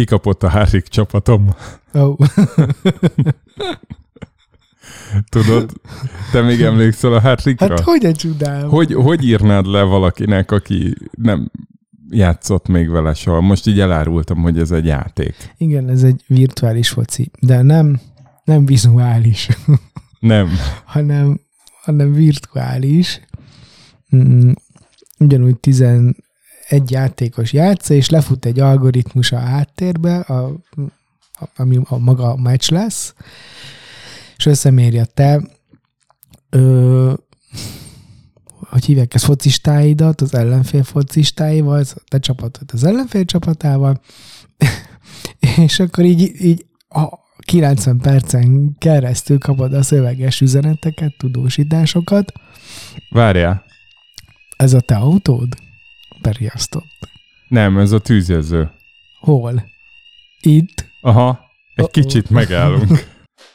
kikapott a Harrik csapatom. Oh. Tudod, te még emlékszel a Harrikra? Hát hogyan csodálom? Hogy, hogy írnád le valakinek, aki nem játszott még vele soha? Most így elárultam, hogy ez egy játék. Igen, ez egy virtuális foci, de nem, nem vizuális, Nem. hanem, hanem virtuális. Mm, Ugyanúgy 11 játékos játsza, és lefut egy algoritmus a háttérbe, a, ami a maga a meccs lesz, és összeméri a te ö, hogy hívják ezt, focistáidat, az ellenfél focistáival, az te csapatod az ellenfél csapatával, és akkor így, így a 90 percen keresztül kapod a szöveges üzeneteket, tudósításokat. Várjál. Ez a te autód? Periasztott. Nem, ez a tűzjelző. Hol? Itt? Aha, egy Uh-oh. kicsit megállunk.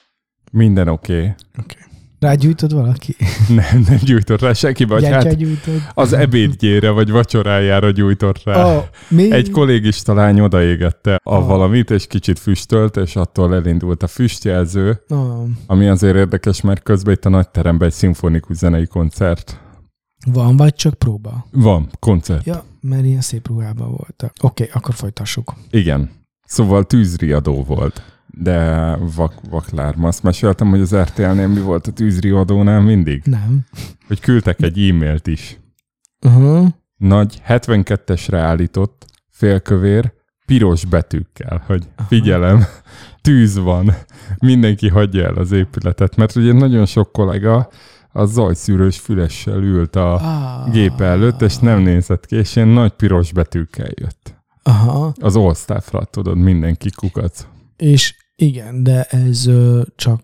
Minden oké. Okay. Rágyújtod valaki? Nem, nem gyújtott rá senki, vagy Gyertya hát gyújtod? az ebédjére, vagy vacsorájára gyújtott rá. Oh, mi? Egy kollégista lány odaégette a Ah. valamit, és kicsit füstölt, és attól elindult a füstjelző, oh, ami azért érdekes, mert közben itt a nagy teremben egy szimfonikus zenei koncert. Van, vagy csak próba? Van, koncert. Ja, mert ilyen szép ruhában voltak. Oké, okay, akkor folytassuk. Igen. Szóval tűzriadó volt. De vak, vaklárma. Azt meséltem, hogy az RTL-nél mi volt a tűzriadónál mindig? Nem. Hogy küldtek egy e-mailt is. Uh-huh. Nagy, 72-esre állított, félkövér, piros betűkkel, hogy Aha. figyelem, tűz van, mindenki hagyja el az épületet, mert ugye nagyon sok kollega a zajszűrős fülessel ült a Ah. gép előtt, és nem nézett ki, és ilyen nagy piros betűkkel jött. Aha. Az staffra, tudod, mindenki kukac. És igen, de ez ö, csak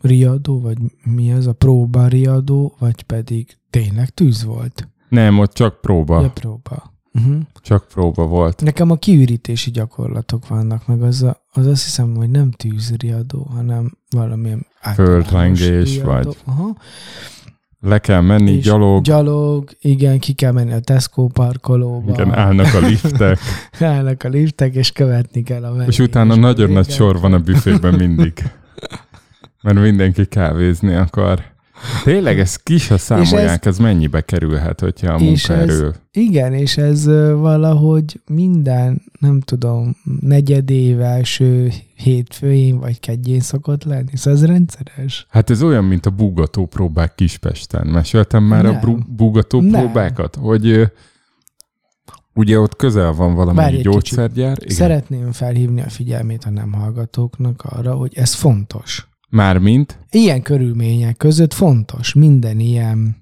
riadó, vagy mi ez a próba riadó, vagy pedig tényleg tűz volt? Nem, ott csak próba, Ja, próba. Uh-huh. csak próba volt. Nekem a kiürítési gyakorlatok vannak, meg az, a, az azt hiszem, hogy nem tűzriadó, hanem valamilyen Földrengés riadó. vagy. Aha. Le kell menni, És gyalog, Gyalog, igen, ki kell menni a Tesco parkolóba. igen, állnak a liftek, állnak a liftek, és követni kell a és utána nagyon nagy sor van a büfében mindig. Mert mindenki kávézni akar. Tényleg, ez ki se számolják, ez mennyibe kerülhet, hogyha a munkaerő... Igen, és ez valahogy minden, nem tudom, negyed év első hétfőjén vagy kedjén szokott lenni. Szóval ez rendszeres. Hát ez olyan, mint a búgató próbák Kispesten. Meséltem már a Nem. bru- búgató Nem. próbákat? Hogy ugye ott közel van valami Várj gyógyszergyár. Igen. Szeretném felhívni a figyelmét a nem hallgatóknak arra, hogy ez fontos. Mármint? Ilyen körülmények között fontos minden ilyen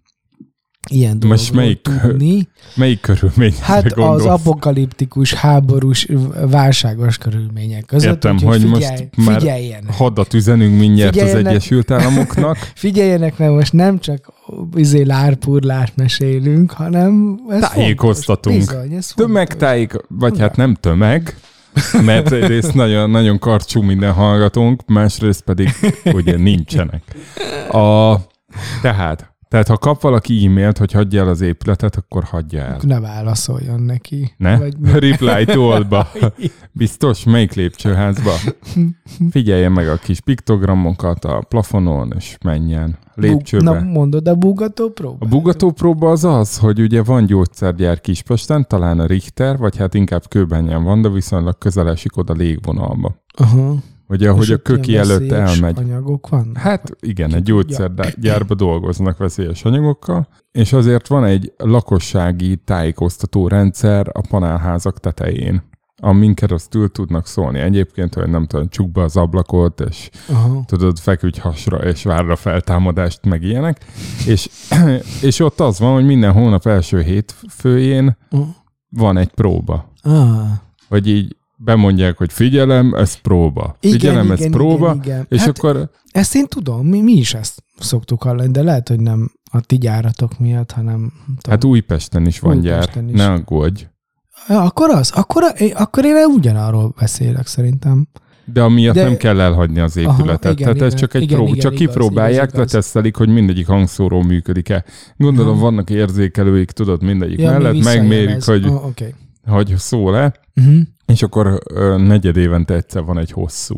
ilyen Most dologról melyik- tudni. Melyik körülményekre Hát az gondolsz? apokaliptikus, háborús, válságos körülmények között. Értem, hogy figyelj, most már figyeljenek. Hadat üzenünk mindjárt az. Egyesült Államoknak. Figyeljenek, mert most nem csak izé lárpurlást mesélünk, hanem ez Tájékoztatunk. Fontos. Bizony, ez fontos. Tömegtájék, vagy hát nem tömeg, mert egyrészt nagyon, nagyon karcsú minden hallgatónk, másrészt pedig ugye nincsenek. A, tehát, tehát ha kap valaki e-mailt, hogy hagyja el az épületet, akkor hagyja el. Ne válaszoljon neki. Ne? Vagy mi? Reply to all-ba. Biztos? Melyik lépcsőházba? Figyelje meg a kis piktogramokat a plafonon, és menjen. Lépcsőbe. Na, mondod a búgató próba? A bugató próba az az, hogy ugye van gyógyszergyár Kispesten, talán a Richter, vagy hát inkább Kőbenyen van, de viszonylag közel esik oda légvonalba. Aha. Ugye, ahogy És a köki előtt elmegy. anyagok vannak? Hát igen, egy gyógyszergyárba dolgoznak veszélyes anyagokkal, és azért van egy lakossági tájékoztató rendszer a panelházak tetején, amin keresztül tudnak szólni. Egyébként, hogy nem tudom, csuk be az ablakot, és Aha. tudod, feküdj hasra, és várd a feltámadást, meg ilyenek. És, és ott az van, hogy minden hónap első hétfőjén Uh. van egy próba. Ah. Hogy így bemondják, hogy figyelem, ez próba. Igen, Figyelem, ez igen, próba. Igen, igen. És hát akkor Ezt én tudom, mi, mi is ezt szoktuk hallani, de lehet, hogy nem a ti gyáratok miatt, hanem... nem tudom. Hát Újpesten is van Újpesten gyár, is. ne aggódj. Ja, akkor az, akkor, akkor én ugyanarról beszélek szerintem. De amiatt De- nem kell elhagyni az Aha, épületet. igen, Tehát ez igen, csak egy igen, prób, igen, csak igaz, kipróbálják, igaz, igaz. letesztelik, hogy mindegyik hangszóró működik-e. Gondolom Aha. vannak érzékelőik, tudod, mindegyik Ja, mellett, megmérik, hogy, Oh, okay. hogy szól-e. uh-huh. és akkor ö, negyed évente egyszer van egy hosszú.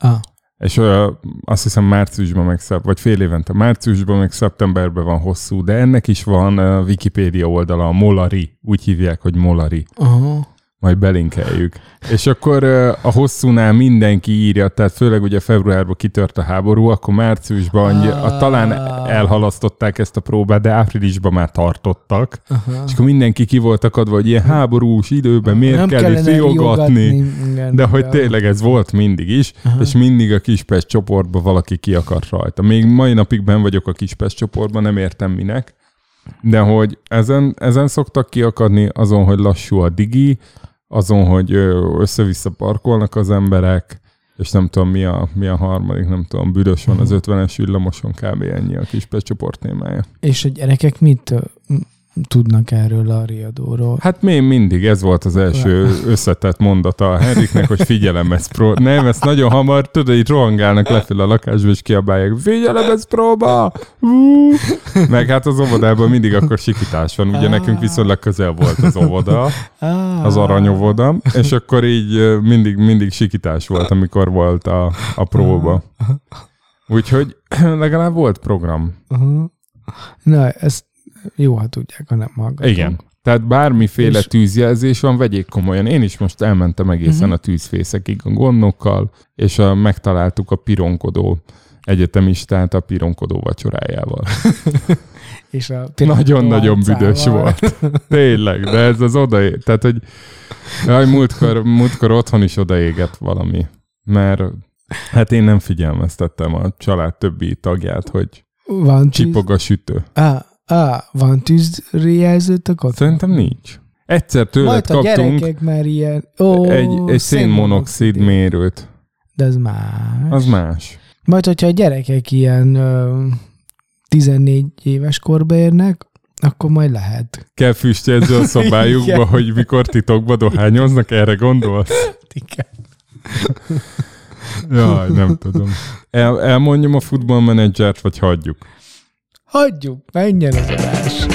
Ah, És ö, azt hiszem márciusban meg vagy fél évente márciusban meg szeptemberben van hosszú, de ennek is van ö, Wikipédia oldala, a Molari, úgy hívják, hogy Molari. aha. Majd belinkeljük. És akkor a hosszúnál mindenki írja, tehát főleg ugye februárban kitört a háború, akkor márciusban annyi, a, talán elhalasztották ezt a próbát, de áprilisban már tartottak. aha. És akkor mindenki ki volt akadva, hogy ilyen háborús időben miért Nem kell itt riogatni. De hogy tényleg ez volt mindig is, Aha. és mindig a Kispest csoportban valaki ki akart rajta. Még mai napig ben vagyok a Kispest csoportban, nem értem minek, de hogy ezen, ezen szoktak kiakadni, azon, hogy lassú a digi, azon, hogy össze-vissza parkolnak az emberek, és nem tudom, mi a, mi a harmadik, nem tudom, büdös van az 50-es villamoson, kb. ennyi a Kispest csoport témája. És a gyerekek mit tudnak erről a riadóról? Hát még mindig ez volt az első összetett mondata a Henriknek, hogy figyelem, ez pró... Nem, ezt nagyon hamar, tudod, így rohangálnak lefelé a lakásba, és kiabálják, figyelem, ez próba! Hú! Meg hát az óvodában mindig akkor sikítás van, ugye nekünk viszonylag közel volt az óvoda, Ah, az aranyóvoda, és akkor így mindig, mindig sikítás volt, amikor volt a, a próba. Úgyhogy legalább volt program. Aha. Na, ezt jó, ha tudják, ha nem hallgatom. Igen. Tehát bármiféle És- tűzjelzés van, vegyék komolyan. Én is most elmentem egészen Mhm. a tűzfészekig a gondokkal, és a, megtaláltuk a pironkodó egyetemistát a pironkodó vacsorájával. És a Nagyon-nagyon büdös volt. Tényleg, de ez az odaé... Tehát, hogy jaj, múltkor, múltkor otthon is odaégett valami. Mert hát én nem figyelmeztettem a család többi tagját, hogy Van csipog a sütő. Ah, ah, van tűzrejelzőtök ott? Szerintem nincs. Egyszer tőled Majd a kaptunk gyerekek már ilyen... Ó, egy, egy szénmonoxid mérőt. De ez más. Az más. Majd, hogyha a gyerekek ilyen ö, 14 éves korba érnek, akkor majd lehet. Kell füstjelző a szobájukba, Igen. hogy mikor titokba dohányoznak, erre gondolsz? Igen. Jaj, nem tudom. El, elmondjam a futballmenedzsert, vagy hagyjuk? Hagyjuk, menjen az adás.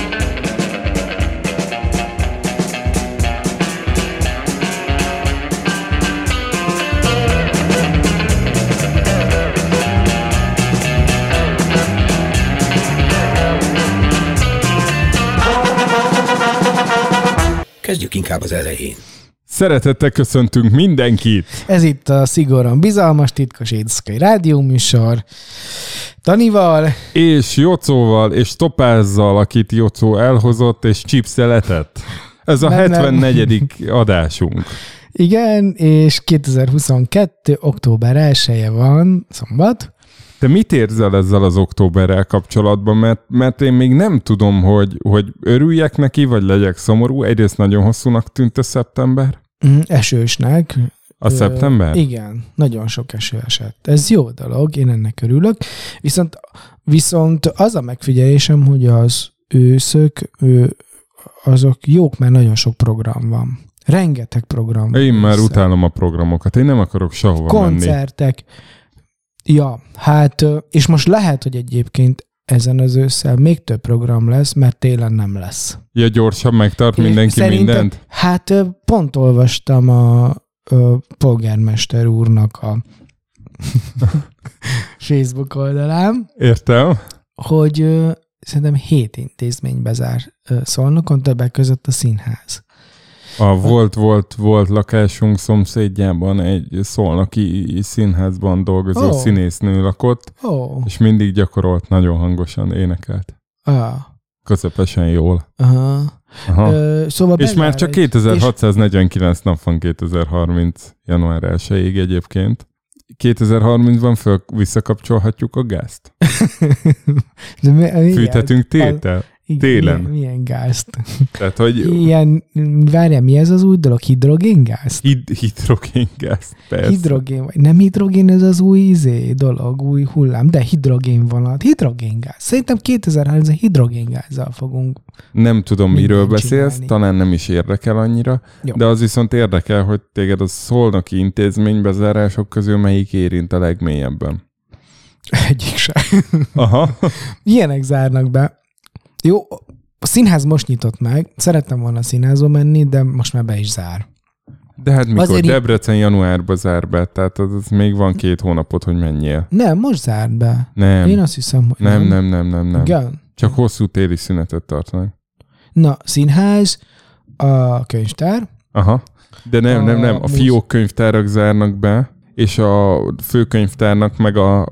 Kezdjük inkább az elején. Szeretettel köszöntünk mindenkit! Ez itt a szigorúan bizalmas titkos éjszakai rádióműsor. Tanival, És Jocóval, és Topázzal, akit Jocó elhozott, és chipszeletett. Ez a Nem, nem. 74. adásunk. igen, és 2022. október 1 van, szombat. Te mit érzel ezzel az októberrel kapcsolatban? Mert, mert én még nem tudom, hogy, hogy örüljek neki, vagy legyek szomorú. Egyrészt nagyon hosszúnak tűnt a szeptember. Mm, Esősnek. A szeptember? Ö, igen, nagyon sok eső esett. Ez jó dolog, én ennek örülök. Viszont, viszont az a megfigyelésem, hogy az őszök, ő, azok jók, mert nagyon sok program van. Rengeteg program van. Én már össze. utálom a programokat. Én nem akarok sehova menni. Koncertek. Ja, hát, és most lehet, hogy egyébként ezen az ősszel még több program lesz, mert télen nem lesz. Ja, gyorsan megtart mindenki szerintem- mindent? Hát pont olvastam a, a polgármester úrnak a Facebook oldalán, Értem. hogy szerintem hét intézmény bezár Szolnokon, többek között a színház. A volt, volt, volt lakásunk szomszédjában egy szolnoki színházban dolgozó oh. színésznő lakott, oh, és mindig gyakorolt, nagyon hangosan énekelt. ah, Közepesen jól. aha. Aha. Ö, szóval és már csak egy- 2649 nap van 2030. január 1-ig egyébként. 2030-ban föl visszakapcsolhatjuk a gázt? De mi, milyen, Fűthetünk tétel? Igen, télen. Milyen, milyen gázt? Tehát, hogy Ilyen, várjál, mi ez az új dolog? Hidrogéngáz? hid- hidrogéngáz, persze. Hidrogén, nem hidrogén ez az új izé dolog, új hullám, de hidrogén vonat, hidrogéngáz. Szerintem 2030 hidrogéngázzal fogunk. Nem tudom, miről beszélsz, csinálni. talán nem is érdekel annyira, Jó. de az viszont érdekel, hogy téged a szolnoki intézménybezárások közül melyik érint a legmélyebben. Egyik se. Aha. Ilyenek zárnak be. Jó, a színház most nyitott meg, szerettem volna a színházba menni, de most már be is zár. De hát mikor? Azért Debrecen januárba zár be, tehát az, az még van két hónapot, hogy menjél. Nem, most zárt be. Nem, Én azt hiszem, hogy nem, nem, nem, nem, nem. Igen. Csak hosszú téli szünetet tartanak. Na, színház, a könyvtár, Aha. De nem, nem, nem. A fiók könyvtárak zárnak be, és a főkönyvtárnak meg a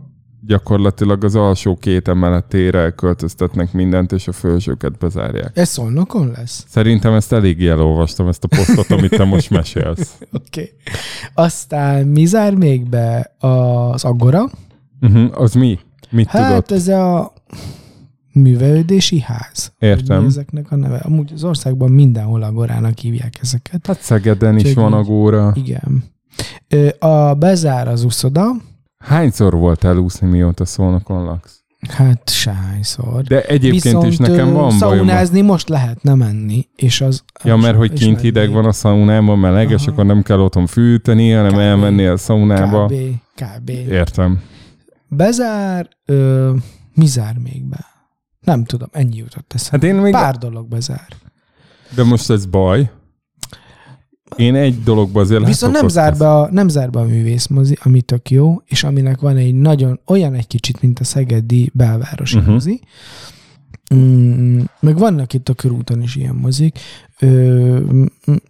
gyakorlatilag az alsó két emeletére elköltöztetnek mindent, és a felsőket bezárják. ez szolnokon lesz. Szerintem ezt eléggé elolvastam, ezt a posztot, amit te most mesélsz. Oké. Okay. Aztán mi zár még be az Agora? Uh-huh. Az mi? Mit Hát tudod? ez a művelődési ház. Értem. Ezeknek a neve. Amúgy az országban mindenhol Agorának hívják ezeket. Hát Szegeden is Csak van így. agóra. Igen. A bezár az uszoda, Hányszor volt elúszni, mióta szólnokon laksz? hát sehányszor. De egyébként Viszont is nekem van bajom. szaunázni most lehetne menni, és az... Ja, mert hogy kint menni. hideg van a szaunában, meleg, és akkor nem kell otthon fűteni, hanem Kb. elmenni a szaunába. Kb. Kb. Értem. Bezár, ö, mi zár még be? Nem tudom, ennyi jutott eszembe. Hát én még, Pár dolog bezár. de most ez baj. Én egy dologba azért Viszont nem zár, be a, nem zár be a művészmozi, ami tök jó, és aminek van egy nagyon, olyan egy kicsit, mint a szegedi belvárosi uh-huh. mozi. Mm, meg vannak itt a körúton is ilyen mozik. Ö,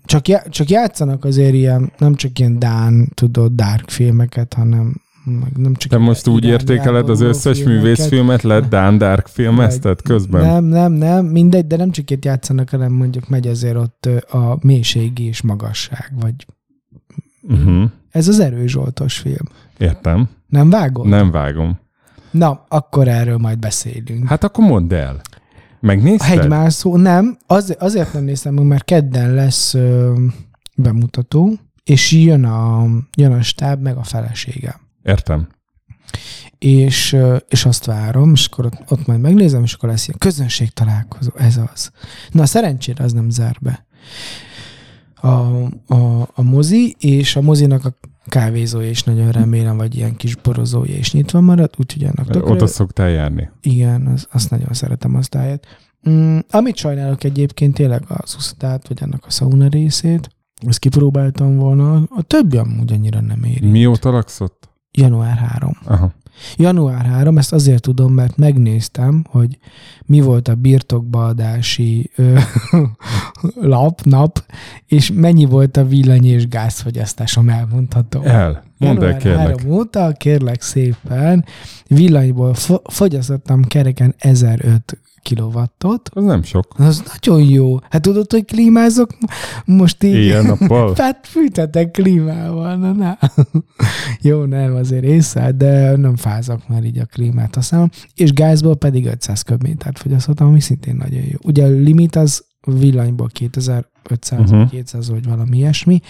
csak, já, csak játszanak azért ilyen, nem csak ilyen Dán, tudod, dark filmeket, hanem meg nem csak Te most úgy értékeled az összes művészfilmet, lett Dan Dark filmeztet közben? Nem, nem, nem, mindegy, de nem csak itt játszanak, hanem mondjuk megy azért ott a mélységi és magasság, vagy Uh-huh. ez az erős Zsoltos film. Értem. Nem vágod? Nem vágom. Na, akkor erről majd beszélünk. Hát akkor mondd el. a Megnézted? hegymászó, nem, az, azért nem néztem meg, mert kedden lesz ö, bemutató, és jön a, jön a stáb, meg a felesége. Értem. És, és azt várom, és akkor ott, ott majd megnézem, és akkor lesz ilyen közönség találkozó, ez az. Na, szerencsére az nem zár be. A, a, a mozi, és a mozinak a kávézója is nagyon remélem, vagy ilyen kis borozója is nyitva marad, úgyhogy annak tökre Oda szoktál járni. Igen, az, azt nagyon szeretem azt táját. Mm, amit sajnálok egyébként tényleg az uszatát, vagy annak a sauna részét, ezt kipróbáltam volna, a többi amúgy annyira nem éri. Mióta laksz ott? Január 3. Aha. Január 3, ezt azért tudom, mert megnéztem, hogy mi volt a birtokbaadási ö, lap, nap, és mennyi volt a villany és gázfogyasztásom, elmondhatom. El. Mondd el, kérlek. 3 óta, kérlek szépen, villanyból fo- fogyasztottam kereken 1005 kilowattot. Az nem sok. Az nagyon jó. Hát tudod, hogy klímázok most így? Éjjel-nappal? Hát fűtetek klímával, na, na. Jó, nem, azért észre, de nem fázok már így a klímát használom. És gázból pedig 500 köbmétert fogyasztottam, ami szintén nagyon jó. Ugye a limit az villanyból 2500 Mhm. vagy 200 vagy valami ilyesmi,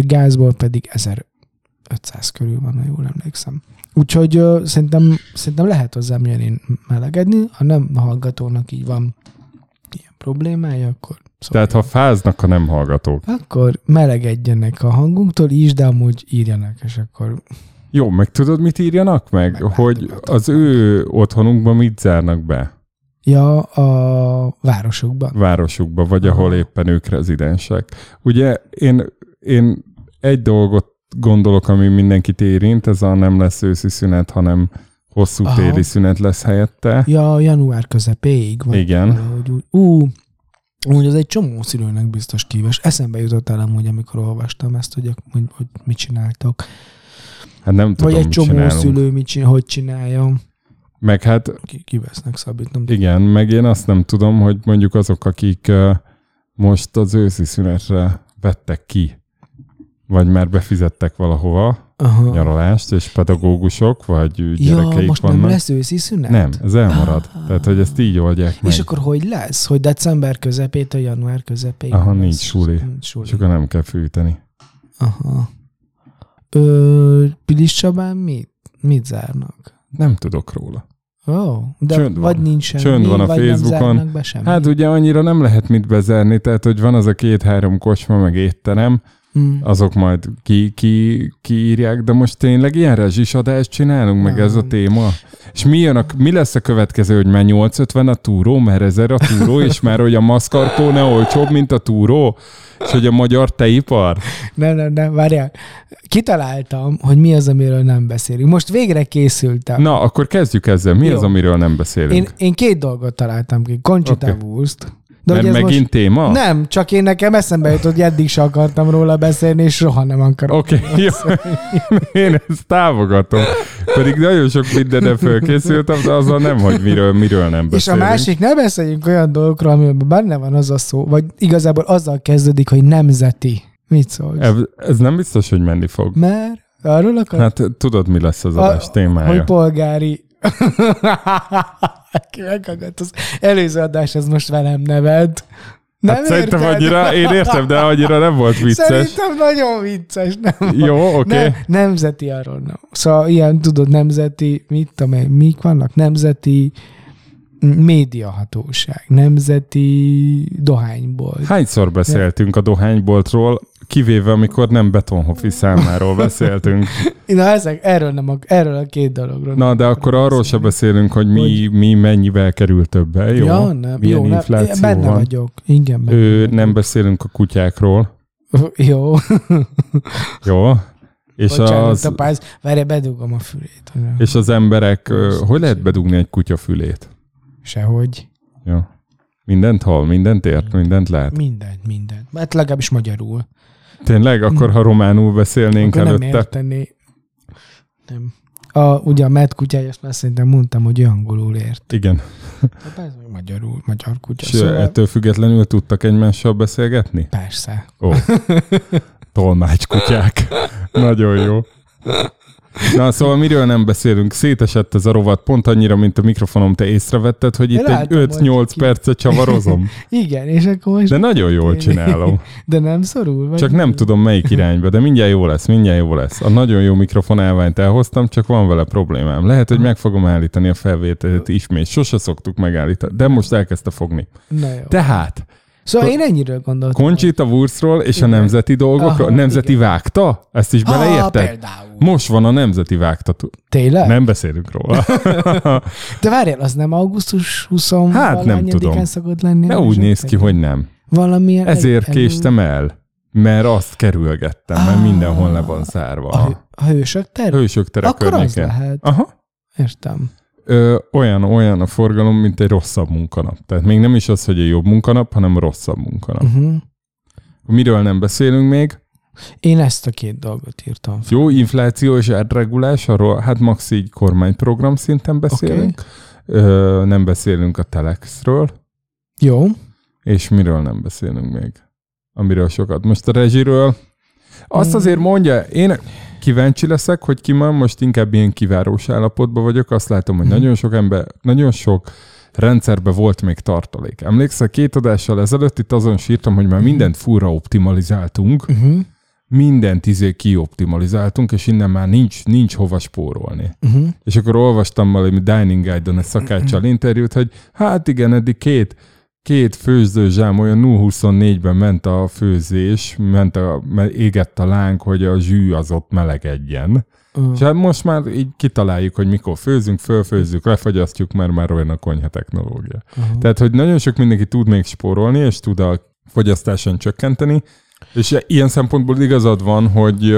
gázból pedig 1500 körül van, ha jól emlékszem. Úgyhogy ö, szerintem, szerintem lehet hozzám jönni melegedni, ha nem hallgatónak így van ilyen problémája, akkor Tehát ha fáznak a nem hallgatók. akkor melegedjenek a hangunktól is, de amúgy írjanak, és akkor Jó, meg tudod, mit írjanak meg? Megváltogatom. Hogy az ő otthonunkban mit zárnak be? ja, a városokban. Városukba, vagy Aha. ahol éppen ők rezidensek. Ugye én, én egy dolgot gondolok, ami mindenkit érint, ez a nem lesz őszi szünet, hanem hosszú Aha. téli szünet lesz helyette. Ja, január közepéig. Vagy Igen. valahogy úgy. Ú, úgy az egy csomó szülőnek biztos kíves. Eszembe jutott el amúgy, amikor olvastam ezt, hogy, hogy, hogy mit csináltok. Hát nem tudom, Vagy egy csomó csinálunk. szülő mit csinál, hogy csinálja. Meg hát Ki, kivesznek szabít, nem tudom. igen, meg én azt nem tudom, hogy mondjuk azok, akik most az őszi szünetre vettek ki, vagy már befizettek valahova Aha. nyaralást, és pedagógusok, vagy Ja, gyerekeik most vannak. nem lesz őszi szünet? Nem, ez elmarad. Ah. Tehát, hogy ezt így oldják meg. És akkor hogy lesz? Hogy december közepétől január közepéig? Aha, lesz? nincs suli. Nincs suli. És akkor nem kell fűteni. Aha. Ö, Pilis Csabán mit? Mit zárnak? Nem tudok róla. Ó, oh, de Csönd van. vagy nincs semmi, Csönd van a vagy Facebookon. be semmi. Hát ugye annyira nem lehet mit bezárni, tehát hogy van az a két-három kocsma, meg étterem, Mm. azok majd ki, ki, kiírják, de most tényleg ilyen rezsisadást csinálunk, meg ez a téma? És mi, jön a, mi lesz a következő, hogy már 850 a túró, mert 1000 a túró, és már hogy a maszkartó ne olcsóbb, mint a túró, és hogy a magyar teipar? Nem, nem, nem, várjál. Kitaláltam, hogy mi az, amiről nem beszélünk. Most végre készültem. Na, akkor kezdjük ezzel. Mi Jó. az, amiről nem beszélünk? Én, én két dolgot találtam ki. Conchita okay. Wurst. De mert megint téma? Most... Nem, csak én nekem eszembe jutott, hogy eddig se akartam róla beszélni, és soha nem akarok. Oké, okay, jó. Én ezt támogatom. Pedig nagyon sok mindenre fölkészültem, de azzal nem, hogy miről, miről nem És a beszélünk. másik, ne beszéljünk olyan dolgokról, amiben benne van az a szó, vagy igazából azzal kezdődik, hogy nemzeti. Mit szólsz? Ez, ez nem biztos, hogy menni fog. Mert arról akar, Hát tudod, mi lesz az adás témája. hogy polgári... Ki meghallgat, az előző adás, ez most velem neved. Nem hát szerintem annyira, én értem, de annyira nem volt vicces. Szerintem nagyon vicces, nem? Jó, oké. Ne, nemzeti arról nem. Szóval ilyen, tudod, nemzeti, mit tudom én, mik vannak? Nemzeti médiahatóság, nemzeti dohánybolt. Hányszor beszéltünk a dohányboltról, kivéve amikor nem Betonhofi számáról beszéltünk. Na, ezek, erről, nem, ak- erről a két dologról. Na, de akkor arról se beszélünk, hogy mi, mi mennyivel kerül többe, jó? Ja, nem, Milyen jó, nem, infláció benne van. vagyok. Igen, benne Ő, vagyok. nem beszélünk a kutyákról, Jó. jó? És Bocsánat, az, apáz, várj, bedugom a fülét. és az emberek, ö, hogy lehet bedugni egy kutya fülét? Sehogy. Jó. Mindent hall, mindent ért, mindent lát. Mindent, mindent. Hát legalábbis magyarul. Tényleg? Akkor, ha románul beszélnénk Akkor nem előtte. értené. Nem. A, ugye a Matt kutyája, azt már szerintem mondtam, hogy ő angolul ért. Igen. Hát ez magyarul, magyar kutya. És szóval... ettől függetlenül tudtak egymással beszélgetni? persze. Ó. Tolmács kutyák. Nagyon jó. Na, szóval miről nem beszélünk? Szétesett ez a rovat pont annyira, mint a mikrofonom. Te észrevetted, hogy itt egy látom, hogy 5-8 ki- percet csavarozom? Igen, és akkor most... De nagyon jól csinálom. De nem szorul? Vagy Csak nem tudom melyik irányba, de mindjárt jó lesz, mindjárt jó lesz. A nagyon jó mikrofon állványt elhoztam, csak van vele problémám. Lehet, hogy meg fogom állítani a felvételt ismét. Sose szoktuk megállítani, de most elkezdte fogni. Na jó. Tehát, Szóval én ennyiről gondoltam. Conchita Wurstról és a Igen. nemzeti dolgokról. Aha, nemzeti igen. vágta? Ezt is beleérted? Most van a nemzeti vágta. Tényleg? Nem beszélünk róla. De várjál, az nem augusztus 20 Hát nem tudom. szokott lenni? De a úgy néz ki, hogy nem. Valamilyen Ezért egy- késtem el. Mert azt kerülgettem, mert Ah. mindenhol le van zárva. A, hő- a hősök ter? Hősök tere Akkor az lehet. Aha. Értem. Ö, olyan, olyan a forgalom, mint egy rosszabb munkanap. Tehát még nem is az, hogy egy jobb munkanap, hanem rosszabb munkanap. Uh-huh. Miről nem beszélünk még? Én ezt a két dolgot írtam. fel. Jó, infláció és árregulás, arról hát max így kormányprogram szinten beszélünk. Ö, nem beszélünk a Telexről, Jó. és miről nem beszélünk még? Amiről sokat. Most a rezsiről. Azt Mm. azért mondja, én kíváncsi leszek, hogy ki van, most inkább ilyen kivárós állapotban vagyok. Azt látom, hogy Mhm. nagyon sok ember, nagyon sok rendszerben volt még tartalék. Emlékszel, két adással ezelőtt itt azon sírtam, hogy már mindent furra optimalizáltunk, Uh-huh. mindent izé kioptimalizáltunk, és innen már nincs, nincs hova spórolni. Uh-huh. És akkor olvastam valami Dining Guide-on egy szakáccsal interjút, hogy hát igen, eddig két, két főzőzsám olyan 0-24-ben ment a főzés, ment a, égett a láng, hogy a zsű az ott melegedjen. És hát most már így kitaláljuk, hogy mikor főzünk, fölfőzzük, lefagyasztjuk, mert már olyan a konyha technológia. Uh-huh. Tehát, hogy nagyon sok mindenki tud még spórolni, és tud a fogyasztáson csökkenteni, és ilyen szempontból igazad van, hogy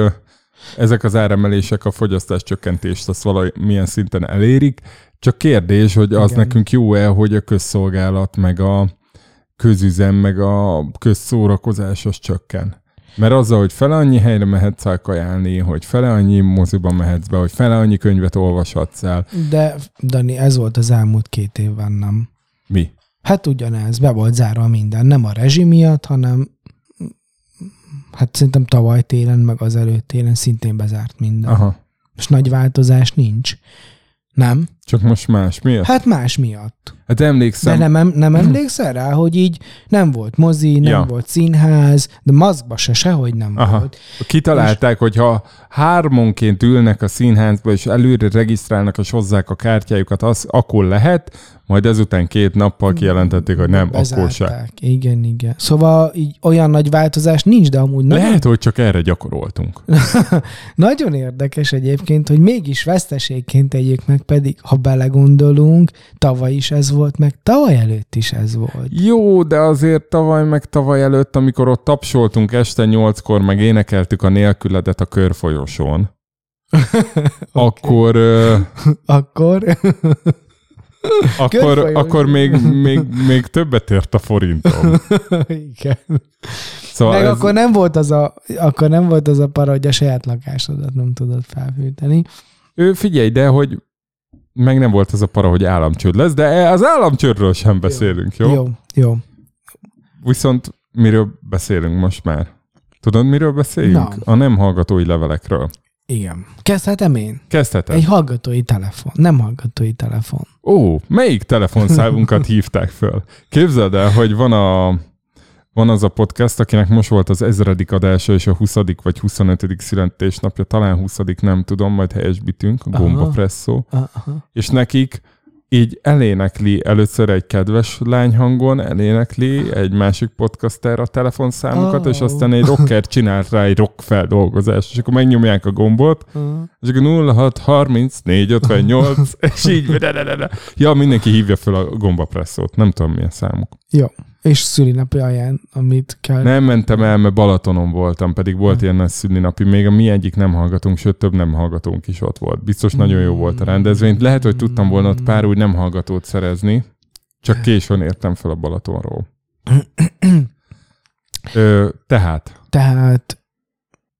ezek az áremelések a fogyasztás csökkentést azt valamilyen szinten elérik, csak kérdés, hogy az Igen. nekünk jó-e, hogy a közszolgálat, meg a közüzem, meg a közszórakozás az csökken. Mert azzal, hogy fele annyi helyre mehetsz el kajálni, hogy fele annyi moziba mehetsz be, hogy fele annyi könyvet olvashatsz el. De, Dani, ez volt az elmúlt két évben, nem? Mi? Hát ugyanez, be volt zárva minden. Nem a rezsi miatt, hanem hát szerintem tavaly télen, meg az előtt télen szintén bezárt minden. Aha. És nagy változás nincs. Nem? Csak most más. Miért? Hát más miatt. Hát emlékszem, De nem, em- nem emlékszel rá, hogy így nem volt mozi, nem Ja. volt színház, de maszkba se sehogy nem Aha. volt. Kitalálták, hogy ha hármonként ülnek a színházba, és előre regisztrálnak, és hozzák a kártyájukat, az akkor lehet, majd ezután két nappal kijelentették, hogy nem, akkor se. Bezárták. Igen, igen. Szóval így olyan nagy változás nincs, de amúgy nagyon, Lehet, hogy csak erre gyakoroltunk. nagyon érdekes egyébként, hogy mégis veszteségként tegyük meg, pedig ha belegondolunk, tavaly is ez volt, meg tavaly előtt is ez volt. Jó, de azért tavaly meg tavaly előtt, amikor ott tapsoltunk este nyolckor, meg énekeltük a nélküledet a körfolyosón, akkor, ö, Akkor akkor, akkor még, még, még többet ért a forintom. igen. Szóval Meg ez, akkor nem volt az a, akkor nem volt az a para, hogy a saját lakásodat nem tudod felfűteni. ő figyelj, de hogy meg nem volt az a para, hogy államcsőd lesz, de az államcsődről sem beszélünk, jó? jó? Jó, jó. Viszont miről beszélünk most már? Tudod, miről beszélünk? Na. A nem hallgatói levelekről. Igen. Kezdhetem én? Kezdheted. Egy hallgatói telefon. Nem hallgatói telefon. Ó, melyik telefonszávunkat hívták föl? Képzeld el, hogy van a van az a podcast, akinek most volt az ezredik adása, és a 20. vagy 25. születésnapja, talán 20. nem tudom, majd helyesbítünk, a Aha. Gomba Presszó. Aha. És nekik így elénekli először egy kedves lányhangon, elénekli egy másik podcaster a telefonszámukat, Oh. és aztán egy rocker csinált rá egy rock feldolgozást, és akkor megnyomják a gombot, Aha. és akkor 06 30 4 58, és így, de, de, de, de. ja, mindenki hívja fel a gombapresszót, nem tudom milyen számuk. Jó. És szülinapi ajánl, amit kell. Nem mentem el, mert Balatonon voltam, pedig volt ilyen nagy szülinapi, még a mi egyik nem hallgatunk, sőt több nem hallgatónk is ott volt. Biztos nagyon jó volt a rendezvény. Lehet, hogy tudtam volna ott pár úgy nem hallgatót szerezni, csak későn értem fel a Balatonról. Ö, tehát, Tehát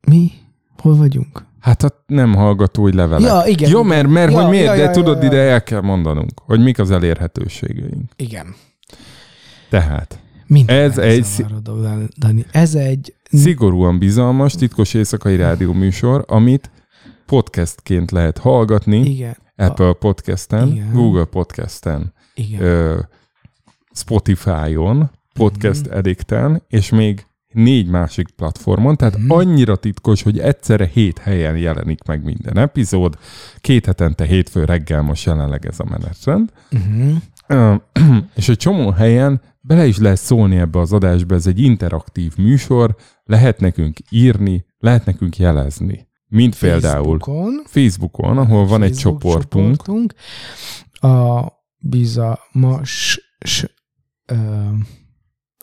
mi? Hol vagyunk? hát a nem hallgatói levelek. Ja, igen. Jó, mert, mert Ja, hogy miért, ja, de ja, tudod, ja, ja. ide el kell mondanunk, hogy mik az elérhetőségeink. Igen. Tehát, Minden Ez egy megzavarodó, Dani. Ez egy... szigorúan bizalmas, titkos éjszakai rádió műsor, amit podcastként lehet hallgatni, Igen. Apple Podcasten, Igen. Google Podcasten, Igen. ö, Spotify-on, Podcast Mhm. Addicten, és még négy másik platformon, tehát Mhm. annyira titkos, hogy egyszerre hét helyen jelenik meg minden epizód. Két hetente hétfő reggel most jelenleg ez a menetrend. Ö, és egy csomó helyen bele is lehet szólni ebbe az adásba, ez egy interaktív műsor, lehet nekünk írni, lehet nekünk jelezni. Mint például Facebookon, Facebookon, ahol van egy csoportunk, csoportunk. A bizalmas... S, ö,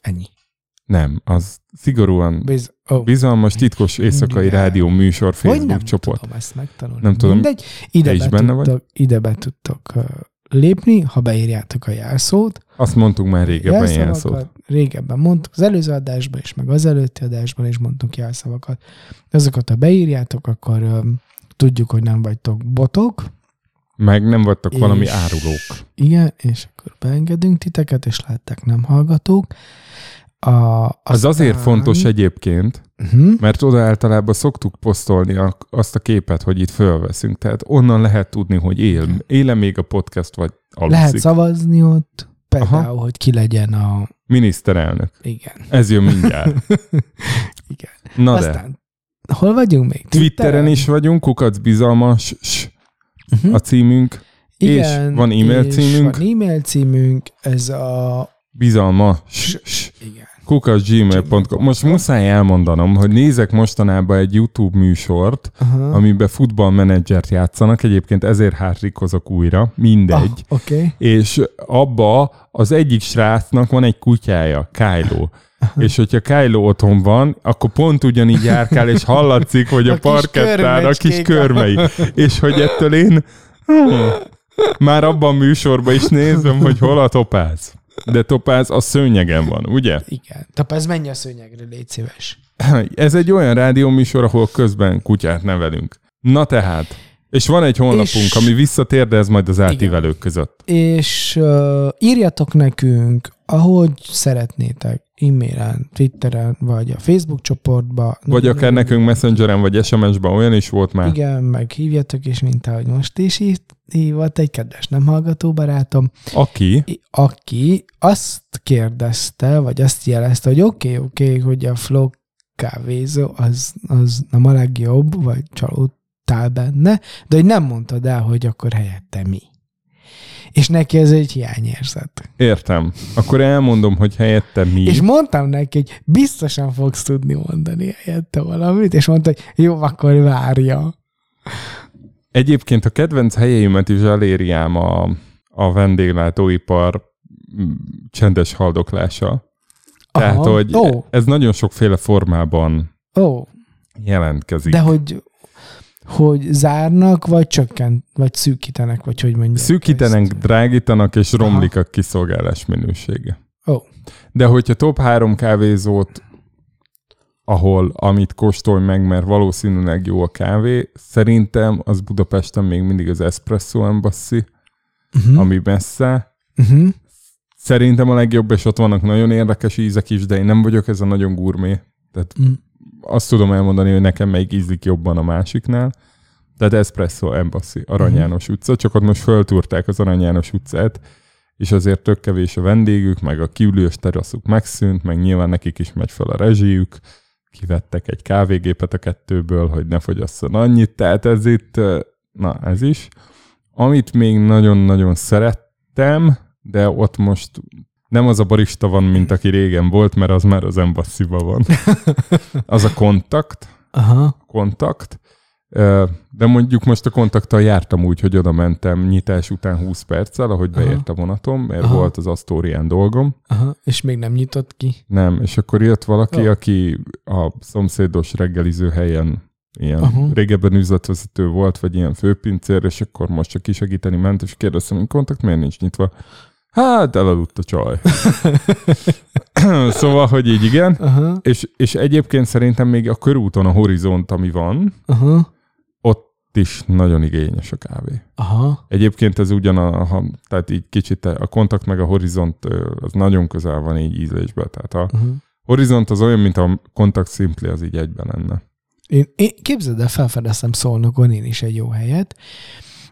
ennyi. nem, az szigorúan Biz, oh. bizalmas, titkos éjszakai Igen. rádió műsor Hogy Facebook nem csoport. tudom ezt megtanulni. Nem tudom. Mindegy, ide, Te is be benne vagy? tudtok, ide be tudtok lépni, ha beírjátok a jelszót. Azt mondtuk már régebben ilyen jelszavakat. szót. Régebben mondtuk, az előző adásban is, meg az előtti adásban is mondtunk jelszavakat. Azokat, ha beírjátok, akkor ö, tudjuk, hogy nem vagytok botok. Meg nem vagytok És- valami árulók. Igen, és akkor beengedünk titeket, és látták nem hallgatók. A, Az azért fontos egyébként, Uh-huh. mert oda általában szoktuk posztolni a, azt a képet, hogy itt fölveszünk. Tehát onnan lehet tudni, hogy él, éle még a podcast, vagy aluszik. Lehet szavazni ott, például, Aha. hogy ki legyen a... Miniszterelnök. Igen. Ez jön mindjárt. Igen. Na de, Aztán, hol vagyunk még? Twitteren is vagyunk, kukac bizalmas Uh-huh. a címünk, és van e-mail és címünk. Van e-mail címünk, ez a... bizalmas Igen. kukacgmail.com. Most muszáj elmondanom, hogy nézek mostanában egy YouTube műsort, Aha. amiben futballmenedzsert játszanak, egyébként ezért hátrikozok újra, mindegy. Ah. Okay. És abba az egyik srácnak van egy kutyája, Kylo. És hogyha Kylo otthon van, akkor pont ugyanígy járkál, és hallatszik, hogy a, A a kis parkettán a kis körmei. És hogy ettől én hmm, már abban a műsorban is nézem, hogy hol a topáz. De topáz a szőnyegen van, ugye? Igen. Tapáz, menj a szőnyegre, légy szíves. Ez egy olyan rádióműsor, ahol közben kutyát nevelünk. Na tehát, és van egy honlapunk, És- ami visszatér, de ez majd az átívelők között. És uh, írjatok nekünk, ahogy szeretnétek, e-mailen, Twitteren, vagy a Facebook csoportba. Vagy akár nekünk Messengeren, vagy SMS-ben olyan is volt már. Igen, meg hívjatok is, mint ahogy most is hív, hívott egy kedves nem hallgató barátom, Aki, aki azt kérdezte, vagy azt jelezte, hogy oké, okay, oké, okay, hogy a flow kávézó az, az nem a legjobb, vagy csalódtál benne, de hogy nem mondtad el, hogy akkor helyette mi. És neki ez egy hiányérzet. Értem. Akkor elmondom, hogy helyette mi. És mondtam neki, hogy biztosan fogsz tudni mondani helyette valamit, és mondta, hogy jó, akkor várja. Egyébként a kedvenc helyeimet is eléri ám a, a vendéglátóipar mm, csendes haldoklása. Tehát, Aha. hogy Ó. ez nagyon sokféle formában Ó, jelentkezik. de hogy, hogy zárnak, vagy csökkent, vagy szűkítenek, vagy hogy mondják. Szűkítenek, ezt? drágítanak, és romlik a kiszolgálás minősége. Ó. De hogyha top három kávézót, ahol amit kóstolj meg, mert valószínűleg jó a kávé, szerintem az Budapesten még mindig az Espresso Embassy, Uh-huh. ami messze. Uh-huh. Szerintem a legjobb, és ott vannak nagyon érdekes ízek is, de én nem vagyok ez a nagyon gurmé. Tehát Mm. azt tudom elmondani, hogy nekem melyik ízlik jobban a másiknál. Tehát Espresso Embassy, Arany Mhm. János utca, csak ott most föltúrták az Arany János utcát, és azért tök kevés a vendégük, meg a kiülős teraszuk megszűnt, meg nyilván nekik is megy fel a rezsijük, kivettek egy kávégépet a kettőből, hogy ne fogyasszon annyit, tehát ez itt, na ez is. Amit még nagyon-nagyon szerettem, de ott most nem az a barista van, mint aki régen volt, mert az már az embassy van. Az a kontakt, Aha. kontakt, de mondjuk most a kontakttal jártam úgy, hogy oda mentem nyitás után 20 perccel, ahogy Aha. beért a vonatom, mert Aha. volt az Asztórián dolgom. Aha. És még nem nyitott ki. Nem, és akkor jött valaki, Jó. aki a szomszédos reggeliző helyen ilyen Aha. régebben üzletvezető volt, vagy ilyen főpincér, és akkor most csak kisegíteni ment, és kérdeztem, hogy kontakt miért nincs nyitva. Hát, elaludt a csaj. szóval, hogy így igen. Aha. És, és egyébként szerintem még a körúton a horizont, ami van, Aha. Is nagyon igényes a kávé. Aha. Egyébként ez ugyan a, ha, tehát így kicsit a kontakt meg a horizont az nagyon közel van így ízlésbe. Tehát a Aha. horizont az olyan, mint a kontakt szimpli, az így egyben lenne. Én, én képzeld el, felfedeztem Szolnokon én is egy jó helyet,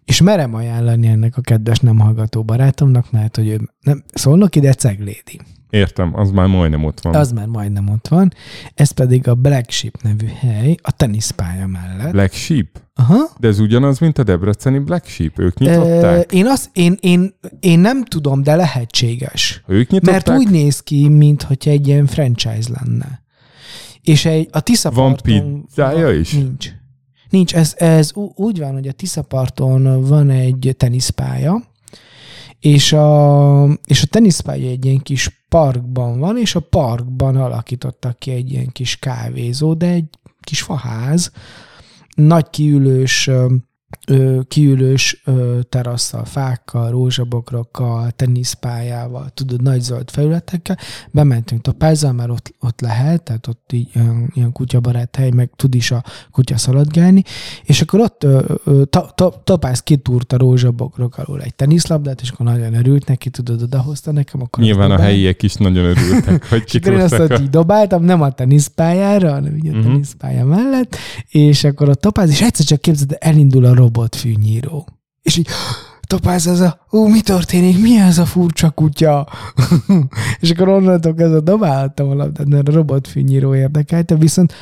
és merem ajánlani ennek a kedves nem hallgató barátomnak, mert hogy ő nem Szolnoki, de Ceglédi. Értem, az már majdnem ott van. Az már majdnem ott van. Ez pedig a Black Sheep nevű hely, a teniszpálya mellett. Black Sheep? Aha. De ez ugyanaz, mint a debreceni Black Sheep. Ők Ö, nyitották? én, azt, én, én, én nem tudom, de lehetséges. ők nyitották? Mert úgy néz ki, mintha egy ilyen franchise lenne. És egy, a Tiszaparton... pizzája van- is? Nincs. Nincs, ez, ez úgy van, hogy a Tiszaparton van egy teniszpálya, és a, és a teniszpálya egy ilyen kis parkban van, és a parkban alakítottak ki egy ilyen kis kávézó, de egy kis faház, nagy kiülős, kiülős terasszal, fákkal, rózsabokrokkal, teniszpályával, tudod, nagy zöld felületekkel. Bementünk tapázzal, mert ott, ott lehet, tehát ott így ilyen, ilyen kutyabarát hely, meg tud is a kutya szaladgálni, és akkor ott ta, ta, tapáz kitúrt a rózsabokrok alól egy teniszlabdát, és akkor nagyon örült neki, tudod, odahozta nekem, akkor Nyilván a helyiek is nagyon örültek, hogy és akkor én azt ott így dobáltam, nem a teniszpályára, hanem így a Mhm. teniszpálya mellett, és akkor a topáz, és egyszer csak képzeld, elindul a robotfűnyíró. És így topáz ez a, ú, mi történik, mi ez a furcsa kutya? és akkor onnantól kezdve dobáltam a labdát, mert a robotfűnyíró érdekelte, viszont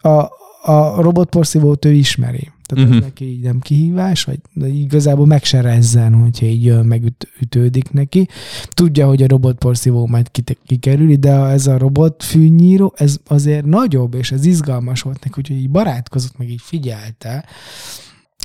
a, a robotporszívót ő ismeri. Tehát uh-huh. Ez neki így nem kihívás, vagy igazából meg se rezzen, hogyha így ö, megütődik neki. Tudja, hogy a robotporszívó majd kikerüli, de ez a robotfűnyíró, ez azért nagyobb, és ez izgalmas volt neki, úgyhogy így barátkozott, meg így figyelte.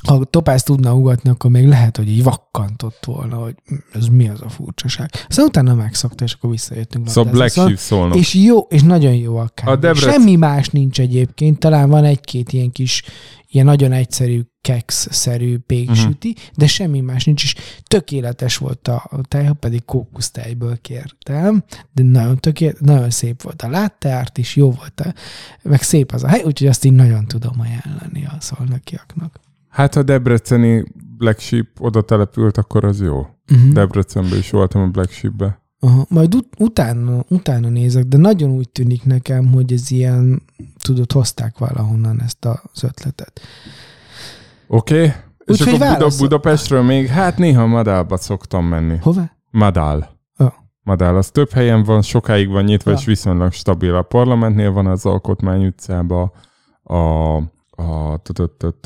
Ha topáz tudna ugatni, akkor még lehet, hogy így vakkantott volna, hogy hm, ez mi az a furcsaság. Aztán utána megszokta, és akkor visszajöttünk. Szóval. Black Szóval- Sheep szólnak. és jó, és nagyon jó a kávé. A Debrecen- Semmi más nincs egyébként, talán van egy-két ilyen kis, ilyen nagyon egyszerű keks-szerű péksüti, uh-huh. de semmi más nincs, és tökéletes volt a tej, pedig kókusztejből kértem, de nagyon tökéletes, nagyon szép volt a látteárt is, jó volt, a, meg szép az a hely, úgyhogy azt így nagyon tudom ajánlani a szolnokiaknak. Hát ha debreceni Black Sheep oda települt, akkor az jó. Uh-huh. Debrecenben is voltam a Black Sheepbe. Aha, majd ut- utána, utána nézek, de nagyon úgy tűnik nekem, hogy ez ilyen, tudod, hozták valahonnan ezt az ötletet. Oké? Okay? És akkor válaszol- Budapestről még, hát néha Madálba szoktam menni. Hová? Madál. Ja. Madál, az több helyen van, sokáig van nyitva, Ja. és viszonylag stabil. A parlamentnél van az Alkotmány utcába, a, a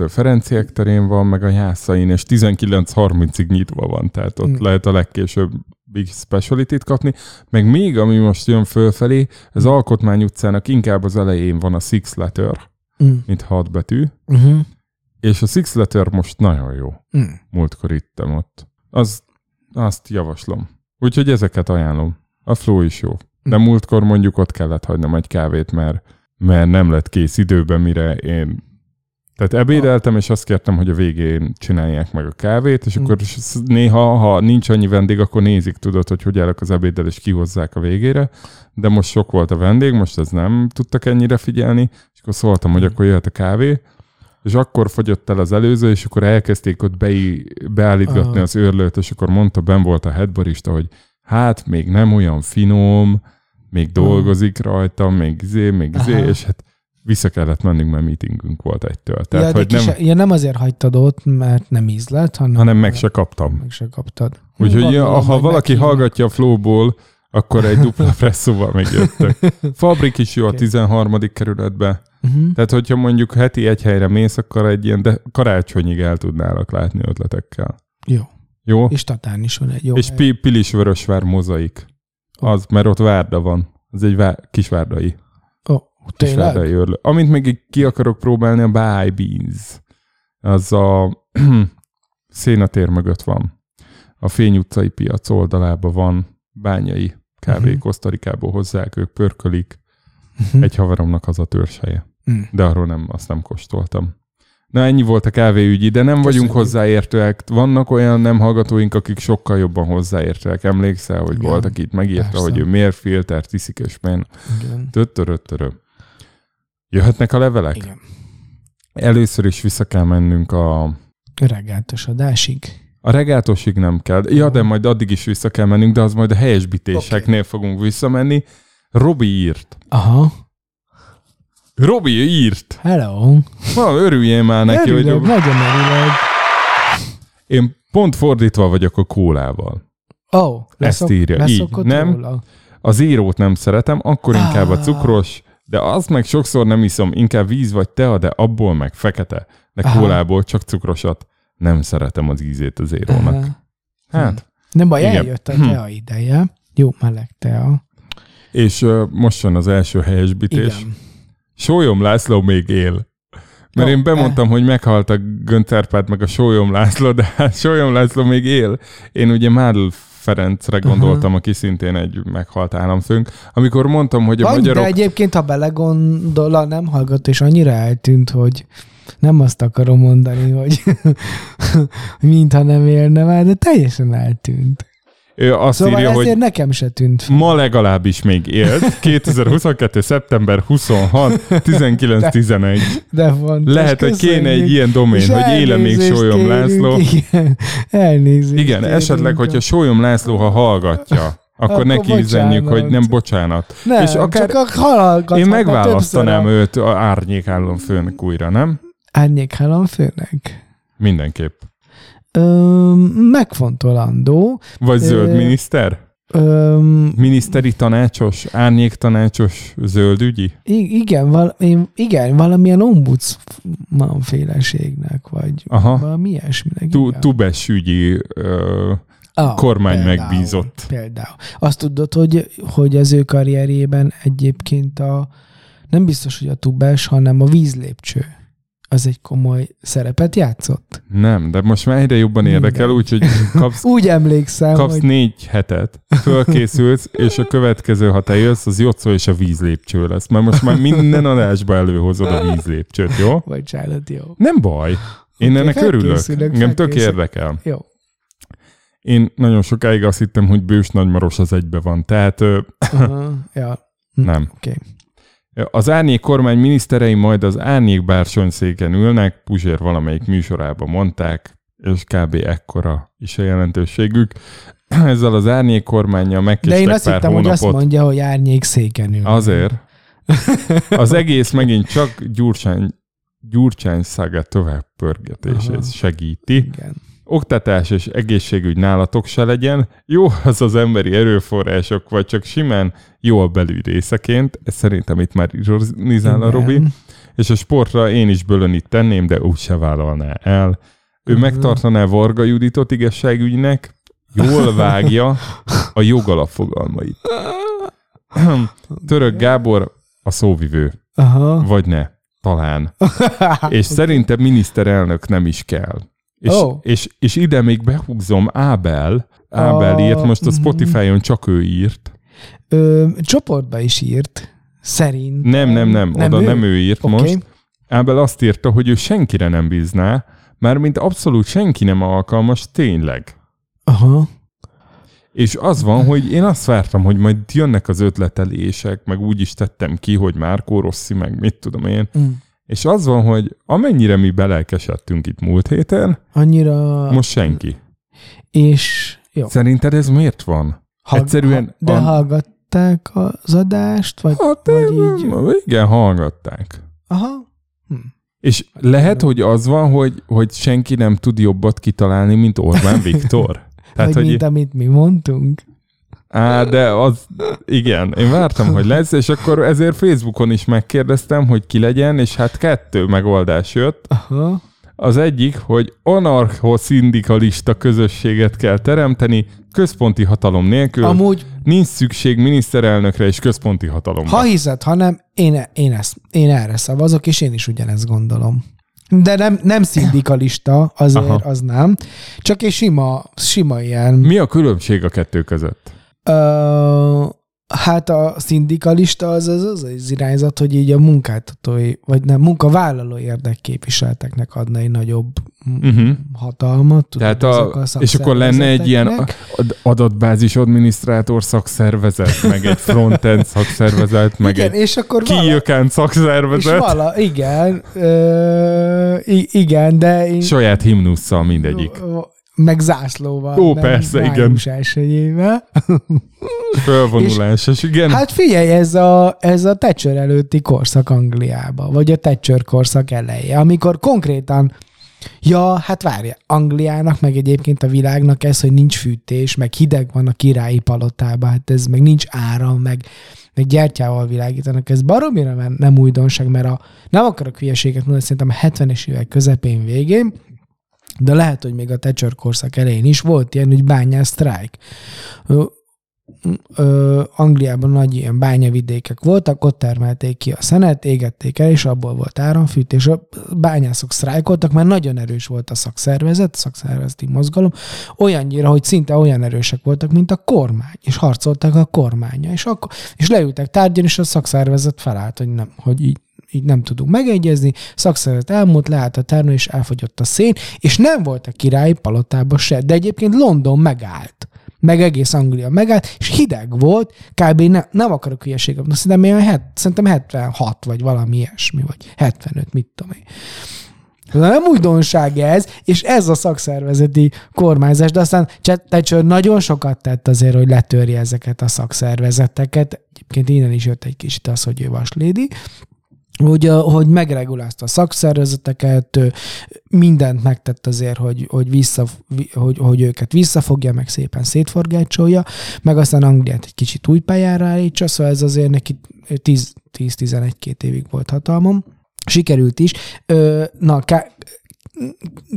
Ferenciek terén van, meg a Jászain, és 19.30-ig nyitva van, tehát ott mm. lehet a legkésőbb Big Speciality-t kapni, meg még, ami most jön fölfelé, az Alkotmány utcának inkább az elején van a Six Letter, mm. mint hat betű, uh-huh. és a Six Letter most nagyon jó. Mm. Múltkor ittem ott. Az, azt javaslom. Úgyhogy ezeket ajánlom. A flow is jó. De mm. múltkor mondjuk ott kellett hagynom egy kávét, mert, mert nem lett kész időben, mire én tehát ebédeltem, és azt kértem, hogy a végén csinálják meg a kávét, és mm. akkor néha, ha nincs annyi vendég, akkor nézik, tudod, hogy hogy állok az ebéddel, és kihozzák a végére. De most sok volt a vendég, most ez nem tudtak ennyire figyelni, és akkor szóltam, hogy mm. akkor jöhet a kávé, és akkor fogyott el az előző, és akkor elkezdték ott be, beállítgatni Aha. az őrlőt, és akkor mondta, ben volt a headbarista, hogy hát még nem olyan finom, még dolgozik rajta, még zé, még zé, és hát vissza kellett mennünk, mert meetingünk volt egytől. Tehát, ja, hogy nem, ja, nem azért hagytad ott, mert nem ízlett, hanem, hanem meg se kaptam. Meg se kaptad. Úgyhogy ja, ha valaki hallgatja a flowból, akkor egy dupla presszóval megjöttek. Fabrik is jó a 13. kerületbe. Uh-huh. Tehát, hogyha mondjuk heti egy helyre mész, akkor egy ilyen, de karácsonyig el tudnálak látni ötletekkel. Jó. Jó? És Tatán is van egy jó És hely. Pilis Vörösvár mozaik. Az, mert ott Várda van. Ez egy vár, kisvárdai. Oh, kisvárdai örlő. Amint még ki akarok próbálni, a Buy Beans. Az a szénatér mögött van. A Fény utcai piac oldalában van bányai kávé, uh-huh. Kosztarikából hozzák, ők pörkölik. Uh-huh. Egy haveromnak az a törzseje. Uh-huh. De arról nem, azt nem kóstoltam. Na ennyi volt a kávéügyi, de nem Köszönjük. vagyunk hozzáértőek. Vannak olyan nem hallgatóink, akik sokkal jobban hozzáértőek. Emlékszel, hogy Igen. volt, aki itt megírta, Persze. hogy ő miért filtert iszik, és men. Töttöröttörö. Jöhetnek a levelek? Igen. Először is vissza kell mennünk a... Regátos adásig. A regátosig nem kell. Ja, de majd addig is vissza kell mennünk, de az majd a helyesbítéseknél okay. fogunk visszamenni. Robi írt. Aha. Robi írt. Hello. Na, örüljél már neki, Örülök, hogy... nagyon örülök. Én pont fordítva vagyok a kólával. Ó, oh, Ezt írja. Így, nem? Róla. Az írót nem szeretem, akkor ah. inkább a cukros, de azt meg sokszor nem iszom, inkább víz vagy tea, de abból meg fekete. De Aha. kólából csak cukrosat. Nem szeretem az ízét az érónak. Aha. Hát. Nem baj, igen. eljött a tea hm. ideje. Jó meleg tea. És uh, most jön az első helyesbítés. Igen. Sólyom László még él. Mert oh, én bemondtam, eh. hogy meghalt a Göntárpát meg a Sólyom László, de hát Sólyom László még él. Én ugye Mádl Ferencre gondoltam, uh-huh. aki szintén egy meghalt államfőnk. Amikor mondtam, hogy a Vagy, magyarok... de egyébként, ha belegondol, nem hallgat, és annyira eltűnt, hogy nem azt akarom mondani, hogy mintha nem élne már, de teljesen eltűnt. Ő azt szóval írja, hogy nekem se tűnt fel. Ma legalábbis még élt. 2022. szeptember 26, 19-11. De fontos. Lehet, hogy kéne egy ilyen domén, hogy éle még Sólyom László. Igen, elnézést. Igen, esetleg, hogyha Sólyom László, ha hallgatja, akkor, akkor neki üzenjük, hogy nem bocsánat. Nem, és akár csak én megválasztanám őt a árnyékállom főnek újra, nem? Árnyékállom főnek? Mindenképp. Ö, megfontolandó. Vagy zöld miniszter? Ö, Miniszteri tanácsos, árnyék tanácsos zöldügyi? Igen, val, én, igen, valamilyen ombudsman féleségnek, vagy Aha. valami ilyesminek. Tu, tubes ügyi ö, ah, kormány például, megbízott. Például. Azt tudod, hogy, hogy az ő karrierjében egyébként a nem biztos, hogy a tubes, hanem a vízlépcső az egy komoly szerepet játszott? Nem, de most már egyre jobban érdekel, úgyhogy kapsz, Úgy emlékszem, kapsz hogy... négy hetet, fölkészülsz, és a következő, ha te jössz, az Jocó és a vízlépcső lesz. Mert most már minden adásba előhozod a vízlépcsőt, jó? Bocsánat, jó. Nem baj. Én okay, ennek örülök. Engem tök érdekel. Jó. Én nagyon sokáig azt hittem, hogy Bős Nagymaros az egybe van, tehát... Uh-huh, ja. Nem. Oké. Okay. Az árnyék kormány miniszterei majd az árnyék bársonyszéken ülnek, Puzsér valamelyik műsorában mondták, és kb. ekkora is a jelentőségük. Ezzel az árnyék kormányjal megkéstek De én azt pár hittem, hónapot. hogy azt mondja, hogy árnyék széken ül. Azért. Az egész megint csak Gyurcsány, Gyurcsány szaga tovább pörgetését segíti. Igen. Oktatás és egészségügy nálatok se legyen, jó az az emberi erőforrások, vagy csak simán jó a belügy részeként, ez szerintem itt már ironizál a Robi, és a sportra én is bölönit tenném, de úgy se vállalná el. Ő uh-huh. megtartaná Varga Juditot igazságügynek, jól vágja a jogalap fogalmait. Török Gábor a szóvivő. Aha. Vagy ne. Talán. és szerintem miniszterelnök nem is kell. És, oh. és, és ide még behúzom Ábel. Ábel a... írt, most a. Spotify-on csak ő írt. Ö, csoportba is írt, szerint. Nem, nem, nem, nem oda ő? nem ő írt okay. most. Ábel azt írta, hogy ő senkire nem bízná, mint abszolút senki nem alkalmas tényleg. Aha. És az van, hogy én azt vártam, hogy majd jönnek az ötletelések, meg úgy is tettem ki, hogy Márkó Rossi, meg mit tudom én. Mm. És az van, hogy amennyire mi belelkesedtünk itt múlt héten, annyira... most senki. És jó. Szerinted ez miért van? Hallg- Egyszerűen... De a... hallgatták az adást? Vagy, hát, vagy így... Igen, hallgatták. Aha. Hm. És lehet, hogy az van, hogy, hogy senki nem tud jobbat kitalálni, mint Orbán Viktor? Tehát, Vagy hogy mint amit mi mondtunk. Á, de az, igen, én vártam, hogy lesz, és akkor ezért Facebookon is megkérdeztem, hogy ki legyen, és hát kettő megoldás jött. Aha. Az egyik, hogy anarcho-szindikalista közösséget kell teremteni, központi hatalom nélkül. Amúgy nincs szükség miniszterelnökre és központi hatalomra. Ha hiszed, hanem én, én, ezt, én erre szavazok, és én is ugyanezt gondolom. De nem, nem szindikalista, azért Aha. az nem. Csak egy sima, sima ilyen... Mi a különbség a kettő között? Hát a szindikalista az az, az az irányzat, hogy így a munkáltatói, vagy nem, munkavállaló érdekképviseleteknek adna egy nagyobb uh-huh. hatalmat. Tudod, Tehát a, a és akkor lenne egy ilyen adatbázis adminisztrátor szakszervezet, meg egy frontend szakszervezet, meg igen, egy és akkor kijökent szakszervezet. És vala, igen, ö, igen, de... Én, Saját himnusszal mindegyik meg zászlóval. Ó, persze, igen. elsőjével. Fölvonulásos, igen. Hát figyelj, ez a, ez a Thatcher előtti korszak Angliába, vagy a Thatcher korszak eleje, amikor konkrétan Ja, hát várja, Angliának, meg egyébként a világnak ez, hogy nincs fűtés, meg hideg van a királyi palotában, hát ez meg nincs áram, meg, meg gyertyával világítanak. Ez baromira nem újdonság, mert a, nem akarok hülyeséget mondani, szerintem a 70-es évek közepén végén de lehet, hogy még a Thatcher korszak elején is volt ilyen, hogy bányás sztrájk. Angliában nagy ilyen bányavidékek voltak, ott termelték ki a szenet, égették el, és abból volt áramfűtés. A bányászok sztrájkoltak, mert nagyon erős volt a szakszervezet, a szakszervezeti mozgalom, olyannyira, hogy szinte olyan erősek voltak, mint a kormány, és harcoltak a kormánya. És, akkor, és leültek tárgyalni, és a szakszervezet felállt, hogy nem, hogy így így nem tudunk megegyezni, szakszervezet elmúlt, leállt a termő, és elfogyott a szén, és nem volt a királyi palotában se, de egyébként London megállt meg egész Anglia megállt, és hideg volt, kb. Ne, nem akarok hülyeséget mondani, szerintem, olyan het, szerintem 76 vagy valami ilyesmi, vagy 75, mit tudom én. De nem újdonság ez, és ez a szakszervezeti kormányzás, de aztán Thatcher nagyon sokat tett azért, hogy letörje ezeket a szakszervezeteket. Egyébként innen is jött egy kicsit az, hogy ő vaslédi hogy, hogy megregulázta a szakszervezeteket, mindent megtett azért, hogy, hogy, vissza, hogy, hogy őket visszafogja, meg szépen szétforgácsolja, meg aztán Angliát egy kicsit új pályára állítsa, szóval ez azért neki 10-11-2 évig volt hatalmam. Sikerült is. Na,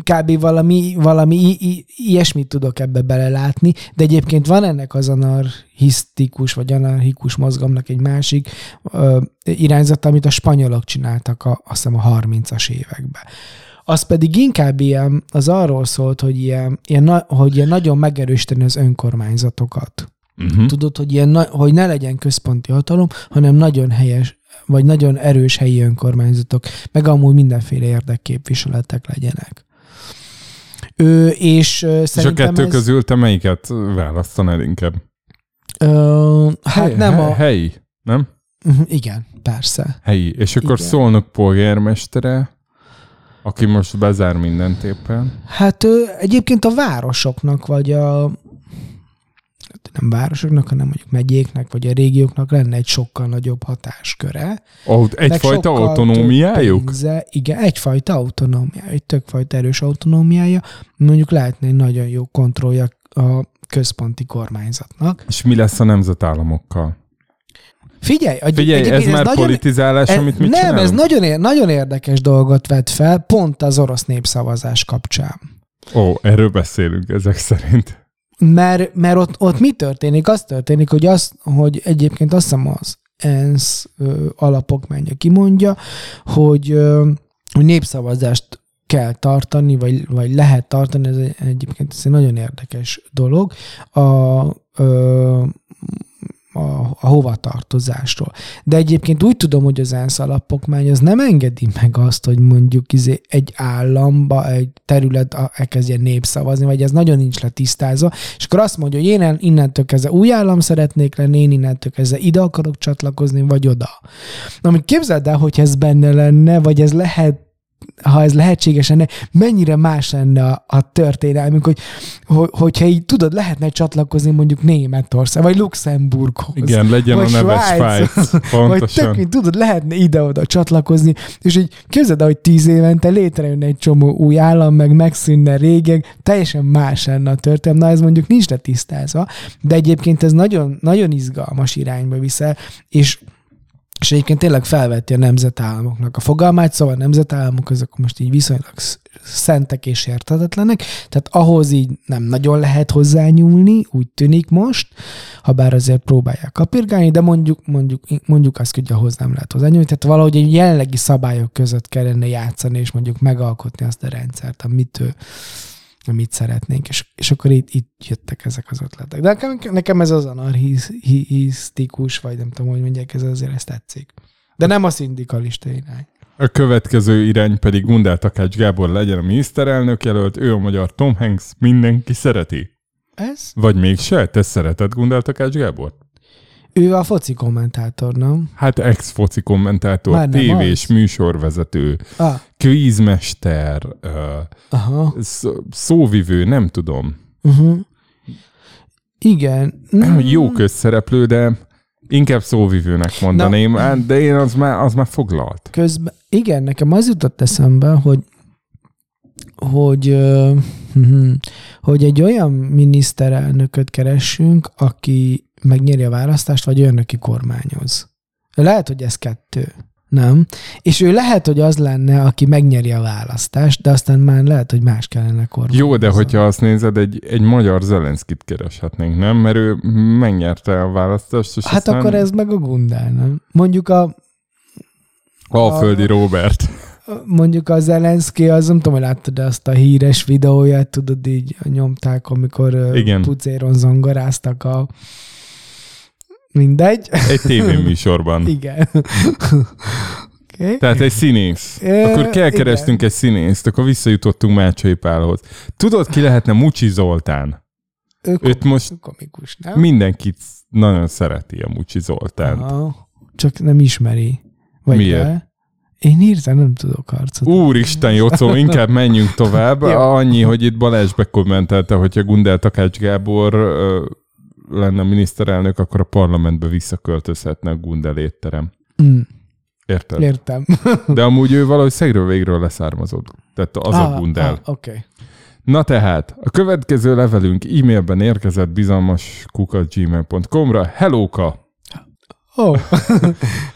kb. valami, valami i, i, ilyesmit tudok ebbe belelátni, de egyébként van ennek az anarchisztikus vagy anarchikus mozgalomnak egy másik ö, irányzata, amit a spanyolok csináltak a, azt hiszem a 30-as években. Az pedig inkább ilyen, az arról szólt, hogy ilyen, ilyen, hogy ilyen nagyon megerősíteni az önkormányzatokat. Uh-huh. Tudod, hogy, ilyen, hogy ne legyen központi hatalom, hanem nagyon helyes, vagy nagyon erős helyi önkormányzatok, meg amúgy mindenféle érdekképviseletek legyenek. Ő, és, és a kettő ez... közül te melyiket választanád inkább? Ö, hát Hely, nem a... Helyi, nem? Mhm, igen, persze. Helyi. És akkor Igen. szólnak polgármestere, aki most bezár mindent éppen. Hát ő, egyébként a városoknak, vagy a nem városoknak, hanem mondjuk megyéknek, vagy a régióknak lenne egy sokkal nagyobb hatásköre. Aut- egyfajta autonómiájuk? Pénze, igen, egyfajta autonómia, egy többfajta erős autonómiája. Mondjuk lehetne egy nagyon jó kontrollja a központi kormányzatnak. És mi lesz a nemzetállamokkal? Figyelj, Figyelj ez, ez már nagyon, politizálás, ez, amit mit Nem, csinálunk? ez nagyon, nagyon érdekes dolgot vett fel, pont az orosz népszavazás kapcsán. Ó, erről beszélünk ezek szerint. Mert, mert ott, ott mi történik? Az történik, hogy, az, hogy egyébként azt hiszem az ENSZ alapokmánya kimondja, hogy, népszavazást kell tartani, vagy, vagy lehet tartani, ez egy, egyébként ez egy nagyon érdekes dolog, a, ö, a, a hovatartozásról. De egyébként úgy tudom, hogy az ENSZ alapokmány az nem engedi meg azt, hogy mondjuk izé egy államba, egy terület elkezdjen népszavazni, vagy ez nagyon nincs letisztázva, és akkor azt mondja, hogy én innentől kezdve új állam szeretnék lenni, én innentől kezdve ide akarok csatlakozni, vagy oda. Amit képzeld el, hogy ez benne lenne, vagy ez lehet ha ez lehetséges lenne, mennyire más lenne a, a történelmünk, hogy, hogy, hogyha így tudod, lehetne csatlakozni mondjuk Németország, vagy Luxemburghoz. Igen, legyen vagy a neves Svájc. Svájc. Vagy tök, mint tudod, lehetne ide-oda csatlakozni, és így képzeld hogy tíz évente létrejönne egy csomó új állam, meg megszűnne régek, teljesen más lenne a történelem. Na ez mondjuk nincs letisztázva, de egyébként ez nagyon, nagyon izgalmas irányba viszel, és és egyébként tényleg felvetti a nemzetállamoknak a fogalmát, szóval a nemzetállamok azok most így viszonylag szentek és értetetlenek, tehát ahhoz így nem nagyon lehet hozzányúlni, úgy tűnik most, ha bár azért próbálják kapirgálni, de mondjuk, mondjuk, mondjuk azt, hogy ahhoz nem lehet hozzányúlni, tehát valahogy egy jelenlegi szabályok között kellene játszani, és mondjuk megalkotni azt a rendszert, amit ő, amit szeretnénk, és, és akkor itt, itt jöttek ezek az ötletek. De nekem, nekem ez az anarchisztikus, vagy nem tudom, hogy mondják, ez azért ezt tetszik. De nem a szindikalista irány. A következő irány pedig Gundel Takács Gábor legyen a miniszterelnök jelölt, ő a magyar Tom Hanks, mindenki szereti. Ez? Vagy mégse? Te szereted Gundel Takács Gábor? Ő a foci kommentátor, nem? Hát ex-foci kommentátor, Már tévés az? műsorvezető, ah. kvízmester, uh, Aha. szóvivő, nem tudom. Uh-huh. Igen. Jó közszereplő, de inkább szóvivőnek mondaném, Na, de én az már, az már foglalt. Közben, igen, nekem az jutott eszembe, hogy hogy, uh, hogy egy olyan miniszterelnököt keressünk, aki megnyeri a választást, vagy olyan, aki kormányoz. Lehet, hogy ez kettő. Nem. És ő lehet, hogy az lenne, aki megnyeri a választást, de aztán már lehet, hogy más kellene kormányozni. Jó, de hogyha azt nézed, egy, egy magyar Zelenszkit kereshetnénk, nem? Mert ő megnyerte a választást. És hát aztán... akkor ez meg a Gundel, nem? Mondjuk a... Alföldi a... Robert mondjuk az Zelenszky, az nem tudom, hogy láttad azt a híres videóját, tudod, így nyomták, amikor Igen. pucéron zongoráztak a Mindegy. Egy tévéműsorban. Igen. Okay. Tehát egy színész. Akkor kell keresnünk egy színészt, akkor visszajutottunk Mácsai Pálhoz. Tudod, ki lehetne Mucsi Zoltán? Ő Őt most komikus, nem? mindenkit nagyon szereti a Mucsi Zoltánt. Aha, csak nem ismeri. Vagy Miért? De? Én írtam, nem tudok harcot. Úristen, Jocó, inkább menjünk tovább. Annyi, hogy itt Balázs bekommentelte, hogyha Gundel Takács Gábor lenne miniszterelnök, akkor a parlamentbe visszaköltözhetne a Gundel étterem. Mm. Érted? Értem. De amúgy ő valahogy szegről végről leszármazott. Tehát az ah, a Gundel. Ah, Oké. Okay. Na tehát, a következő levelünk e-mailben érkezett bizalmas gmail.com-ra. Hellóka! Oh,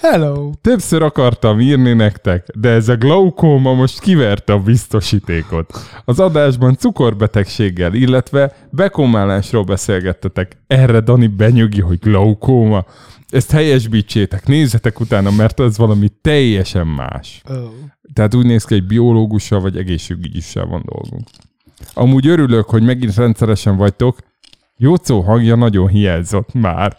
hello! Többször akartam írni nektek, de ez a glaukóma most kiverte a biztosítékot. Az adásban cukorbetegséggel, illetve bekomálásról beszélgettetek. Erre Dani benyögi, hogy glaukóma. Ezt helyesbítsétek, nézzetek utána, mert ez valami teljesen más. Oh. Tehát úgy néz ki, hogy biológussal vagy egészségügyissel van dolgunk. Amúgy örülök, hogy megint rendszeresen vagytok. Jócó hangja nagyon hiányzott már.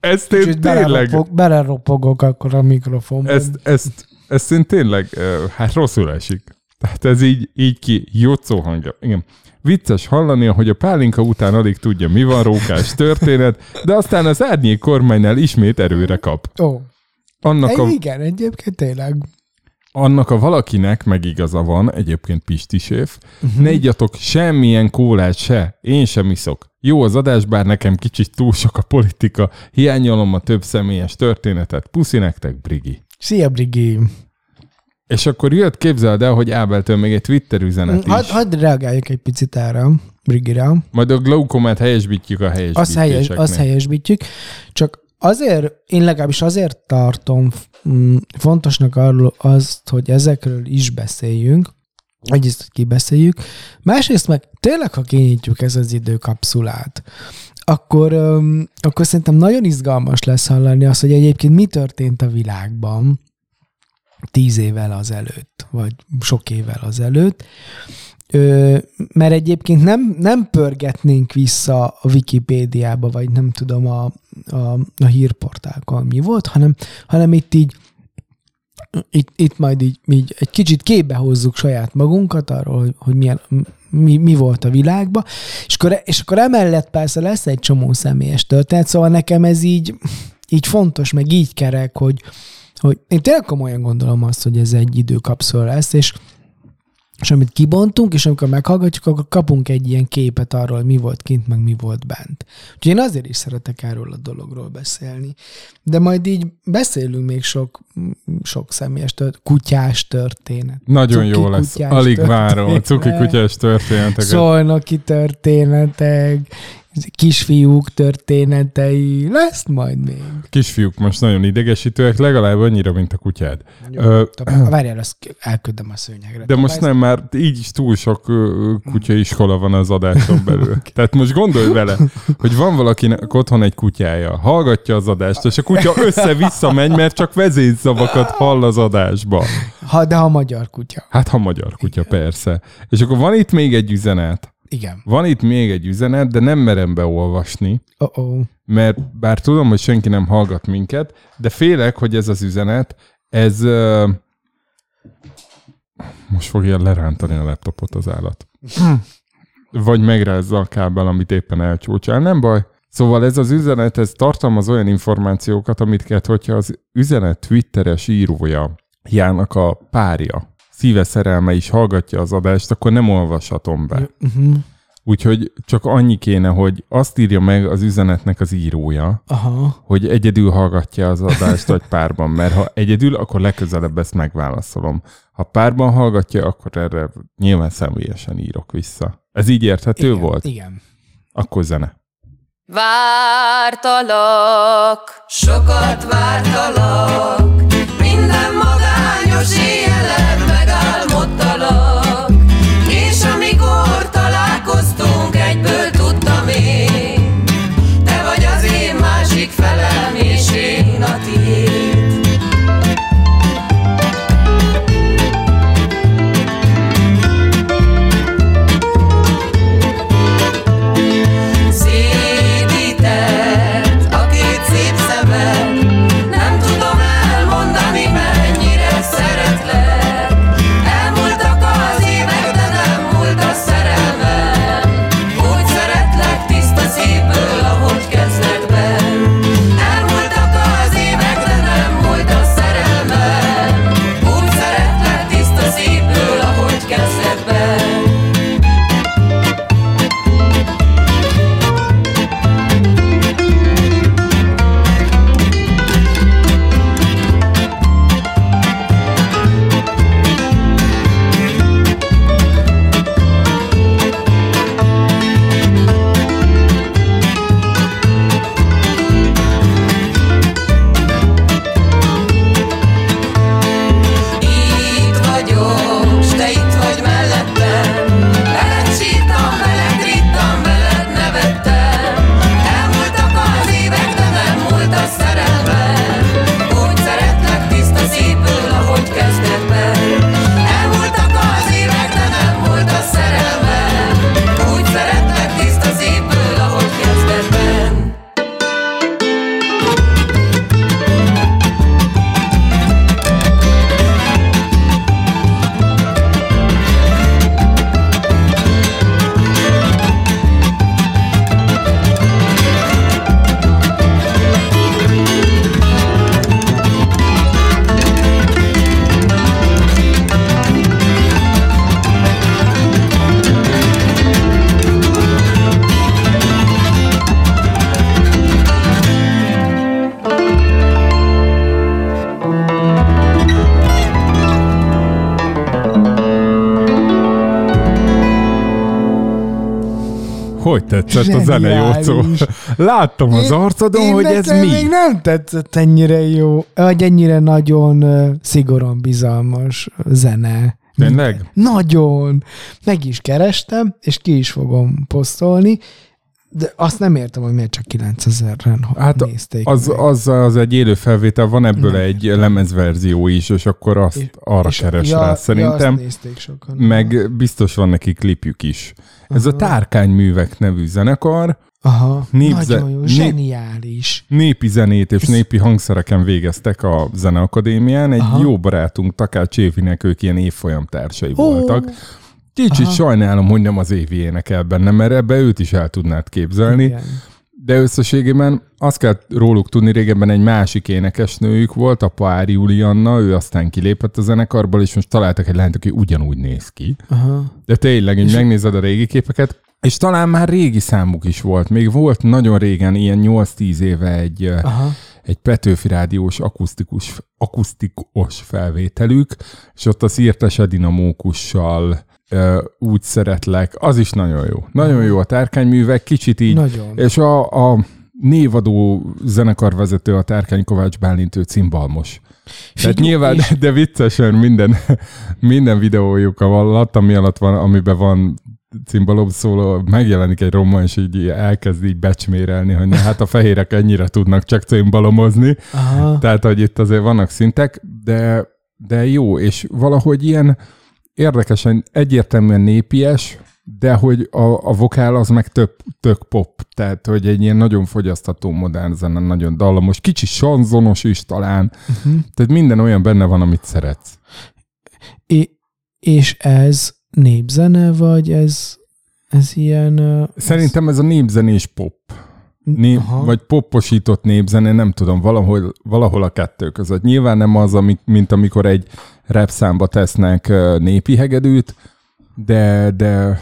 Ezt én Kicsit tényleg... Beleropogok akkor a mikrofonban. Ezt, ezt, ezt én tényleg, hát rosszul esik. Tehát ez így, így ki, jocó hangja. Igen. Vicces hallani, hogy a pálinka után alig tudja, mi van rókás történet, de aztán az árnyék kormánynál ismét erőre kap. Ó. Annak a... Igen, egyébként tényleg. Annak a valakinek meg igaza van, egyébként Pisti séf, uh-huh. ne igyatok semmilyen kólát se, én sem iszok. Jó az adás, bár nekem kicsit túl sok a politika. Hiányolom a több személyes történetet. Puszi nektek, Brigi. Szia, Brigi! És akkor jött, képzeld el, hogy Ábeltől még egy Twitter üzenet Hadd is. had reagáljak egy picit erre, Brigire. Majd a glaukomát helyesbítjük a Azt, helyes, helyesbítéseknél. azt helyesbítjük. Csak azért, én legalábbis azért tartom mm, fontosnak arról azt, hogy ezekről is beszéljünk, egyrészt, hogy kibeszéljük, másrészt meg tényleg, ha kinyitjuk ez az időkapszulát, akkor, öm, akkor szerintem nagyon izgalmas lesz hallani azt, hogy egyébként mi történt a világban tíz évvel azelőtt, vagy sok évvel azelőtt, Ö, mert egyébként nem, nem pörgetnénk vissza a Wikipédiába, vagy nem tudom, a, a, a hírportálkon mi volt, hanem, hanem itt így itt, itt majd így, így egy kicsit képbe hozzuk saját magunkat arról, hogy, hogy milyen, mi, mi volt a világban, és akkor, és akkor emellett persze lesz egy csomó személyes történet, szóval nekem ez így, így fontos, meg így kerek, hogy, hogy én tényleg komolyan gondolom azt, hogy ez egy időkapszol lesz, és és amit kibontunk, és amikor meghallgatjuk, akkor kapunk egy ilyen képet arról, hogy mi volt kint, meg mi volt bent. Úgyhogy én azért is szeretek erről a dologról beszélni. De majd így beszélünk még sok, sok személyes tört, kutyás történet. Nagyon Cuki jó lesz. Alig várom. A cuki történet. kutyás történeteket. Szolnoki történetek, kisfiúk történetei, lesz majd még. Kisfiúk most nagyon idegesítőek, legalább annyira, mint a kutyád. Ö, Várjál, azt elküldöm a szőnyegre. De most nem, már így is túl sok kutyaiskola van az adáson belül. Tehát most gondolj vele, hogy van valakinek otthon egy kutyája, hallgatja az adást, és a kutya össze-vissza megy, mert csak vezényszavakat hall az adásba. Ha, de ha magyar kutya. Hát ha magyar kutya, persze. És akkor van itt még egy üzenet. Igen. Van itt még egy üzenet, de nem merem beolvasni, Oh-oh. mert bár tudom, hogy senki nem hallgat minket, de félek, hogy ez az üzenet, ez ö, most fogja lerántani a laptopot az állat. Vagy megrázza a kábel, amit éppen elcsúcsál. Nem baj. Szóval ez az üzenet, ez tartalmaz olyan információkat, amiket, hogyha az üzenet twitteres írója, Jának a párja, szíve szerelme is hallgatja az adást, akkor nem olvashatom be. Uh-huh. Úgyhogy csak annyi kéne, hogy azt írja meg az üzenetnek az írója, Aha. hogy egyedül hallgatja az adást, vagy párban, mert ha egyedül, akkor legközelebb ezt megválaszolom. Ha párban hallgatja, akkor erre nyilván személyesen írok vissza. Ez így érthető Igen, volt? Igen. Akkor zene. Vártalak, sokat vártalak, Tetszett a zene, Jócó? Zseniális. Láttam az Én- arcodon, Én hogy ez mi. még nem tetszett ennyire jó, vagy ennyire nagyon szigorúan bizalmas zene. Tényleg? Nagyon. Meg is kerestem, és ki is fogom posztolni, de azt nem értem, hogy miért csak 9000-en Hát nézték. Az, meg. az, az egy élő felvétel, van ebből Nem. egy lemezverzió is, és akkor azt És- arra és- keres ja, rá Ja, szerintem. nézték sokan. Meg biztos van neki klipjük is. Ez a Aha. Tárkányművek nevű zenekar Aha, népze- nagyon jó, nép- zseniális. népi zenét és népi hangszereken végeztek a Zeneakadémián. Egy Aha. jó barátunk, Takács Évinek ők ilyen évfolyam társai Ó. voltak. Kicsit Aha. sajnálom, hogy nem az Évi énekel benne, mert ebbe őt is el tudnád képzelni. Igen. De összességében azt kell róluk tudni, régebben egy másik énekesnőjük volt, a Pár Julianna, ő aztán kilépett a zenekarból, és most találtak egy lányt, aki ugyanúgy néz ki. Aha. De tényleg, így megnézed a régi képeket, és talán már régi számuk is volt. Még volt nagyon régen, ilyen 8-10 éve egy, Aha. egy Petőfi rádiós akusztikus, akusztikus felvételük, és ott a Szirtese dinamókussal ö, úgy szeretlek, az is nagyon jó. Nagyon jó a tárkányművek, kicsit így Nagyon. és a, a névadó zenekarvezető a Tárkány Kovács Bálint, ő cimbalmos. Tehát nyilván, és- de viccesen minden, minden videójuk alatt, ami alatt van, amiben van cimbalom szóló, megjelenik egy roma, és így elkezd így becsmérelni, hogy na, hát a fehérek ennyire tudnak csak cimbalomozni. Aha. Tehát, hogy itt azért vannak szintek, de, de jó, és valahogy ilyen érdekesen, egyértelműen népies, de hogy a, a vokál az meg tök, tök pop, tehát hogy egy ilyen nagyon fogyasztható modern zene, nagyon dallamos, kicsi sanzonos is talán, Uh-huh. tehát minden olyan benne van, amit szeretsz. É- és ez népzene, vagy ez, ez ilyen... Szerintem ez a népzenés pop. Nép, Aha. vagy popposított népzene, nem tudom, valahol, valahol a kettő között. Nyilván nem az, amik, mint amikor egy rap számba tesznek népi hegedűt, de, de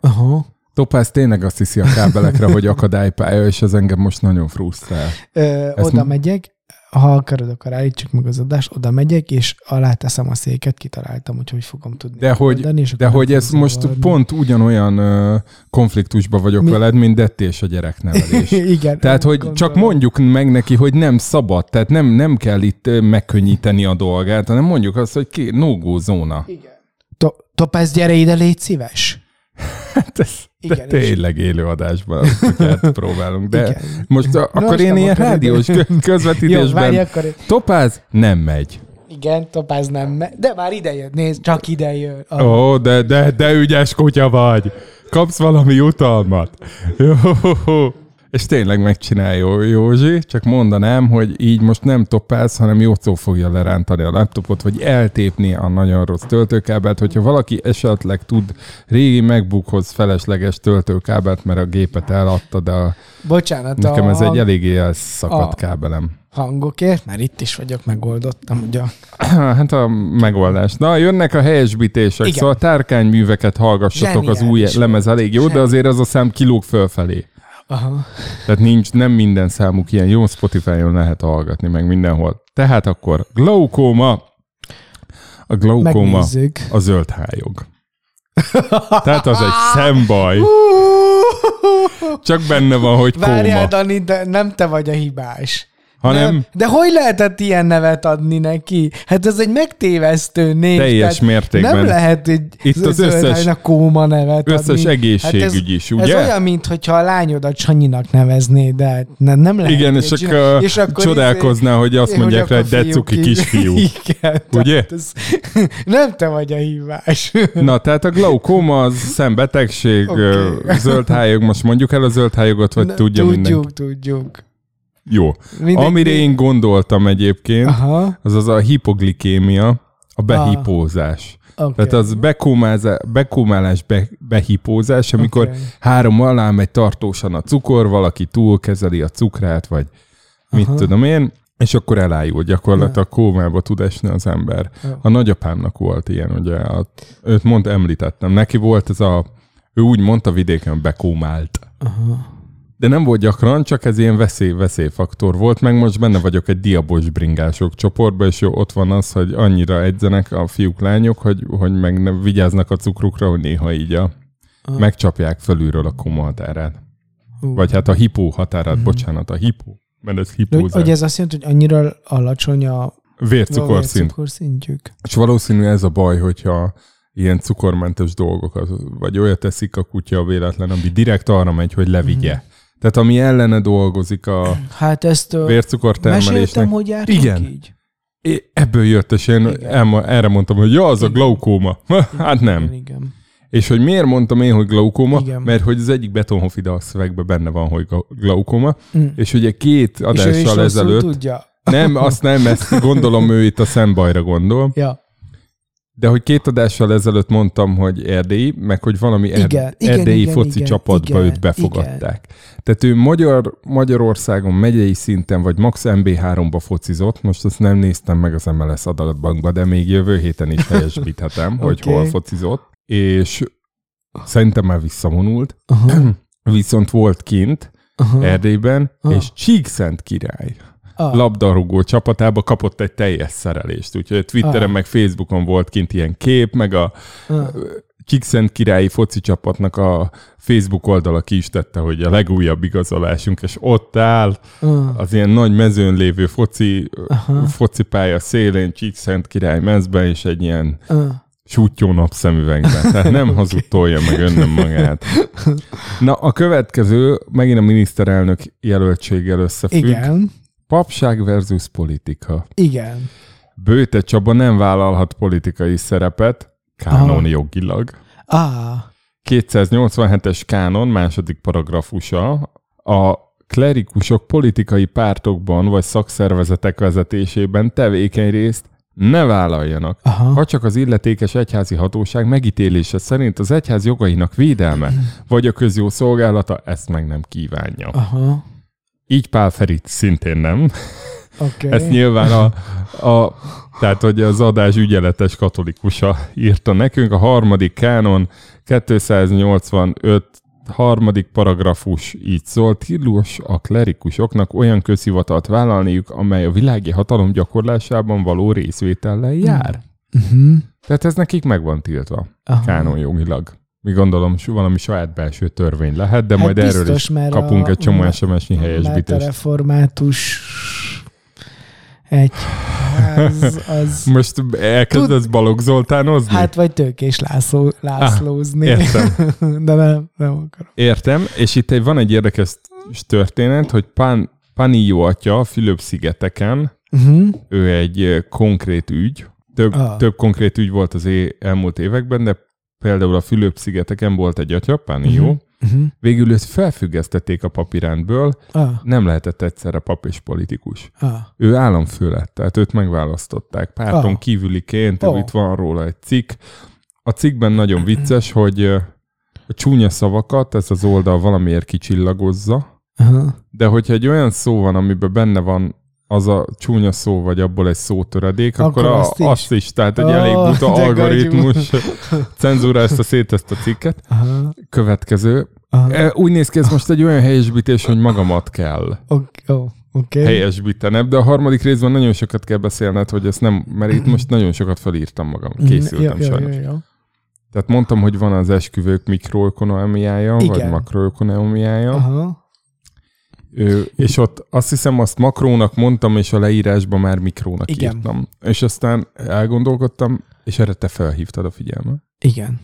Aha. Topáz tényleg azt hiszi a kábelekre, hogy akadálypálya, és ez engem most nagyon frusztrál. Ö, Ezt oda m- megyek, ha akarod, akkor állítsuk meg az adást, oda megyek, és alá teszem a széket, kitaláltam, hogy hogy fogom tudni. De hogy, megoldani, és de hogy ez most zavarni. pont ugyanolyan ö, konfliktusban vagyok Mi- veled, mint Detti és a gyereknevelés. Igen. Tehát, hogy gondolom. csak mondjuk meg neki, hogy nem szabad, tehát nem, nem kell itt megkönnyíteni a dolgát, hanem mondjuk azt, hogy ki, no-go zóna. To- Topáz, gyere ide, légy szíves. Hát ez de Igen, és- tényleg élőadásban kutyát próbálunk. De Igen. most a, akkor én ilyen rádiós kö- Jó, várj, közvetítésben akkor... Topáz nem megy. Igen, Topáz nem me- De már ide jön, nézd, csak ide jön. Ó, oh, de, de, de ügyes kutya vagy. Kapsz valami jutalmat. Jó. És tényleg megcsinálja Jó- Józsi, csak mondanám, hogy így most nem topálsz, hanem Jócó fogja lerántani a laptopot, vagy eltépni a nagyon rossz töltőkábelt. Hogyha valaki esetleg tud régi MacBookhoz felesleges töltőkábelt, mert a gépet eladta, de a, Bocsánat, nekem a ez egy eléggé elszakadt a- kábelem. hangokért, mert itt is vagyok, megoldottam, ugye. Hát a megoldás. Na, jönnek a helyesbítések, Igen. szóval tárkányműveket hallgassatok, az új Zseniális lemez elég jó, de Zseniális. azért ez a szám kilóg fölfelé. Aha. Tehát nincs, nem minden számuk ilyen jó, Spotify-on lehet hallgatni, meg mindenhol. Tehát akkor glaukóma, a glaukóma Megnézzük. a zöld hályog. Tehát az egy szembaj. Csak benne van, hogy Várjál, kóma. Dani, de nem te vagy a hibás. Hanem Nem. De hogy lehetett ilyen nevet adni neki? Hát ez egy megtévesztő név. teljes mértékben. Nem lehet egy Itt az összes- hájnak kóma nevet összes adni. Hát egészségügy is, Ez ugye? olyan, mintha a lányodat Sanyinak neveznéd, de hát nem, nem lehet. Igen, és akkor, és akkor csodálkozná, hogy azt izé- mondják rá, hogy hogy akkor decuki fiúk így- kisfiú. Igen. Ugye? Ez, nem te vagy a hívás. Na, tehát a glaukóma az szembetegség, okay. zöld hályog, most mondjuk el a zöld hályogot, vagy Na, tudja tudjuk, mindenki. tudjuk. Jó. Mindenki- Amire én gondoltam egyébként, Aha, az az a hipoglikémia, a behipózás. okay. Tehát az bekómálás, be, behipózás, amikor Oké. három alá megy tartósan a cukor, valaki túlkezeli a cukrát, vagy mit Aha. tudom én, és akkor elájul, gyakorlatilag kómába tud esni az ember. A nagyapámnak volt ilyen, ugye, a, őt mond, említettem, neki volt ez a, ő úgy mondta vidéken, bekómált. Aha. De nem volt gyakran, csak ez ilyen veszély, veszélyfaktor volt, meg most benne vagyok egy diabos bringások csoportban, és jó, ott van az, hogy annyira edzenek a fiúk, lányok, hogy, hogy meg nem vigyáznak a cukrukra, hogy néha így a Aha. megcsapják fölülről a koma határát. Ú. Vagy hát a hipó határát, Mhm. bocsánat, a hipó. Mert ez De hogy, hipózás. hogy ez azt jelenti, hogy annyira alacsony a Vércukorszint. cukorszintjük. És valószínű ez a baj, hogyha ilyen cukormentes dolgokat, vagy olyat teszik a kutya véletlen, ami direkt arra megy, hogy levigye. Mhm. Tehát ami ellene dolgozik a Hát ezt vércukortermelésnek. meséltem, hogy jártunk Igen. így. É, Ebből jött, és én Igen. erre mondtam, hogy ja, az a Igen. glaukóma. hát nem. Igen, igen. És hogy miért mondtam én, hogy glaukóma? Igen. Mert hogy az egyik betonhofida a szövegben benne van, hogy gla- glaukóma. Mm. És ugye két És ő is adással ezelőtt... tudja. Nem, azt nem, ezt gondolom ő itt a szembajra gondol. Ja. De hogy két adással ezelőtt mondtam, hogy erdélyi, meg hogy valami er- Igen, igen, erdélyi igen, foci igen, csapatba igen, őt befogadták. Tehát ő Magyar, Magyarországon megyei szinten, vagy max MB3-ba focizott, most azt nem néztem meg az MLS adatbankba, de még jövő héten is helyesbíthetem, hogy Oké. hol focizott. És szerintem már visszavonult, Aha. viszont volt kint Aha. Erdélyben, Ah. és Csíkszent király Ah. labdarúgó csapatába kapott egy teljes szerelést. Úgyhogy Twitteren Ah. meg Facebookon volt kint ilyen kép, meg a Ah. Csíkszent királyi foci csapatnak a Facebook oldala ki is tette, hogy a legújabb igazolásunk, és ott áll Ah. az ilyen nagy mezőn lévő foci, Aha. focipálya szélén, Csíkszent király mezben, és egy ilyen Ah. sútyó napszemüvegben. Tehát nem hazudtolja meg önnem magát. Na, a következő megint a miniszterelnök jelöltséggel összefügg. Igen. Papság versus politika. Igen. Bőte Csaba nem vállalhat politikai szerepet, kánon Aha. jogilag. Ah. 287-es kánon második paragrafusa a klerikusok politikai pártokban vagy szakszervezetek vezetésében tevékeny részt ne vállaljanak, Aha. ha csak az illetékes egyházi hatóság megítélése szerint az egyház jogainak védelme vagy a közjó szolgálata ezt meg nem kívánja. Aha. Így Pál Ferit szintén nem. Oké. Ezt nyilván a, a tehát, hogy az adás ügyeletes katolikusa írta nekünk. A harmadik kánon 285 harmadik paragrafus így szól, tilos a klerikusoknak olyan közhivatalt vállalniuk, amely a világi hatalom gyakorlásában való részvétellel jár. Uh-huh. Tehát ez nekik meg van tiltva, Aha. kánon jogilag. Mi gondolom, valami saját belső törvény lehet, de Hát majd erről biztos, is mert kapunk a- egy csomó SMS-nyi Mert a helyesbítést. református egy az, az Most elkezdesz Balogh Zoltánozni? hát vagy tőkés László, Lászlózni. Ah, értem. De nem, nem akarom. Értem, és itt egy, van egy érdekes történet, hogy Pan, Panió atya a Fülöp-szigeteken, Uh-huh. ő egy konkrét ügy, több, Ah. több konkrét ügy volt az é- elmúlt években, de például a Fülöp-szigeteken volt egy atya, Panió, Mhm. Uh-huh. végül őt felfüggesztették a papirendből, Ah, nem lehetett egyszerre pap és politikus. ah. Ő államfő lett, tehát őt megválasztották. Párton Ah. kívüliként, Oh. itt van róla egy cikk. A cikkben nagyon vicces, hogy a csúnya szavakat ez az oldal valamiért kicsillagozza, Aha. de hogyha egy olyan szó van, amiben benne van az a csúnya szó, vagy abból egy szótöredék, akkor, Akkor a, azt is. azt is. Tehát egy Ó, elég buta algoritmus cenzúra ezt a szét, ezt a cikket. Aha. Következő. Aha. E, Úgy néz ki, ez most egy olyan helyesbítés, hogy magamat kell Oké. Oh, okay. helyesbítenebb, de a harmadik részben nagyon sokat kell beszélned, hogy ezt nem, mert itt most nagyon sokat felírtam magam, készültem jó, jó, sajnos. jó, jó. Tehát mondtam, hogy van az esküvők mikroökonomiája, vagy makroökonomiája, Aha. Ő, és ott azt hiszem azt makrónak mondtam, és a leírásban már mikrónak Igen. írtam. És aztán elgondolkodtam, és erre te felhívtad a figyelmet. Igen.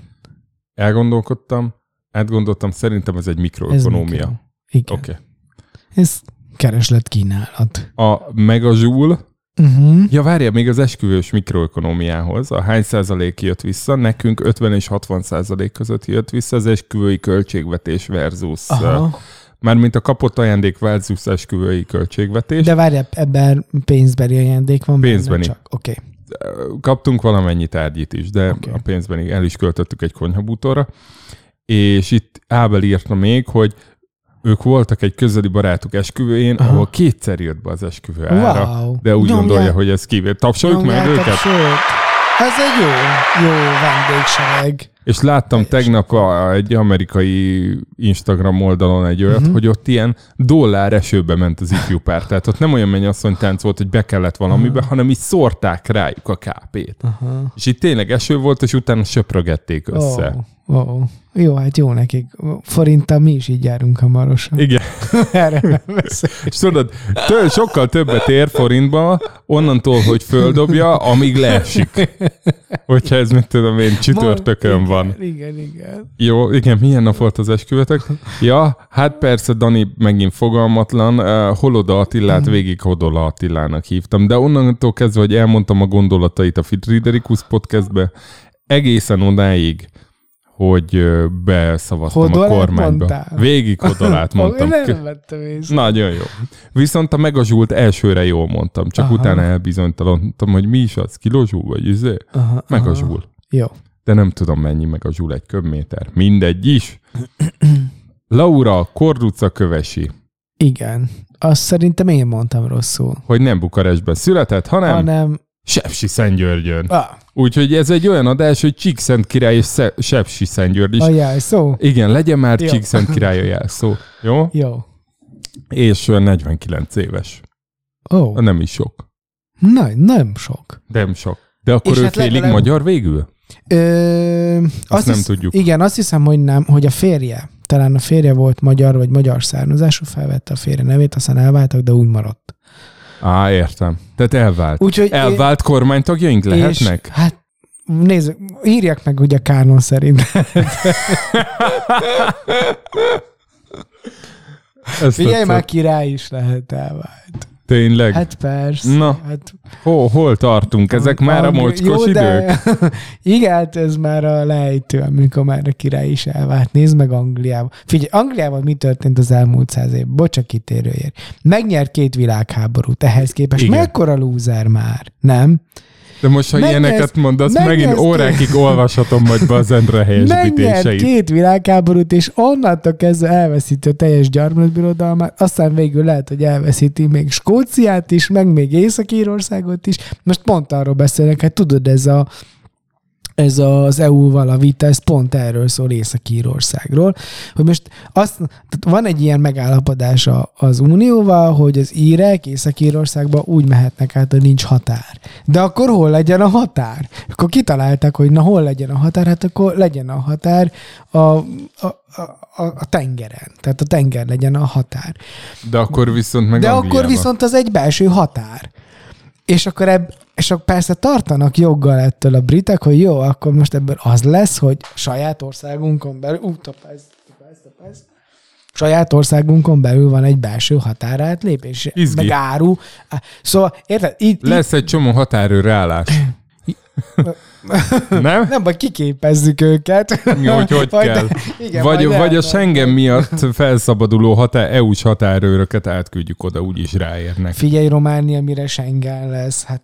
Elgondolkodtam, átgondoltam, szerintem ez egy Ez mikroökonómia. mikro. Igen. Oké. Okay. Ez kereslet kínálat. A megazsúl, Uh-huh. ja várja, még az esküvős mikroökonómiához, a hány százalék jött vissza, nekünk 50 és 60 százalék között jött vissza az esküvői költségvetés versus, Aha. Mármint a kapott ajándék versus esküvői költségvetés. De várj, ebben pénzbeli ajándék van benne Pénzbeni. csak. Oké. kaptunk valamennyi tárgyit is, de okay. a pénzben el is költöttük egy konyhabútorra. És itt Ábel írta még, hogy ők voltak egy közeli barátuk esküvőjén, Aha. ahol kétszer jött be az esküvő ára, Wow. de úgy Nyomják- gondolja, hogy ez kivétel. Tapsoljuk meg nyomják a őket? sört. Ez egy jó, jó vendégsereg. És láttam tegnap a, egy amerikai Instagram oldalon egy olyat, uh-huh. hogy ott ilyen dollár esőbe ment az ifjú pár. Tehát ott nem olyan mennyasszony tánc volt, hogy be kellett valamibe, uh-huh. hanem így szórták rájuk a kápét. Uh-huh. És itt tényleg eső volt, és utána söprögették össze. Oh. Oh, jó, hát jó nekik. Forinttal mi is így járunk hamarosan. Igen. Erre És tudod, tő, sokkal többet ér forintba, onnantól, hogy földobja, amíg leesik. Hogyha ez, mit tudom én, csütörtökön van. Igen, igen. Jó, igen, milyen nap volt az esküvetek? Ja, hát persze, Dani megint fogalmatlan. Uh, Holoda Attilát hmm. végig Hodola Attilának hívtam, de onnantól kezdve, hogy elmondtam a gondolatait a Friderikus podcastbe, egészen odáig, hogy beszavaztam Hodolát a kormányba. Mondtál? Végig Hodolát mondtam. nem vettem észre. Nagyon jó. Viszont a megazsult elsőre jól mondtam, csak aha. utána elbizonytalanodtam, hogy mi is az, kilózsul vagy izé? Aha, megazsul. Aha. Jó. De nem tudom mennyi megazsul egy köbméter. Mindegy is. Laura Korduca kövesi. Igen. Azt szerintem én mondtam rosszul. Hogy nem Bukarestben született, hanem... Hanem Sepsi Szentgyörgyön. Ah. Úgyhogy ez egy olyan adás, hogy Csíkszent király és Sepsi Szentgyörgy is. A jelszó? Igen, legyen már Csíkszent király a jelszó. Jó? Jó. És 49 éves. Ó. Oh. Nem is sok. Na, nem sok. Nem sok. De akkor és ő hát félig legalább... magyar végül? Ö, azt, azt nem hisz, tudjuk. Igen, azt hiszem, hogy nem, hogy a férje, talán a férje volt magyar, vagy magyar származású, felvette a férje nevét, aztán elváltak, de úgy maradt. Á, értem. Tehát elvált. Úgyhogy elvált én... kormánytagjaink lehetnek? És, hát nézzük, írják meg ugye kánon szerint. Figyelj már, király is lehet elvált. Tényleg? Hát persze. Na, hát... hol, hol tartunk? Ezek a, már a mocskos jó, idők? De... Igen, hát ez már a lejtő, amikor már a király is elvált. Nézd meg Angliában. Figyelj, Angliában mi történt az elmúlt száz év? Bocsak kitérőért. Megnyert két világháborút. Ehhez képest Igen. mekkora lúzer már, nem? De most, ha megnyert, ilyeneket mondasz, megint órákig olvashatom majd be az Endre helyesbítéseit. két világháborút, és onnantól kezdve elveszíti a teljes gyarmatbirodalmát, aztán végül lehet, hogy elveszíti még Skóciát is, meg még Észak-Írországot is. Most pont arról beszélnek, hát tudod, ez a ez az EU-val a vita, ez pont erről szól Észak-Írországról, hogy most azt, tehát van egy ilyen megállapodás az Unióval, hogy az írek Észak-Írországba úgy mehetnek át, hogy nincs határ. De akkor hol legyen a határ? Akkor kitalálták, hogy na hol legyen a határ? Hát akkor legyen a határ a, a, a, a tengeren. Tehát a tenger legyen a határ. De akkor viszont meg De akkor viszont az egy belső határ. És akkor, ebb, és akkor persze tartanak joggal ettől a britek, hogy jó, akkor most ebből az lesz, hogy saját országunkon belül, ú, tapáz, tapáz, tapáz, saját országunkon belül van egy belső határátlépés, Izgi. meg áru. Szóval, érted? Itt, Lesz egy csomó határőrállás. Nem? Nem, vagy kiképezzük őket. Ja, hogy hogy vagy kell. De, igen, vagy, vagy a Schengen miatt felszabaduló határ, EU-s határőröket átküldjük oda, úgyis ráérnek. Figyelj, Románia mire Schengen lesz, hát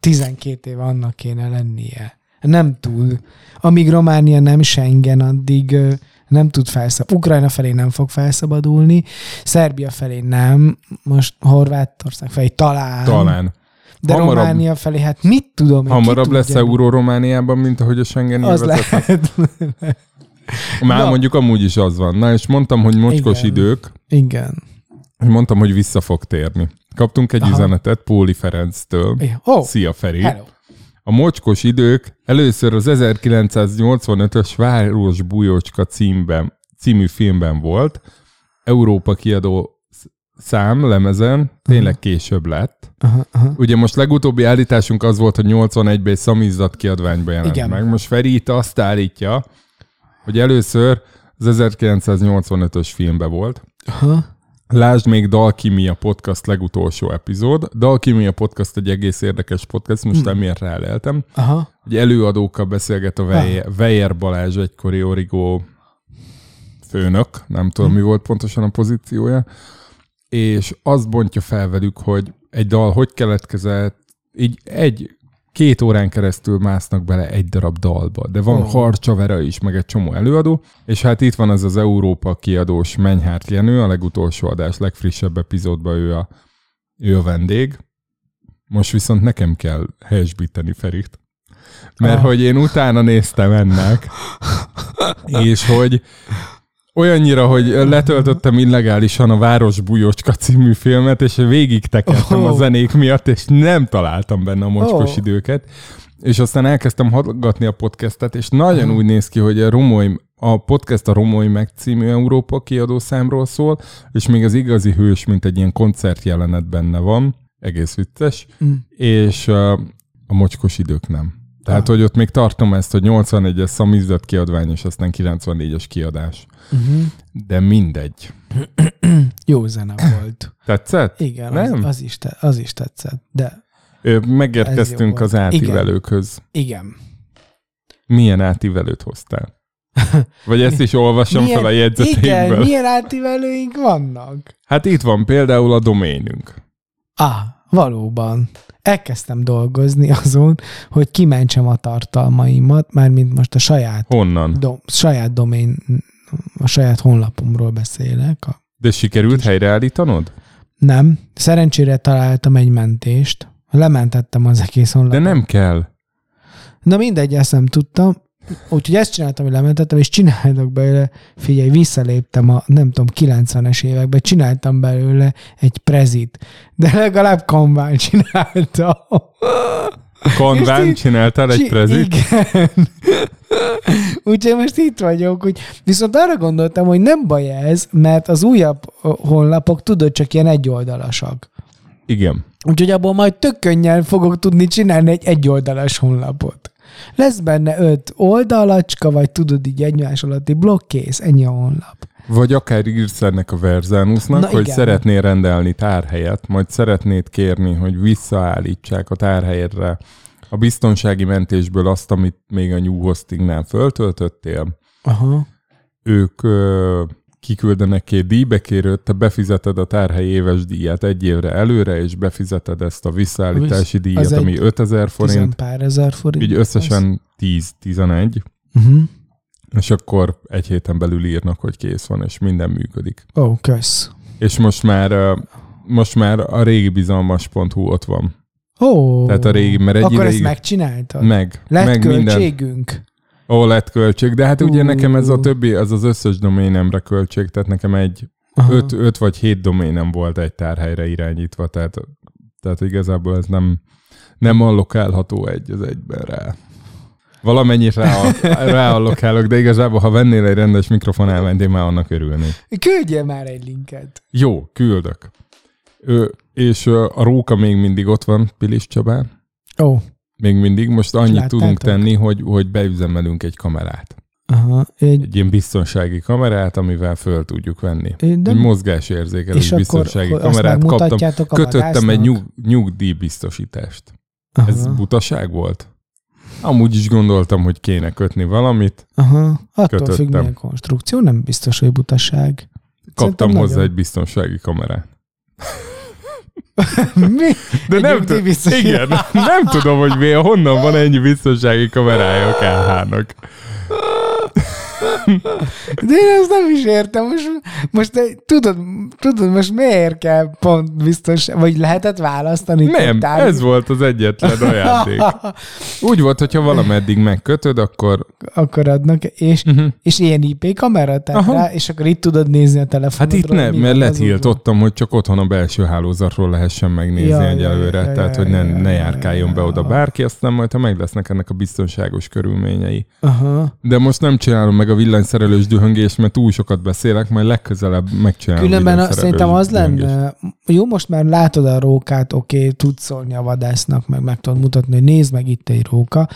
12 év annak kéne lennie. Nem túl. Amíg Románia nem Schengen, addig nem tud felszabadulni. Ukrajna felé nem fog felszabadulni, Szerbia felé nem, most Horvátország felé talán. Talán. De hamarabb, Románia felé, hát mit tudom Hamarabb lesz euró Romániában, mint ahogy a Schengen Az lehet. Már Na. mondjuk amúgy is az van. Na, és mondtam, hogy mocskos Igen. idők. Igen. Mondtam, hogy vissza fog térni. Kaptunk egy Aha. üzenetet Póli Ferenctől. Oh. Szia, Feri. Hello. A mocskos idők először az 1985-ös Város Bújócska címben, című filmben volt. Európa kiadó szám lemezen, tényleg később lett. Aha, aha. Ugye most legutóbbi állításunk az volt, hogy 81-ben egy szamizdat kiadványba jelent Igen. meg. Most Feri itt azt állítja, hogy először az 1985-ös filmbe volt. Aha. Lásd még Dalkimia podcast legutolsó epizód. Dalkimia podcast egy egész érdekes podcast, most hmm. emiatt ráleltem. Aha. Egy előadókkal beszélget a Weyer, Weyer Balázs, egykori origó főnök, nem tudom, hmm. mi volt pontosan a pozíciója, és azt bontja fel velük, hogy egy dal hogy keletkezett, így egy két órán keresztül másznak bele egy darab dalba, de van oh. Harcsa Vera is, meg egy csomó előadó, és hát itt van ez az Európa kiadós Menyhárt Jenő, a legutolsó adás, legfrissebb epizódban ő a, ő a vendég. Most viszont nekem kell helyesbíteni Ferit. mert Ah. hogy én utána néztem ennek, és hogy olyannyira, hogy letöltöttem illegálisan a Város Bujocska című filmet, és végig tekertem Oh. a zenék miatt, és nem találtam benne a mocskos Oh. időket. És aztán elkezdtem hallgatni a podcastet, és nagyon Hmm. úgy néz ki, hogy a Romoly, a podcast a Romoly meg című Európa kiadó számról szól, és még az igazi hős, mint egy ilyen koncertjelenet benne van, egész vicces, Mm. és uh, a mocskos idők nem. Tehát, hogy ott még tartom ezt, hogy 81-es szamizdat kiadvány, és aztán 94-es kiadás. Uh-huh. De mindegy. Jó zene volt. Tetszett? Igen, Nem? Az, az, is te, az is tetszett. De Ö, Ez Megérkeztünk az átívelőkhöz. igen. Milyen átívelőt hoztál? Vagy ezt is olvassam fel a igen, jegyzeteimből? milyen átívelőink vannak? Hát itt van például a doménünk. Ah, valóban. Elkezdtem dolgozni azon, hogy kimentsem a tartalmaimat, mármint most a saját, Honnan? do, saját domén, a saját honlapomról beszélek. A, De sikerült helyreállítanod? nem, szerencsére találtam egy mentést, lementettem az egész De honlapot. nem kell. Na mindegy, ezt nem tudtam. Úgyhogy ezt csináltam, hogy lementettem, és csináltak belőle, figyelj, visszaléptem a, nem tudom, 90-es években, csináltam belőle egy prezit, de legalább kanván csináltam. Kanván csináltál egy prezit? Igen. Úgyhogy most itt vagyok, hogy viszont arra gondoltam, hogy nem baj ez, mert az újabb honlapok, tudod, csak ilyen egyoldalasak. Igen. Úgyhogy abból majd tök könnyen fogok tudni csinálni egy egyoldalas honlapot. Lesz benne öt oldalacska, vagy tudod így egymás alatti blokk, kész, ennyi a honlap. Vagy akár írsz ennek a Verzánusnak, Na hogy igen. szeretnél rendelni tárhelyet, majd szeretnéd kérni, hogy visszaállítsák a tárhelyedre a biztonsági mentésből azt, amit még a New Hostingnál föltöltöttél. Aha. Ők ö, kiküldenek két díjbekérőt, te befizeted a tárhely éves díjat egy évre előre, és befizeted ezt a visszaállítási díjat, ami 5000 Tizen forint, pár ezer forint. így összesen 10-11, Uh-huh. és akkor egy héten belül írnak, hogy kész van, és minden működik. Ó, oh, kösz. És most már, most már a régi bizalmas.hu ott van. Ó, oh, Tehát a régi, mert egy Akkor ideig... ezt megcsináltad? meg, Lett meg minden. költségünk? Ó, lett költség, de hát ugye Ú. nekem ez a többi, az az összes doménemre költség, tehát nekem egy Aha. öt, öt vagy hét doménem volt egy tárhelyre irányítva, tehát, tehát igazából ez nem, nem allokálható egy az egyben rá. Valamennyit rá, ráallokálok, de igazából, ha vennél egy rendes mikrofon elment, én már annak örülnék. Küldjél már egy linket. Jó, küldök. Ö, és a róka még mindig ott van Pilis Csabán. Ó, oh, Még mindig. Most annyit Láttátok? tudunk tenni, hogy, hogy beüzemelünk egy kamerát. aha. Egy, Egy ilyen biztonsági kamerát, amivel föl tudjuk venni. de. Egy mozgásérzékelő és akkor biztonsági azt kamerát kaptam. a Kötöttem egy nyug, nyugdíjbiztosítást. Aha. Ez butaság volt? Amúgy is gondoltam, hogy kéne kötni valamit. Aha. Attól kötöttem. függ, milyen konstrukció, nem biztos, hogy butaság. Kaptam Szerintem hozzá nagyon. egy biztonsági kamerát. Mi? De nem, nyugdíjbiztosítás. igen, nem tudom, hogy mi, honnan van ennyi biztonsági kamerája a KH-nak. De én ezt nem is értem. Most, most te, tudod, tudod, most miért kell pont biztos, vagy lehetett választani? Nem, Tár- ez volt az egyetlen ajándék. Úgy volt, hogyha valameddig megkötöd, akkor akkor adnak, és, uh-huh. és ilyen IP kamera tehát rá, és akkor itt tudod nézni a Hát telefonodról. itt nem, mert letiltottam, hogy csak otthon a belső hálózatról lehessen megnézni Ja, egyelőre, ja, ja, tehát ja, hogy ne, ja, ne járkáljon ja, be oda bárki, aztán majd, ha meg lesznek ennek a biztonságos körülményei. Aha. De most nem csinálom meg a villanyszerelős dühöngést, mert túl sokat beszélek, majd legközelebb megcsinálom Különben a, szerintem az lenne, jó, most már látod a rókát, oké, okay, tudsz szólni a vadásznak, meg meg tudod mutatni, hogy nézd meg itt egy róka,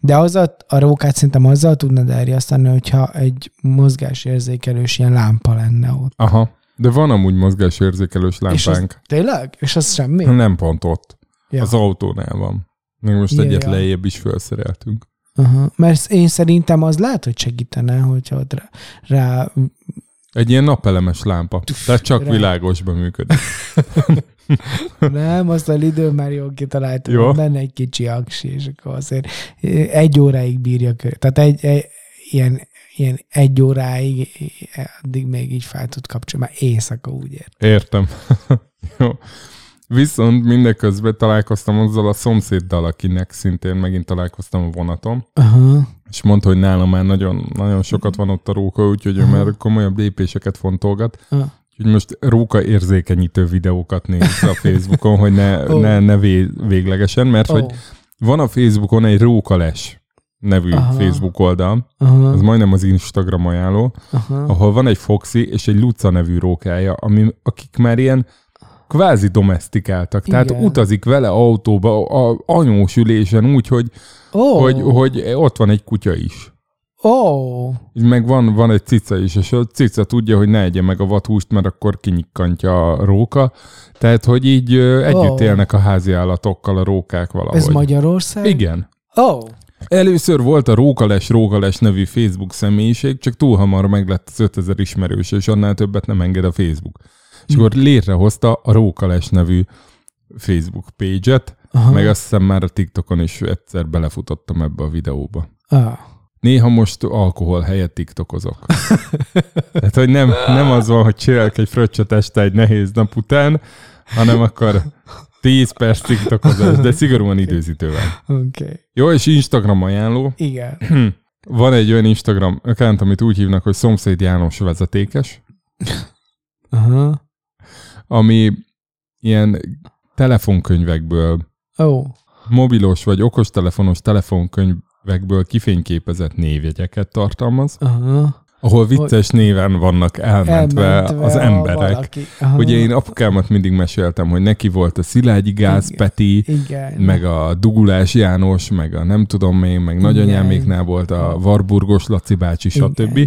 de az a, a rókát szerintem azzal tudnád elriasztani, hogyha egy mozgásérzékelős ilyen lámpa lenne ott. Aha, de van amúgy mozgásérzékelős És az, lámpánk. tényleg? És az semmi? Nem pont ott. Ja. Az autónál van. Még most Ja, egyet ja. lejjebb is felszereltünk. Aha. Mert én szerintem az lehet, hogy segítene, hogyha ott rá, rá Egy ilyen napelemes lámpa. Tehát csak Rá. világosban működik. nem, azt a Lidl már jól kitalálta, Jó. benne egy kicsi aksi, és akkor azért egy óráig bírja kö. Tehát egy, egy ilyen, ilyen egy óráig, addig még így fel tud kapcsolni, már éjszaka úgy ért. Értem. Jó. Viszont mindeközben találkoztam azzal a szomszéddal, akinek szintén megint találkoztam a vonatom, Aha. és mondta, hogy nálam már nagyon, nagyon sokat van ott a róka, úgyhogy ő már komolyabb lépéseket fontolgat. Ah. Úgyhogy most róka érzékenyítő videókat néz a Facebookon, hogy ne, Ó. ne, ne vé- véglegesen, mert Ó. hogy van a Facebookon egy rókales nevű Aha. Facebook oldal, Aha. az majdnem az Instagram ajánló, Aha. ahol van egy Foxy és egy Luca nevű rókája, ami, akik már ilyen kvázi domestikáltak. Tehát Igen. utazik vele autóba, a anyós ülésen úgy, hogy, Ó. hogy, hogy ott van egy kutya is. Így Meg van, van egy cica is, és a cica tudja, hogy ne egye meg a vathúst, mert akkor kinyikkantja a róka. Tehát, hogy így együtt Ó. élnek a házi állatokkal a rókák valahogy. Ez Magyarország? Igen. Ó. Először volt a Rókales Rókales nevű Facebook személyiség, csak túl hamar meglett az 5000 ismerős, és annál többet nem enged a Facebook. És akkor létrehozta a Rókales nevű Facebook page-et, Aha. meg azt hiszem már a TikTokon is egyszer belefutottam ebbe a videóba. Ah. Néha most alkohol helyett tiktokozok. Tehát, hogy nem, nem az van, hogy csinálok egy fröccsöt este egy nehéz nap után, hanem akkor 10 perc tiktokozás, de szigorúan időzítővel. Okay. Jó, és Instagram ajánló. Igen. Van egy olyan Instagram account, amit úgy hívnak, hogy Szomszéd János vezetékes, Aha. Ami ilyen telefonkönyvekből, Ó. mobilos vagy okostelefonos telefonkönyvekből kifényképezett névjegyeket tartalmaz, Aha. ahol vicces néven vannak elmentve, Elmentve az emberek. valaki. Aha. Ugye én apukámat mindig meséltem, hogy neki volt a Szilágyi Gáz Igen. Peti, Igen. meg a Dugulás János, meg a nem tudom én, meg nagyanyáméknál volt a Varburgos Laci bácsi, stb.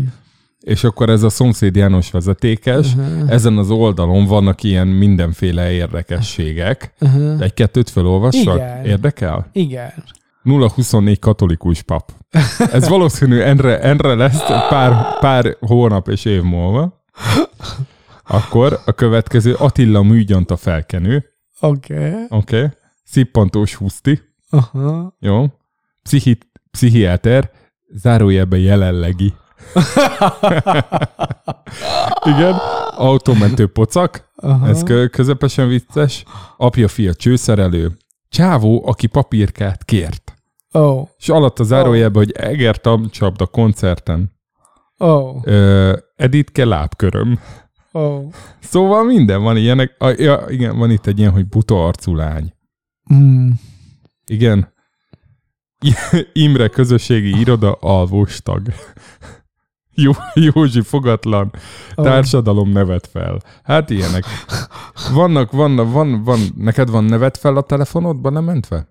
És akkor ez a szomszéd János vezetékes, Aha. ezen az oldalon vannak ilyen mindenféle érdekességek. Aha. Egy-kettőt felolvassak? Igen. Érdekel? Igen. 0-24 katolikus pap. Ez valószínű enre, enre lesz pár, pár hónap és év múlva. Akkor a következő Attila műgyanta felkenő. Oké. Okay. Oké. Okay. Szippantós huszti. Aha. Jó. Pszichi, pszichiáter. Zárójelben jelenlegi. Igen. Automentő pocak. Aha. Ez kö- közepesen vicces. Apja fia csőszerelő. Csávó, aki papírkát kért. Ó. És alatt a zárójelben, hogy Eger Tamcsapda koncerten. Ó. Ö, Editke lábköröm. Ó. Szóval minden van ilyenek. A, ja, igen, van itt egy ilyen, hogy buta arcú lány. Mm. Igen. Imre közösségi iroda alvós tag. Jó, Józsi fogatlan, társadalom nevet fel. Hát ilyenek. Vannak, vannak, van, van, neked van nevet fel a telefonodban, nem mentve?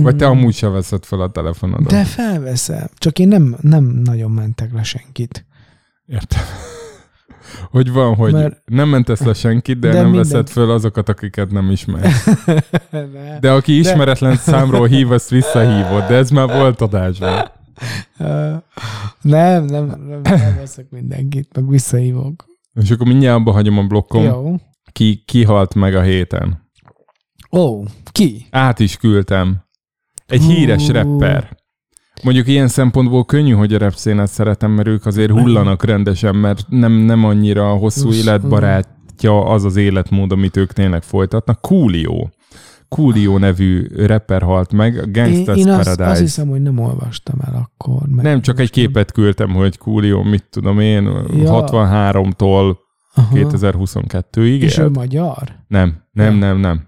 Vagy te Mm. amúgy se veszed fel a telefonodon? De felveszem. Csak én nem, nem nagyon mentek le senkit. Értem. Hogy van, hogy Mert- nem mentesz le senkit, de, De de nem minden- veszed föl azokat, akiket nem ismersz. De. De aki ismeretlen számról hív, azt visszahívod, de ez már volt adásban. Nem, nem, nem, nem veszek mindenkit, meg visszahívok. És akkor mindjárt abba hagyom a blokkom. Jó. Ki, ki halt meg a héten? Ó, ki? Át is küldtem. Egy Hú. híres rapper. Mondjuk ilyen szempontból könnyű, hogy a rap szénet szeretem, mert ők azért hullanak rendesen, mert nem, nem annyira hosszú életbarátja az az életmód, amit ők tényleg folytatnak. Coolio. Coolio nevű rapper halt meg, a Én, Gangsta's én azt, Paradise. azt hiszem, hogy nem olvastam el akkor. Meg Nem, csak egy képet küldtem, hogy Coolio, mit tudom én, Ja. 63-tól Aha. 2022-ig És ő magyar? Nem, nem, nem, nem.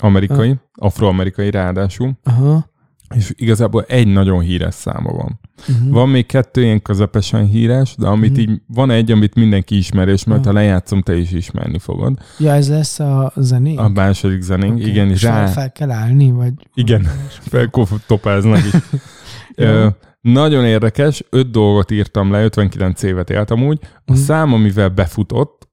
Amerikai, afroamerikai ráadásul, Aha. és igazából egy nagyon híres száma van. Uh-huh. Van még kettő ilyen közepesen híres, de amit Mhm. így, van egy, amit mindenki ismer, és majd Aha. ha lejátszom, te is ismerni fogod. Ja, ez lesz a zenénk? A második zenénk, Oké. igen, És rá, fel, kell állni, vagy... Igen. felkofotopáznak is. Ö, nagyon érdekes, öt dolgot írtam le, 59 évet éltem úgy. A Mhm. szám, amivel befutott,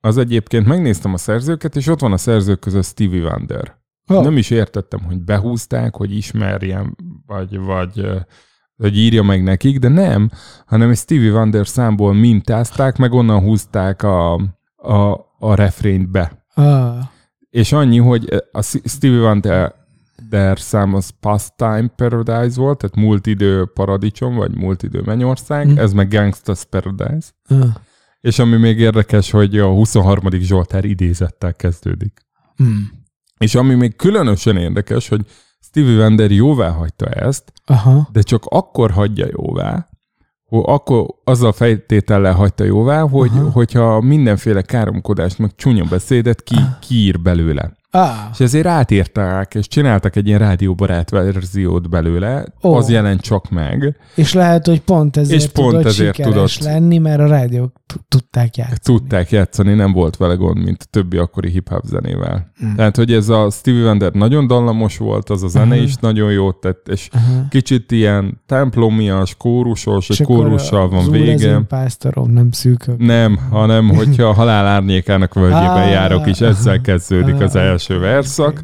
az egyébként megnéztem a szerzőket, és ott van a szerzők között Stevie Wonder. Oh. Nem is értettem, hogy behúzták, hogy ismerjem, vagy, vagy, vagy írja meg nekik, de nem, hanem egy Stevie Wonder számból mintázták, meg onnan húzták a, a, a refrént be. Ah. És annyi, hogy a Stevie Wonder der szám az Pastime Paradise volt, tehát múlt idő paradicsom, vagy múlt idő mennyország, Mm. ez meg Gangsta's Paradise. Ah. És ami még érdekes, hogy a 23. Zsoltár idézettel kezdődik. Hmm. És ami még különösen érdekes, hogy Stevie Wonder jóvá hagyta ezt, Aha. de csak akkor hagyja jóvá, hogy akkor azzal fejtétellel hagyta jóvá, hogy, Aha. hogyha mindenféle káromkodást, meg csúnya beszédet ki, kiír belőle. Ah, És ezért átírták, és csináltak egy ilyen rádióbarát verziót belőle, oh. az jelent csak meg. és lehet, hogy pont ezért És pont tudott ezért sikeres tudott. lenni, mert a rádiók tudták játszani. Tudták játszani, nem volt vele gond, mint a többi akkori hip-hop zenével. Mm. Tehát, hogy ez a Stevie Wonder nagyon dallamos volt, az a zene Aha. is nagyon jót tett, és Aha. kicsit ilyen templomias, kórusos, akkor kórussal van vége. Pásztorom, nem szűkök. Nem, hanem hogyha a halál árnyékának völgyében járok is, ezzel kezdődik az Ah, első verszak.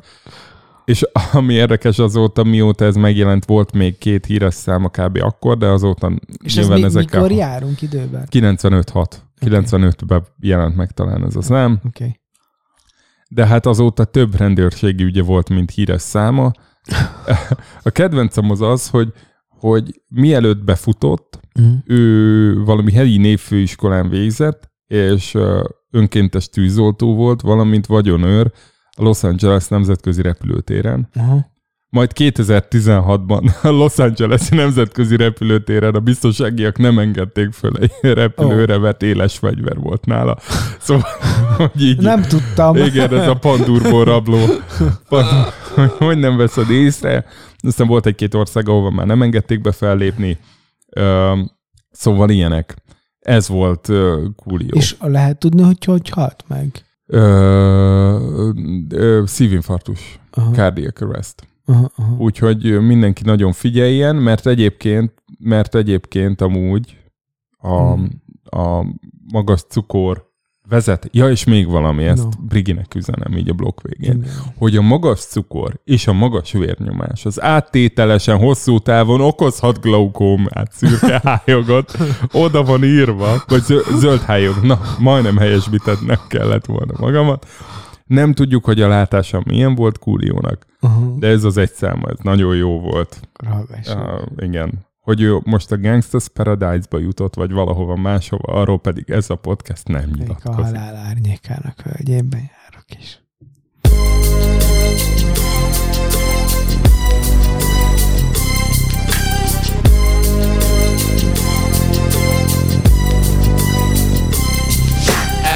És ami érdekes azóta, mióta ez megjelent, volt még két híres száma kb. akkor, de azóta És ez nyilván mi, ezekkel... mikor járunk időben? 95-6. 95-ben jelent meg talán ez a szám, Oké. Okay. de hát azóta több rendőrségi ügye volt, mint híres száma. A kedvencem az az, hogy, hogy mielőtt befutott, Mm. ő valami helyi névfőiskolán végzett, és önkéntes tűzoltó volt, valamint vagyonőr a Los Angeles nemzetközi repülőtéren. Aha. Majd 2016-ban a Los Angeles-i nemzetközi repülőtéren a biztonságiak nem engedték föl egy repülőre, mert éles fegyver volt nála. Szóval, hogy így... Nem tudtam. Igen, ez a pandurból rabló. Hogy, hogy nem veszed észre. Aztán volt egy-két ország, ahova már nem engedték be fellépni. Szóval ilyenek. Ez volt uh, Coolio. És lehet tudni, hogy hogy halt meg? Ö, ö, szívinfarktus, Aha. cardiac arrest. Aha, aha. Úgyhogy mindenki nagyon figyeljen, mert egyébként, mert egyébként amúgy a, Hmm. a magas cukor vezet. Ja, és még valami, ezt No. Briginek üzenem így a blokk végén. Igen. hogy a magas cukor és a magas vérnyomás az áttételesen hosszú távon okozhat glaukómát, szürke hályogot. Oda van írva, vagy zö- zöld hályog. Na, majdnem helyesbítetnek kellett volna magamat. Nem tudjuk, hogy a látása milyen volt Kúriónak, Aha. de ez az egy száma, ez nagyon jó volt. Uh, igen. Hogy ő most a Gangsters Paradise-ba jutott, vagy valahova máshova, arról pedig ez a podcast nem Még a nyilatkozik. halál árnyékának völgyében járok is.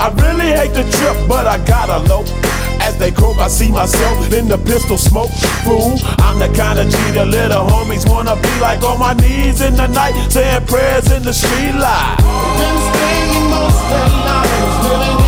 I really hate the trip, but I gotta low. As they croak, I see myself in the pistol smoke. Fool, I'm the kind of G the little homies wanna be like on my knees in the night, saying prayers in the street light. Been spending most their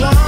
long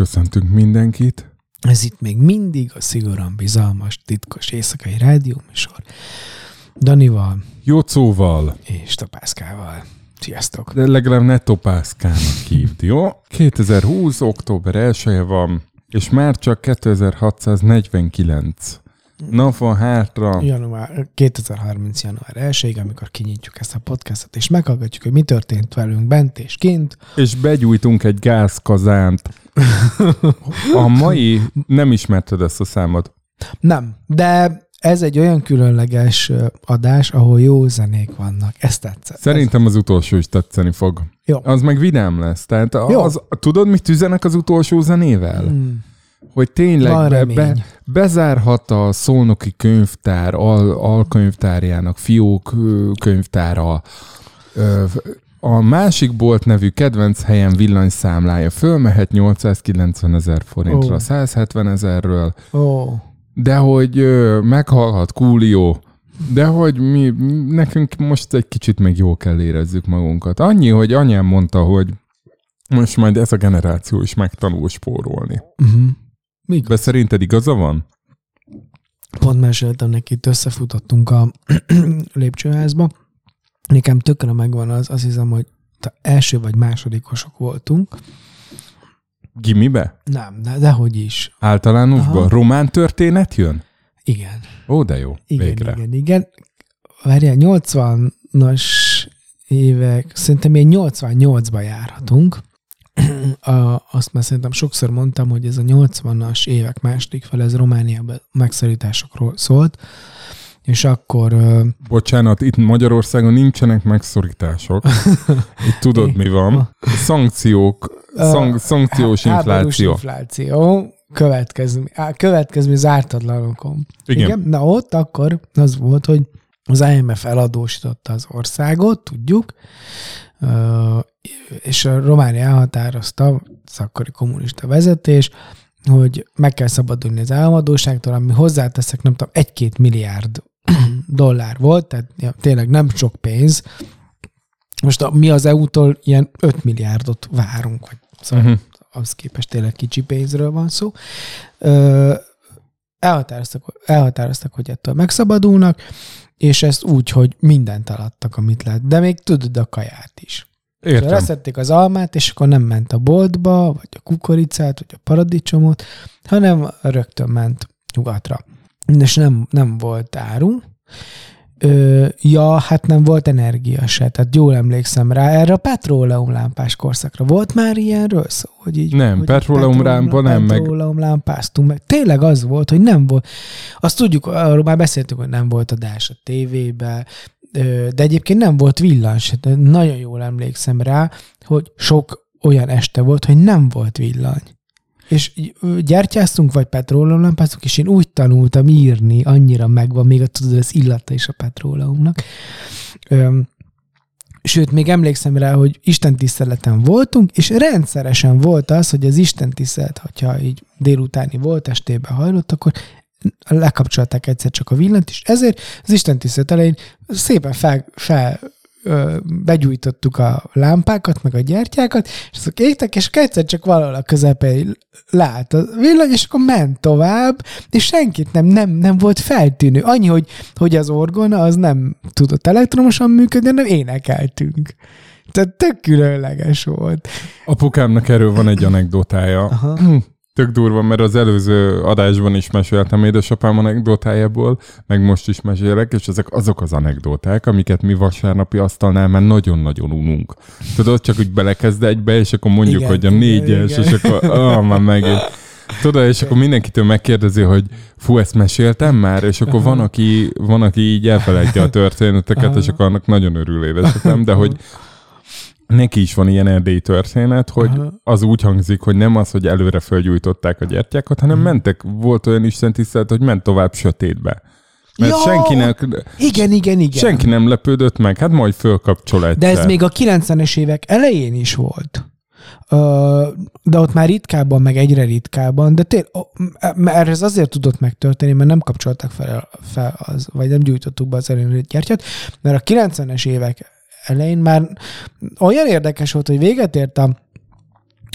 Köszöntünk mindenkit. Ez itt még mindig a szigorúan bizalmas, titkos éjszakai rádióműsor. Danival Jócóval, és Tapászkával. Sziasztok! de legalább ne topászkának hívd, jó? 2020. október 1 van, és már csak 2649 nap van hátra. Január, 2030. január 1 amikor kinyitjuk ezt a podcastot, és meghallgatjuk, hogy mi történt velünk bent és kint. és begyújtunk egy gázkazánt. A mai nem ismerted ezt a számot. Nem, de ez egy olyan különleges adás, ahol jó zenék vannak. Ezt tetszett. Szerintem az utolsó is tetszeni fog. Jó. Az meg vidám lesz. Tehát Jó. az, tudod, mit üzenek az utolsó zenével? Hmm. Hogy tényleg be, be, bezárhat a szolnoki könyvtár, al, alkönyvtárjának, fiók könyvtára, ö, a másik bolt nevű kedvenc helyen villanyszámlája fölmehet 890 ezer forintra, Ó. 170 ezerről, Ó, de hogy ö, meghalhat Kúlió, de hogy mi, nekünk most egy kicsit még jól kell érezzük magunkat. Annyi, hogy anyám mondta, hogy most majd ez a generáció is megtanul spórolni. uh-huh. Még De szerinted igaza van? pont meséltem neki, itt összefutottunk a lépcsőházba. Nekem tökre megvan az, azt hiszem, hogy első vagy másodikosok voltunk. Gimibe? Nem, de, de hogy is. Általánosban? Aha. Román történet jön? Igen. Ó, de jó. Igen, Végre. igen, igen. Várjál, 80-as évek, szerintem még 88-ba járhatunk. A, azt már szerintem sokszor mondtam, hogy ez a 80-as évek második fel, ez Romániában megszorításokról szólt, és akkor Bocsánat, itt Magyarországon nincsenek megszorítások. Itt tudod, mi van. Szankciók, szank, szankciós infláció. infláció következmény, á, következmény zártatlanokon. Igen. Igen. Na ott akkor az volt, hogy az IMF eladósította az országot, tudjuk, és a Románia elhatározta, az akkori kommunista vezetés, hogy meg kell szabadulni az államadóságtól, ami hozzáteszek, nem tudom, egy-két milliárd dollár volt, tehát ja, tényleg nem sok pénz. Most a, mi az EU-tól ilyen 5 milliárdot várunk, vagy szóval Uh-huh. az képest tényleg kicsi pénzről van szó. Ö, elhatároztak, elhatároztak, hogy ettől megszabadulnak, és ezt úgy, hogy mindent eladtak, amit lehet. De még tudod a kaját is. Szóval Értem. leszették az almát, és akkor nem ment a boltba, vagy a kukoricát, vagy a paradicsomot, hanem rögtön ment nyugatra. És nem, nem volt áru. Ö, ja, hát nem volt energia se, tehát jól emlékszem rá. Erre a petróleumlámpás korszakra volt már ilyenről szó? Hogy így, Nem, hogy petróleumlámpa nem, meg- Petróleumlámpáztunk meg. Tényleg az volt, hogy nem volt. Azt tudjuk, arról már beszéltünk, hogy nem volt adás a tévébe, de egyébként nem volt villany, de nagyon jól emlékszem rá, hogy sok olyan este volt, hogy nem volt villany. És gyertyáztunk, vagy petróleumlámpáztunk, és én úgy tanultam írni, annyira megvan még a, tudod, az illata is a petróleumnak, Öm, Sőt, még emlékszem rá, hogy Isten tiszteleten voltunk, és rendszeresen volt az, hogy az Isten tisztelet, hogyha így délutáni volt, estében hajlott, akkor lekapcsolták egyszer csak a villant, és ezért az Isten tisztelet elején szépen fel, fel ö, begyújtottuk a lámpákat, meg a gyertyákat, és azok égtek, és egyszer csak valahol a közepén lát a villany, és akkor ment tovább, és senkit nem, nem, nem volt feltűnő. Annyi, hogy, hogy az orgona az nem tudott elektromosan működni, hanem énekeltünk. Tehát tök különleges volt. Apukámnak erről van egy anekdotája. Aha. Tök durva, mert az előző adásban is meséltem édesapám anekdotájából, meg most is mesélek, és ezek azok az anekdoták, amiket mi vasárnapi asztalnál már nagyon-nagyon ununk. Tudod, csak úgy belekezd egybe, és akkor mondjuk, Igen, hogy a négyes, igen. és akkor, ah, már megint. Tudod, és akkor mindenkitől megkérdezi, hogy fú, ezt meséltem már, és akkor van, aki, van, aki így elfelejtje a történeteket, és akkor annak nagyon örül édesapám, de hogy neki is van ilyen erdélyi történet, hogy Aha. az úgy hangzik, hogy nem az, hogy előre fölgyújtották a gyertyákat, hanem mentek, volt olyan Isten tisztelet, hogy ment tovább sötétbe. Mert Ja! senkinek, Igen, igen, igen. senki nem lepődött meg, hát majd fölkapcsol egyszer. De ez még a 90-es évek elején is volt. De ott már ritkábban, meg egyre ritkábban, de tél, mert ez azért tudott megtörténni, mert nem kapcsolták fel, fel az, vagy nem gyújtottuk be az előre gyertyát, mert a 90-es évek elején már olyan érdekes volt, hogy véget ért a,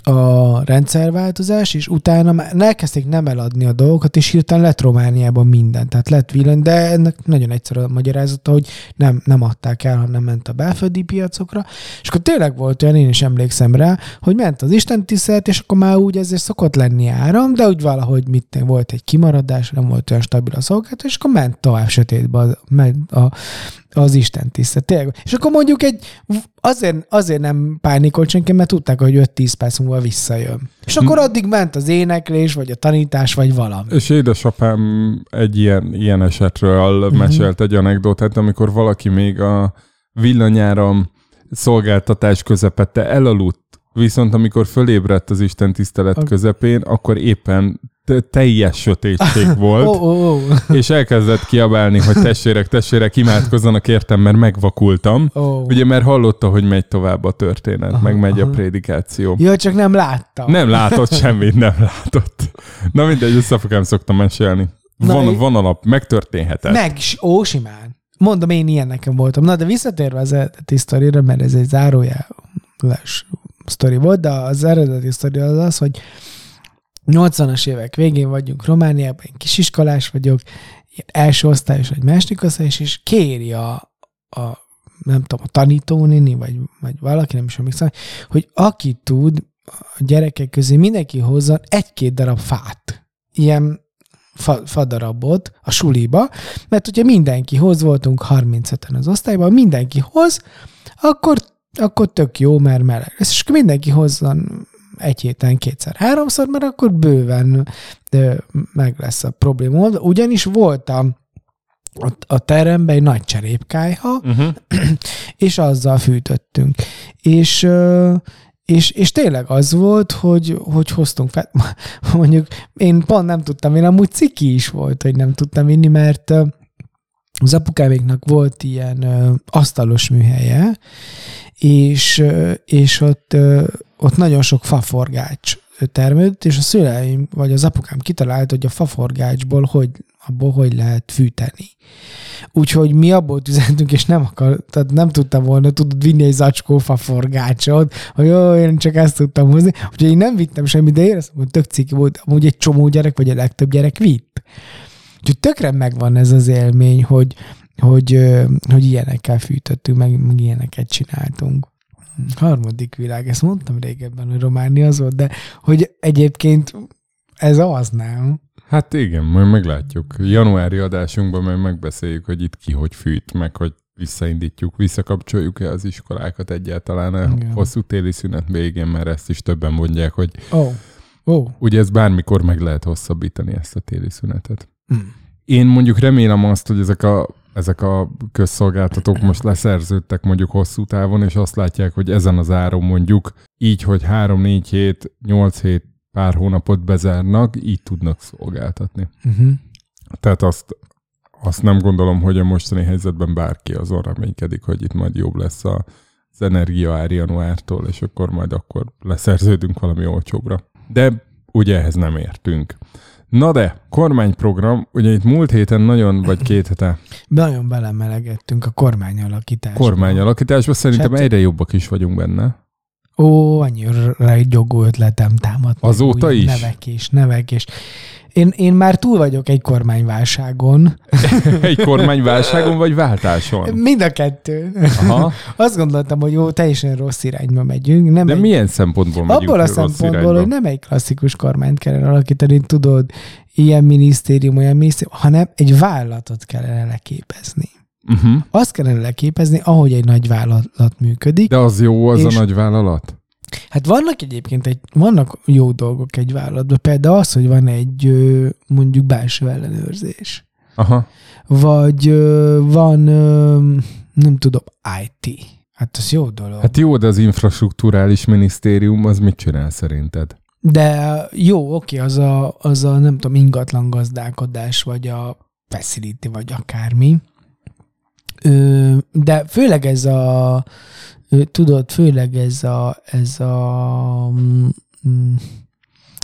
a rendszerváltozás, és utána már elkezdték nem eladni a dolgokat, és hirtelen lett Romániában minden. Tehát lett villany, de ennek nagyon egyszerű a magyarázata, hogy nem, nem adták el, hanem ment a belföldi piacokra. És akkor tényleg volt olyan, én is emlékszem rá, hogy ment az Isten tisztelet, és akkor már úgy ezért szokott lenni áram, de úgy valahogy mit volt egy kimaradás, nem volt olyan stabil a szolgáltatás, és akkor ment tovább sötétbe a, a, az Isten tisztelet. Tényleg. És akkor mondjuk egy, azért, azért nem pánikolt senki, mert tudták, hogy 5-10 perc múlva visszajön. És akkor addig ment az éneklés, vagy a tanítás, vagy valami. És édesapám egy ilyen, ilyen esetről uh-huh. mesélt egy anekdotát, amikor valaki még a villanyáram szolgáltatás közepette elaludt, viszont amikor fölébredt az Isten tisztelet közepén, akkor éppen teljes sötétség volt, Ó, ó, ó. és elkezdett kiabálni, hogy testvérek, testvérek, imádkozzanak értem, mert megvakultam. Ó. Ugye, mert hallotta, hogy megy tovább a történet, Aha, meg megy a aha. prédikáció. Ja, csak nem láttam. Nem látott semmit, nem látott. Na mindegy, ezt apukám szoktam mesélni. Na, Van, én- van alap, megtörténhetett. Meg, ó, simán. Mondom, én ilyen nekem voltam. Na, de visszatérve az eredeti sztorira, mert ez egy zárójeles sztori volt, de az eredeti sztori az az, hogy 80-as évek végén vagyunk Romániában, én kisiskolás vagyok, első osztályos vagy második osztályos, és kéri a, a nem tudom, a tanítónéni, vagy, vagy valaki, nem is emlékszem, hogy aki tud, a gyerekek közé mindenki hozzon egy-két darab fát. Ilyen fa, fadarabot a suliba, mert ugye mindenki hoz, voltunk 35-en az osztályban, mindenki hoz, akkor, akkor tök jó, mert meleg. És akkor mindenki hozzon egy héten kétszer, háromszor, mert akkor bőven de meg lesz a probléma. Ugyanis volt a, a, teremben egy nagy cserépkályha, Uh-huh. és azzal fűtöttünk. És, és, és tényleg az volt, hogy, hogy hoztunk fel, mondjuk én pont nem tudtam, én amúgy ciki is volt, hogy nem tudtam vinni, mert az apukáméknak volt ilyen ö, asztalos műhelye, és, ö, és ott, ö, ott nagyon sok faforgács termődött, és a szüleim, vagy az apukám kitalált, hogy a faforgácsból hogy, abból hogy lehet fűteni. Úgyhogy mi abból tüzeltünk, és nem akar, tehát nem tudtam volna, tudod vinni egy zacskó faforgácsot, hogy jó, én csak ezt tudtam hozni. Úgyhogy én nem vittem semmit, de éreztem, hogy tök ciki volt, amúgy egy csomó gyerek, vagy a legtöbb gyerek vitt. Úgyhogy tökre megvan ez az élmény, hogy, hogy, hogy ilyenekkel fűtöttünk, meg, meg ilyeneket csináltunk. Harmadik világ, ezt mondtam régebben, hogy Románia az volt, de hogy egyébként ez az, nem? Hát igen, majd meglátjuk. Januári adásunkban majd megbeszéljük, hogy itt ki hogy fűt, meg hogy visszaindítjuk, visszakapcsoljuk-e az iskolákat egyáltalán a Igen. hosszú téli szünet végén, mert ezt is többen mondják, hogy oh. Oh. ugye ez bármikor meg lehet hosszabbítani ezt a téli szünetet. Mm. Én mondjuk remélem azt, hogy ezek a, ezek a közszolgáltatók most leszerződtek mondjuk hosszú távon, és azt látják, hogy ezen az áron mondjuk így, hogy 3-4 hét, 8 hét, pár hónapot bezárnak, így tudnak szolgáltatni. Uh-huh. Tehát azt, azt nem gondolom, hogy a mostani helyzetben bárki azon reménykedik, hogy itt majd jobb lesz a, az energiaár januártól, és akkor majd akkor leszerződünk valami olcsóbbra. De ugye ehhez nem értünk. Na de, kormányprogram, ugye itt múlt héten nagyon, vagy két hete Nagyon belemelegettünk a kormányalakításba. kormányalakításban, szerintem Hát- egyre jobbak is vagyunk benne. Ó, annyira egy jogó ötletem támadt. Azóta is? Nevek és nevek és... Én, én már túl vagyok egy kormányválságon. Egy kormányválságon vagy váltáson? Mind a kettő. Aha. Azt gondoltam, hogy jó, teljesen rossz irányba megyünk. Nem De egy, milyen szempontból megyünk abból a szempontból, irányba? hogy nem egy klasszikus kormányt kellene alakítani, tudod, ilyen minisztérium, olyan minisztérium, hanem egy vállalatot kellene leképezni. Uh-huh. Azt kellene leképezni, ahogy egy nagy vállalat működik. De az jó, az És- a nagy vállalat? Hát vannak egyébként egy, vannak jó dolgok egy vállalatban, például az, hogy van egy mondjuk belső ellenőrzés. Aha. Vagy van, nem tudom, IT. Hát az jó dolog. Hát, jó, de az infrastruktúrális minisztérium az mit csinál szerinted? De jó, oké, az a, az a nem tudom, ingatlan gazdálkodás, vagy a facility, vagy akármi. Ö, de főleg ez a, tudod, főleg ez a, ez a, mm, mm,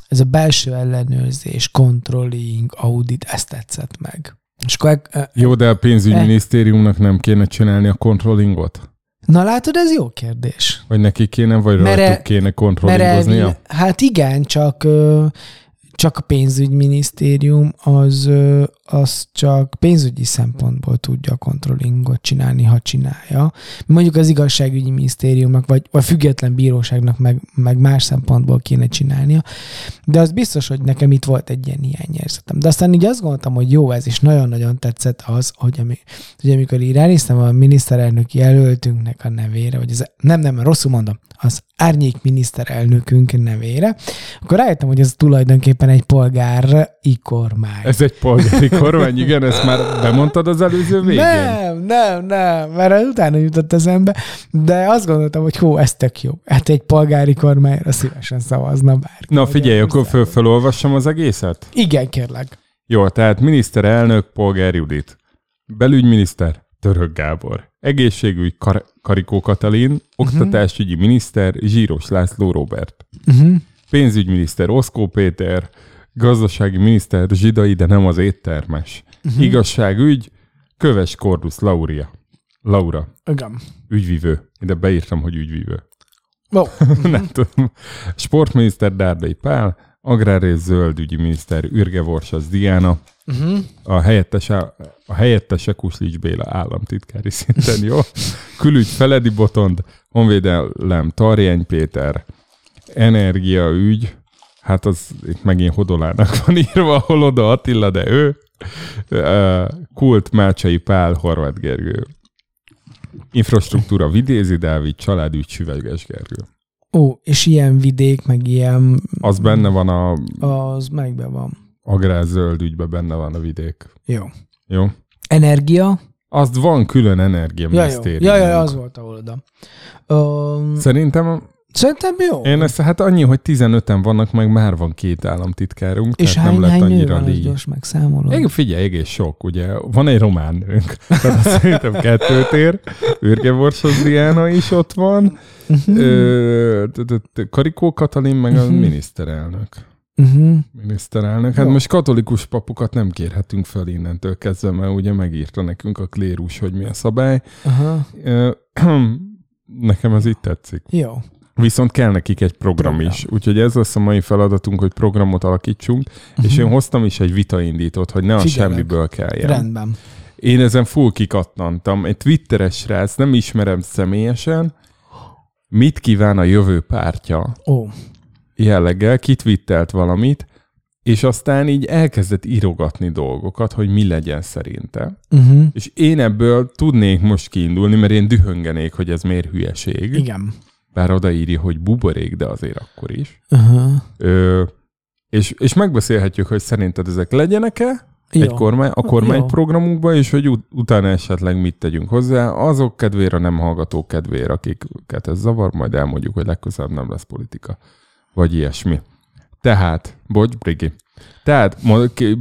ez a belső ellenőrzés, controlling, audit, ezt tetszett meg. És akkor, Jó, de a pénzügyminisztériumnak nem kéne csinálni a controllingot? na látod, ez jó kérdés. Vagy neki kéne, vagy Mert rajtuk e- kéne Mert kontrollingoznia? hát igen, csak csak a pénzügyminisztérium az, az csak pénzügyi szempontból tudja a controllingot csinálni, ha csinálja. Mondjuk az igazságügyi minisztériumnak, vagy, vagy független bíróságnak meg, meg más szempontból kéne csinálnia. De az biztos, hogy nekem itt volt egy ilyen hiányérzetem. De aztán így azt gondoltam, hogy jó ez, és nagyon-nagyon tetszett az, hogy, ami, hogy amikor így ránéztem a miniszterelnök jelöltünknek a nevére, vagy az, nem, nem, rosszul mondom, az árnyék miniszterelnökünk nevére, akkor rájöttem, hogy ez tulajdonképpen egy polgári kormány. Ez egy polgári kormány, igen, ezt már bemondtad az előző végén? Nem, nem, nem, mert utána jutott eszembe, de azt gondoltam, hogy hó, ez tök jó. Hát egy polgári kormányra szívesen szavazna bárki. Na figyelj, akkor föl, felolvassam az egészet? Igen, kérlek. Jó, tehát miniszterelnök Polgár Judit. Belügyminiszter Török Gábor. Egészségügy Kar- Karikó Katalin. Oktatásügyi miniszter Zsíros László Robert. Uh-huh. Pénzügyminiszter Oszkó Péter. Gazdasági miniszter Zsidai, de nem az éttermes. Uh-huh. Igazságügy Köves Kordusz Lauria. Laura. Igen. Ügyvivő. Ide beírtam, hogy ügyvivő. Ó, nem tudom. Sportminiszter Dárdai Pál, Agrár és Zöldügyi miniszter Ürge Vorsasz Diana, uh-huh. a helyettese, a helyettese Kuslics Béla államtitkári szinten, jó? Külügy Feledi Botond, Honvédelem Tarjeny Péter, Energiaügy, hát az itt megint Hodolának van írva, hol oda Attila, de ő, Ö, Kult Mácsai Pál, Horváth Gergő, Infrastruktúra Vidézi Dávid, Családügy Süveges Gergő. Ó, és ilyen vidék, meg ilyen, Az benne van a az megbe van. agrár zöld ügyben benne van a vidék. Jó. Jó? Energia. Azt van külön Ja, jó. energiaminisztérium. Ja, ja, az volt ahol oda. Um, Szerintem szerintem jó. én ezt, hát annyi, hogy 15-en vannak, meg már van két államtitkárunk, és tehát hány, nem lett hány nő annyira van, az légy. gyors megszámolod? Igen, figyelj, egész sok, ugye. Van egy román nőnk, tehát szerintem kettőt ér. Borsos Diana is ott van. T- Karikó Katalin, meg a Mhm. miniszterelnök. Uh-huh. Miniszterelnök. Hát Jó. most katolikus papukat nem kérhetünk fel innentől kezdve, mert ugye megírta nekünk a klérus, hogy mi a szabály. Aha. Nekem ez így tetszik. Jó. Viszont kell nekik egy program, Program. is. Úgyhogy ez lesz a mai feladatunk, hogy programot alakítsunk, uh-huh. és én hoztam is egy vitaindítót, hogy ne a Mhm. Figyelek. semmiből kelljen. Rendben. Én ezen full kikattantam. Egy twitteres srác, nem ismerem személyesen, mit kíván a jövő pártja Ó. jelleggel, kitwittelt valamit, és aztán így elkezdett írogatni dolgokat, hogy mi legyen szerinte. Uh-huh. És én ebből tudnék most kiindulni, mert én dühöngenék, hogy ez miért hülyeség. Igen. Bár odaírja, hogy buborék, de azért akkor is. Uh-huh. Ö, és, és megbeszélhetjük, hogy szerinted ezek legyenek-e Jó. egy kormány, a Jó. kormányprogramunkban, és hogy ut- utána esetleg mit tegyünk hozzá. Azok kedvére, nem hallgatók kedvére, akiket ez zavar, majd elmondjuk, hogy legközelebb nem lesz politika. Vagy ilyesmi. Tehát, bocs, Brigi. Tehát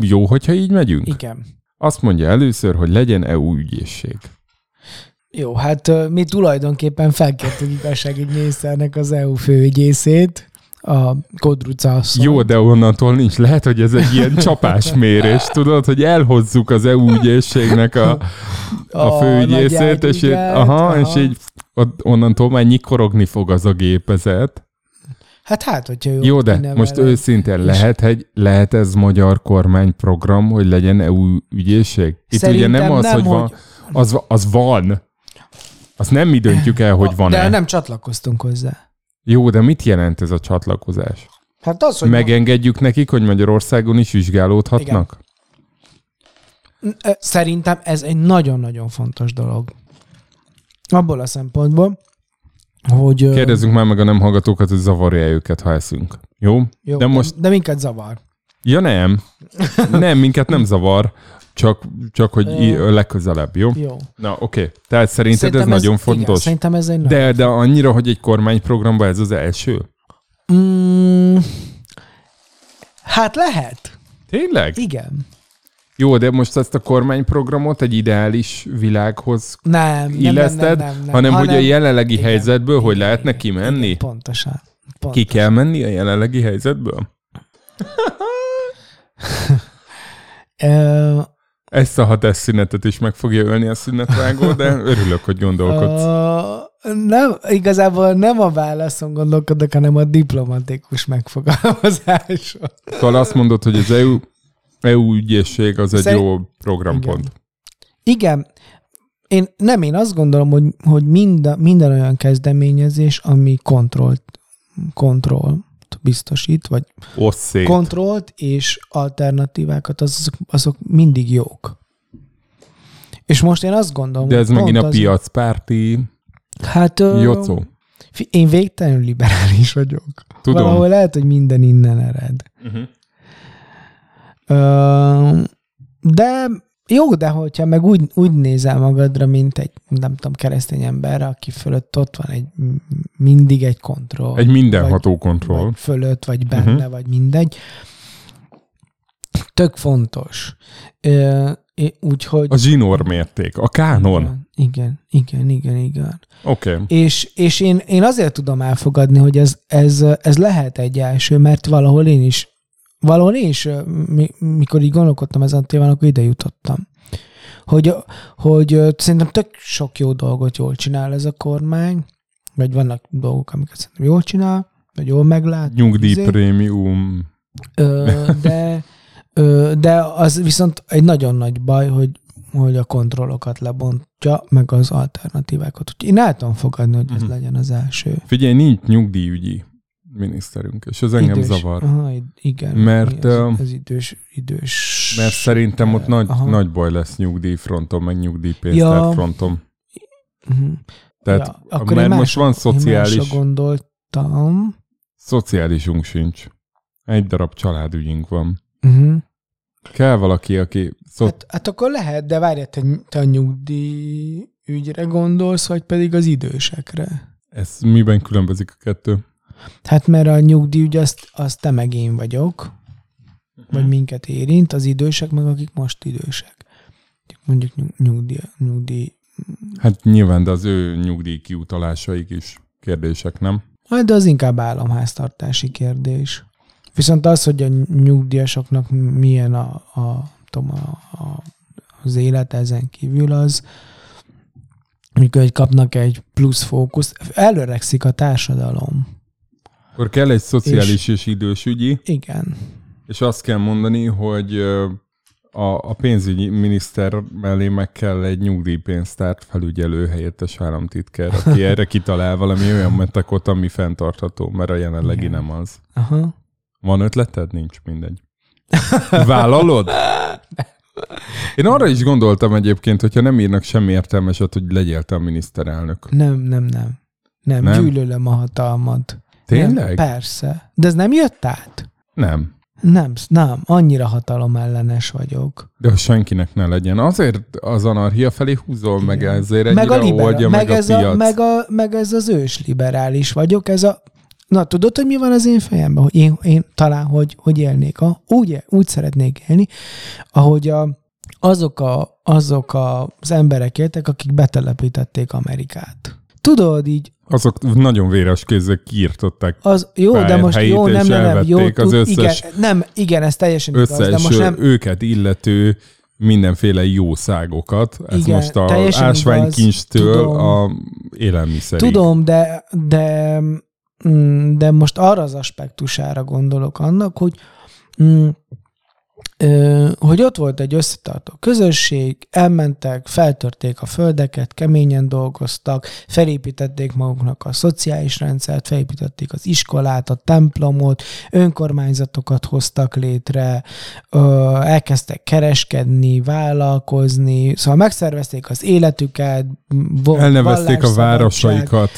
jó, hogyha így megyünk? Igen. Azt mondja először, hogy legyen EU ügyészség. Jó, hát mi tulajdonképpen felkértük igazságügyminiszternek az EU főügyészét, a Kodruca asszony. Jó, de onnantól nincs. Lehet, hogy ez egy ilyen csapásmérés, tudod, hogy elhozzuk az EU ügyészségnek a, a főügyészét, és, így, aha, aha. és így onnantól már nyikorogni fog az a gépezet. Hát hát, hogyha jó, Jó, de most őszintén lehet, egy, lehet ez magyar kormányprogram, hogy legyen EU ügyészség? Itt Szerintem ugye nem az, nem, hogy van, hogy- az, az van. Azt nem mi döntjük el, hogy De van-e. nem csatlakoztunk hozzá. Jó, de mit jelent ez a csatlakozás? Hát az, hogy Megengedjük nekik, hogy Magyarországon is vizsgálódhatnak? Ö, Szerintem ez egy nagyon-nagyon fontos dolog. Abból a szempontból, hogy... Kérdezzünk már meg a nem hallgatókat, hogy zavarja őket, ha eszünk. Jó? Jó, de most... de minket zavar. Ja nem. Nem, minket nem zavar. Csak, csak hogy i- legközelebb, jó? Jó. Na, oké. Okay. Tehát szerinted Szerintem ez nagyon Igen, fontos? szerintem ez egy De, de annyira, hogy egy kormányprogramban ez az első? Mm, hát lehet. Tényleg? Igen. Jó, de most ezt a kormányprogramot egy ideális világhoz Nem, illeszted, nem, nem, nem, nem. hanem, hogy a jelenlegi igen, helyzetből hogy igen, lehetne igen, kimenni? Igen, pontosan. Pont. Ki kell menni a jelenlegi helyzetből? Ezt a hat szünetet is meg fogja ölni a szünetvágó, de örülök, hogy gondolkodsz. nem, igazából nem a válaszon gondolkodok, hanem a diplomatikus megfogalmazáson. Szóval azt mondod, hogy az EU, EU ügyészség az egy Szerint- jó programpont. Igen, én nem, én azt gondolom, hogy, hogy minden, minden olyan kezdeményezés, ami kontrollt, kontrollt biztosít, vagy Ossz szét. kontrollt és alternatívákat, az- azok, azok mindig jók. És most én azt gondolom, De ez hogy megint a az- piacpárti Hát, ö, jocó. én végtelenül liberális vagyok. Tudom. Valahol lehet, hogy minden innen ered. Uh-huh. Ö, de jó, de hogyha meg úgy, úgy nézel magadra, mint egy, nem tudom, keresztény ember, aki fölött ott van egy mindig egy kontroll. Egy mindenható kontroll. Vagy fölött, vagy benne, uh-huh. vagy mindegy. Tök fontos. Ö, Úgyhogy... A zsinór mérték, a kánon. Igen, igen, igen, igen. Oké. Okay. És, és én, én azért tudom elfogadni, hogy ez, ez, ez lehet egy első, mert valahol én is, valahol én is, mikor így gondolkodtam ezen a témán, akkor ide jutottam. Hogy, hogy szerintem tök sok jó dolgot jól csinál ez a kormány, vagy vannak dolgok, amiket szerintem jól csinál, vagy jól meglát. Nyugdíj izé. de, ö, de az viszont egy nagyon nagy baj, hogy, hogy a kontrollokat lebontja, meg az alternatívákat. Úgyhogy én el tudom fogadni, hogy ez Mhm. legyen az első. Figyelj, nincs nyugdíjügyi miniszterünk, és ez engem idős. zavar. Aha, igen. Mert, ez, ez idős, idős. Mert szerintem ott nagy, Aha. nagy baj lesz nyugdíjfronton, meg nyugdíjpénztár Ja. Uh-huh. Tehát, ja, akkor mert én most van szociális, Én gondoltam. szociálisunk sincs. Egy darab családügyünk van. Uh-huh. Kell valaki, aki... Szo- Hát, hát akkor lehet, de várj, te, te a nyugdíj ügyre gondolsz, vagy pedig az idősekre? ez miben különbözik a kettő? Hát mert a nyugdíj azt, azt te meg én vagyok, vagy minket érint, az idősek meg akik most idősek. Mondjuk nyug- nyugdíj, nyugdíj. Hát nyilván, de az ő nyugdíj kiutalásaik is kérdések, nem? Hát de az inkább államháztartási kérdés. Viszont az, hogy a nyugdíjasoknak milyen a, a, tudom, a, a, az élet ezen kívül, az mikor kapnak egy plusz fókuszt, előrekszik a társadalom. Akkor kell egy szociális és, és idősügyi, Igen. és azt kell mondani, hogy a, a pénzügyi miniszter mellé meg kell egy nyugdíjpénztárt felügyelő helyettes államtitkár, aki erre kitalál valami olyan metekot, ami fenntartható, mert a jelenlegi Igen. nem az. Aha. Van ötleted? Nincs, mindegy. Vállalod? Én arra is gondoltam egyébként, hogyha nem írnak semmi értelmeset, hogy legyél te a miniszterelnök. Nem, nem, nem. Nem, Nem? nem. gyűlölöm a hatalmat. Tényleg? Nem, persze. De ez nem jött át? Nem. Nem, nem. Annyira hatalomellenes vagyok. De hogy senkinek ne legyen. Azért az anarchia felé húzol, meg Igen. ezért ennyire meg a liberál, oldja meg, meg, ez a piac. a, meg, a, meg ez az ős liberális vagyok, ez a Na, tudod, hogy mi van az én fejemben? Hogy én, én talán, hogy, hogy élnék. A, úgy, úgy szeretnék élni, ahogy a, azok, a, azok a, az emberek éltek, akik betelepítették Amerikát. Tudod, így Azok nagyon véres kézzel kiirtották az, jó, de most jó, nem, nem, nem, jó, az összes- igen, nem, igen, ez teljesen igaz, összes de most nem, őket illető mindenféle jószágokat. Ez Igen, most a ásványkincstől igaz, tudom. a élelmiszerig. Tudom, de, de, mm, de most arra az aspektusára gondolok annak, hogy mm, hogy ott volt egy összetartó közösség, elmentek, feltörték a földeket, keményen dolgoztak, felépítették maguknak a szociális rendszert, felépítették az iskolát, a templomot, önkormányzatokat hoztak létre, elkezdtek kereskedni, vállalkozni, szóval megszervezték az életüket, Elnevezték a városaikat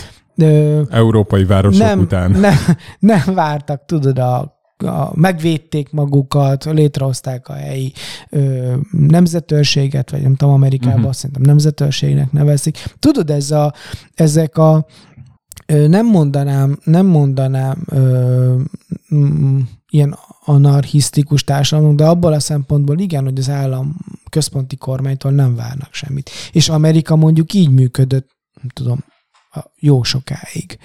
európai városok nem, után. Nem, nem vártak, tudod, a, a, megvédték magukat, létrehozták a helyi ö, nemzetőrséget, vagy nem tudom, Amerikában uh-huh. szerintem nemzetőrségnek nevezik. Tudod, ez a, ezek a ö, nem mondanám, nem mondanám ö, mm, ilyen anarchisztikus társadalom, de abból a szempontból igen, hogy az állam központi kormánytól nem várnak semmit. És Amerika mondjuk így működött, nem tudom, jó sokáig.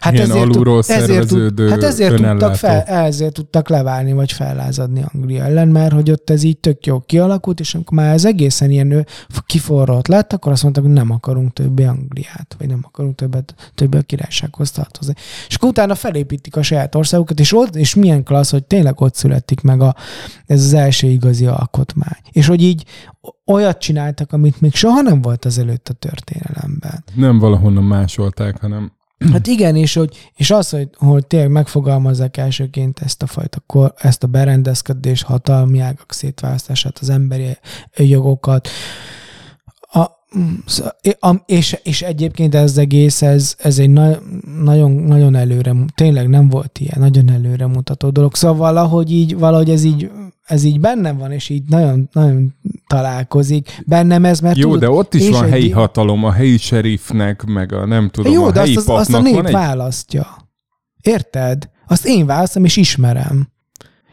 Hát Ilyen alulról tud- ezért, tud, hát ezért tudtak, önellátó. fel, ezért tudtak leválni, vagy fellázadni Anglia ellen, mert hogy ott ez így tök jó kialakult, és amikor már ez egészen ilyen kiforrott lett, akkor azt mondták, hogy nem akarunk többé Angliát, vagy nem akarunk többet, többé a királysághoz tartozni. És akkor utána felépítik a saját országukat, és, ott, és milyen klassz, hogy tényleg ott születik meg a, ez az első igazi alkotmány. És hogy így olyat csináltak, amit még soha nem volt az előtt a történelemben. Nem valahonnan másolták, hanem Hát igen, és, hogy, és az, hogy, hogy tényleg megfogalmazzák elsőként ezt a fajta, kor, ezt a berendezkedés, hatalmi ágak szétválasztását, az emberi jogokat, és, és egyébként ez egész, ez, ez egy na, nagyon, nagyon előre, tényleg nem volt ilyen, nagyon előre mutató dolog. Szóval valahogy így, valahogy ez így, ez így bennem van, és így nagyon, nagyon találkozik. Bennem ez, mert Jó, tudod, de ott is van egy- helyi hatalom, a helyi serifnek, meg a nem tudom, Jó, a de helyi azt, az, azt a nép van egy... választja. Érted? Azt én választom, és ismerem.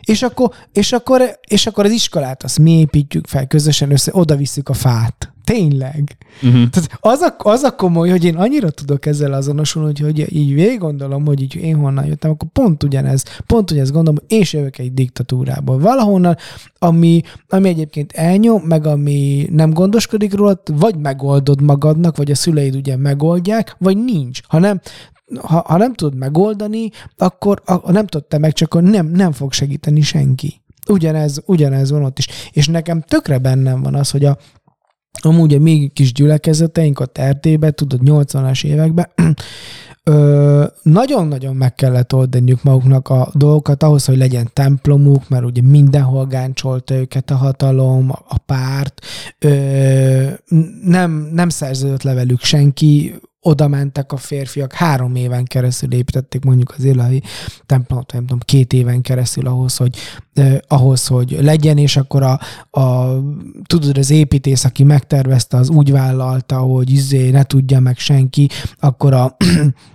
És akkor, és, akkor, és akkor az iskolát azt mi építjük fel, közösen össze, oda visszük a fát. Tényleg. Uh-huh. Tehát az a, az a komoly, hogy én annyira tudok ezzel azonosulni, hogy, hogy így végig gondolom, hogy így én honnan jöttem, akkor pont ugyanez, pont ugyanez gondolom, hogy én jövök egy diktatúrából. Valahonnan, ami, ami egyébként elnyom, meg ami nem gondoskodik róla, vagy megoldod magadnak, vagy a szüleid ugye megoldják, vagy nincs. Ha nem, ha, ha nem tudod megoldani, akkor ha nem tudod te meg, csak akkor nem, nem fog segíteni senki. Ugyanez, ugyanez van ott is. És nekem tökre bennem van az, hogy a, amúgy a még kis gyülekezeteink ott Erdélyben, tudod, 80-as években, ö, nagyon-nagyon meg kellett oldaniuk maguknak a dolgokat ahhoz, hogy legyen templomuk, mert ugye mindenhol gáncsolta őket a hatalom, a, a párt, ö, nem, nem szerződött le velük senki, oda mentek a férfiak, három éven keresztül építették mondjuk az élelmi templomot, nem tudom, két éven keresztül ahhoz, hogy, eh, ahhoz, hogy legyen, és akkor a, a, tudod, az építész, aki megtervezte, az úgy vállalta, hogy izé ne tudja meg senki, akkor a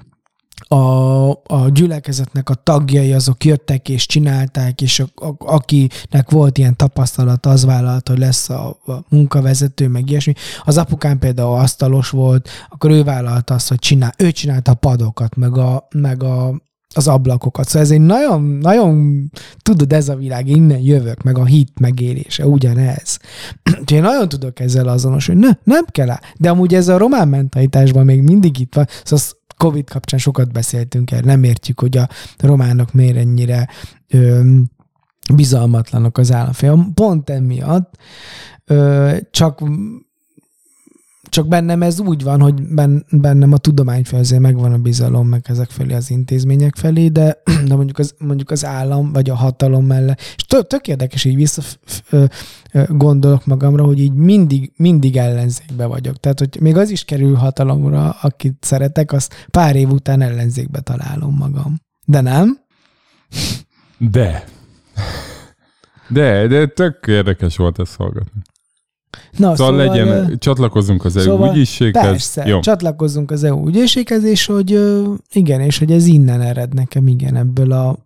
a, a gyülekezetnek a tagjai azok jöttek és csinálták, és a, a, akinek volt ilyen tapasztalat, az vállalt, hogy lesz a, a munkavezető, meg ilyesmi. Az apukám például asztalos volt, akkor ő vállalta azt, hogy csinál, ő csinálta a padokat, meg, a, meg a, az ablakokat. Szóval ez egy nagyon, nagyon, tudod, ez a világ, innen jövök, meg a hit megélése, ugyanez. Úgyhogy én nagyon tudok ezzel azonos, hogy ne, nem kell. De amúgy ez a román mentalitásban még mindig itt van. Szóval Covid kapcsán sokat beszéltünk el, nem értjük, hogy a románok miért ennyire ö, bizalmatlanok az államfél. Pont emiatt, ö, csak csak bennem ez úgy van, hogy ben, bennem a tudomány felé azért megvan a bizalom, meg ezek felé az intézmények felé, de, de mondjuk, az, mondjuk az állam, vagy a hatalom mellett. És tök, tök érdekes, így vissza gondolok magamra, hogy így mindig, mindig ellenzékbe vagyok. Tehát, hogy még az is kerül hatalomra, akit szeretek, az pár év után ellenzékbe találom magam. De nem? De. De, de tök érdekes volt ezt hallgatni. Na, Szóval, szóval legyen, ö, csatlakozunk az EU szóval ügyészséghez. Persze, Jó. csatlakozzunk az EU ügyészséghez, és hogy ö, igen, és hogy ez innen ered nekem, igen, ebből a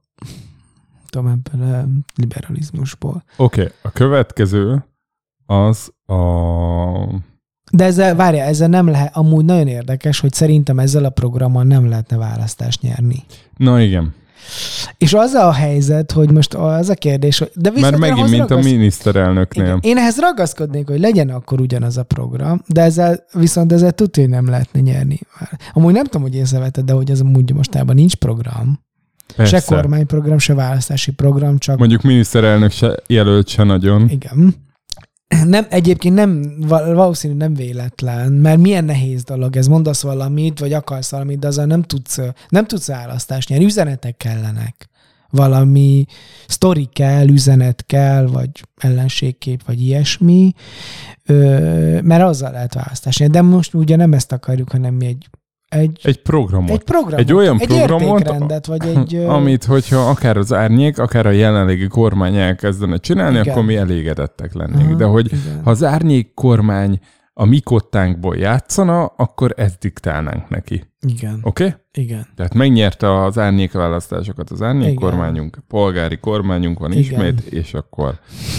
tudom, ebből a liberalizmusból. Oké, okay. a következő az a... De ezzel, várja, ezzel nem lehet, amúgy nagyon érdekes, hogy szerintem ezzel a programmal nem lehetne választást nyerni. Na igen. És az a helyzet, hogy most az a kérdés, hogy... De viszont megint, ahhoz mint a ragasz- miniszterelnöknél. Igen. Én ehhez ragaszkodnék, hogy legyen akkor ugyanaz a program, de ezzel viszont ezzel tudja, hogy nem lehetne nyerni. Amúgy nem tudom, hogy észrevetted, de hogy ez amúgy mostában nincs program. Persze. Se kormányprogram, se választási program, csak Mondjuk miniszterelnök se jelölt se nagyon. Igen. Nem, egyébként nem, val- valószínű nem véletlen, mert milyen nehéz dolog ez. Mondasz valamit, vagy akarsz valamit, de azzal nem tudsz, nem tudsz választást nyerni. Üzenetek kellenek. Valami sztori kell, üzenet kell, vagy ellenségkép, vagy ilyesmi, ö, mert azzal lehet választást nyerni. De most ugye nem ezt akarjuk, hanem mi egy, egy, Egy programot. egy programot, egy olyan egy programot, vagy egy... Amit, hogyha akár az árnyék, akár a jelenlegi kormány elkezdene csinálni, Igen. akkor mi elégedettek lennénk. Aha, De hogy igen. ha az árnyék kormány a mi kottánkból játszana, akkor ezt diktálnánk neki. Igen, Oké? Okay? igen. Tehát megnyerte az árnyék választásokat az árnyék Igen. kormányunk, polgári kormányunk van Igen. ismét, és akkor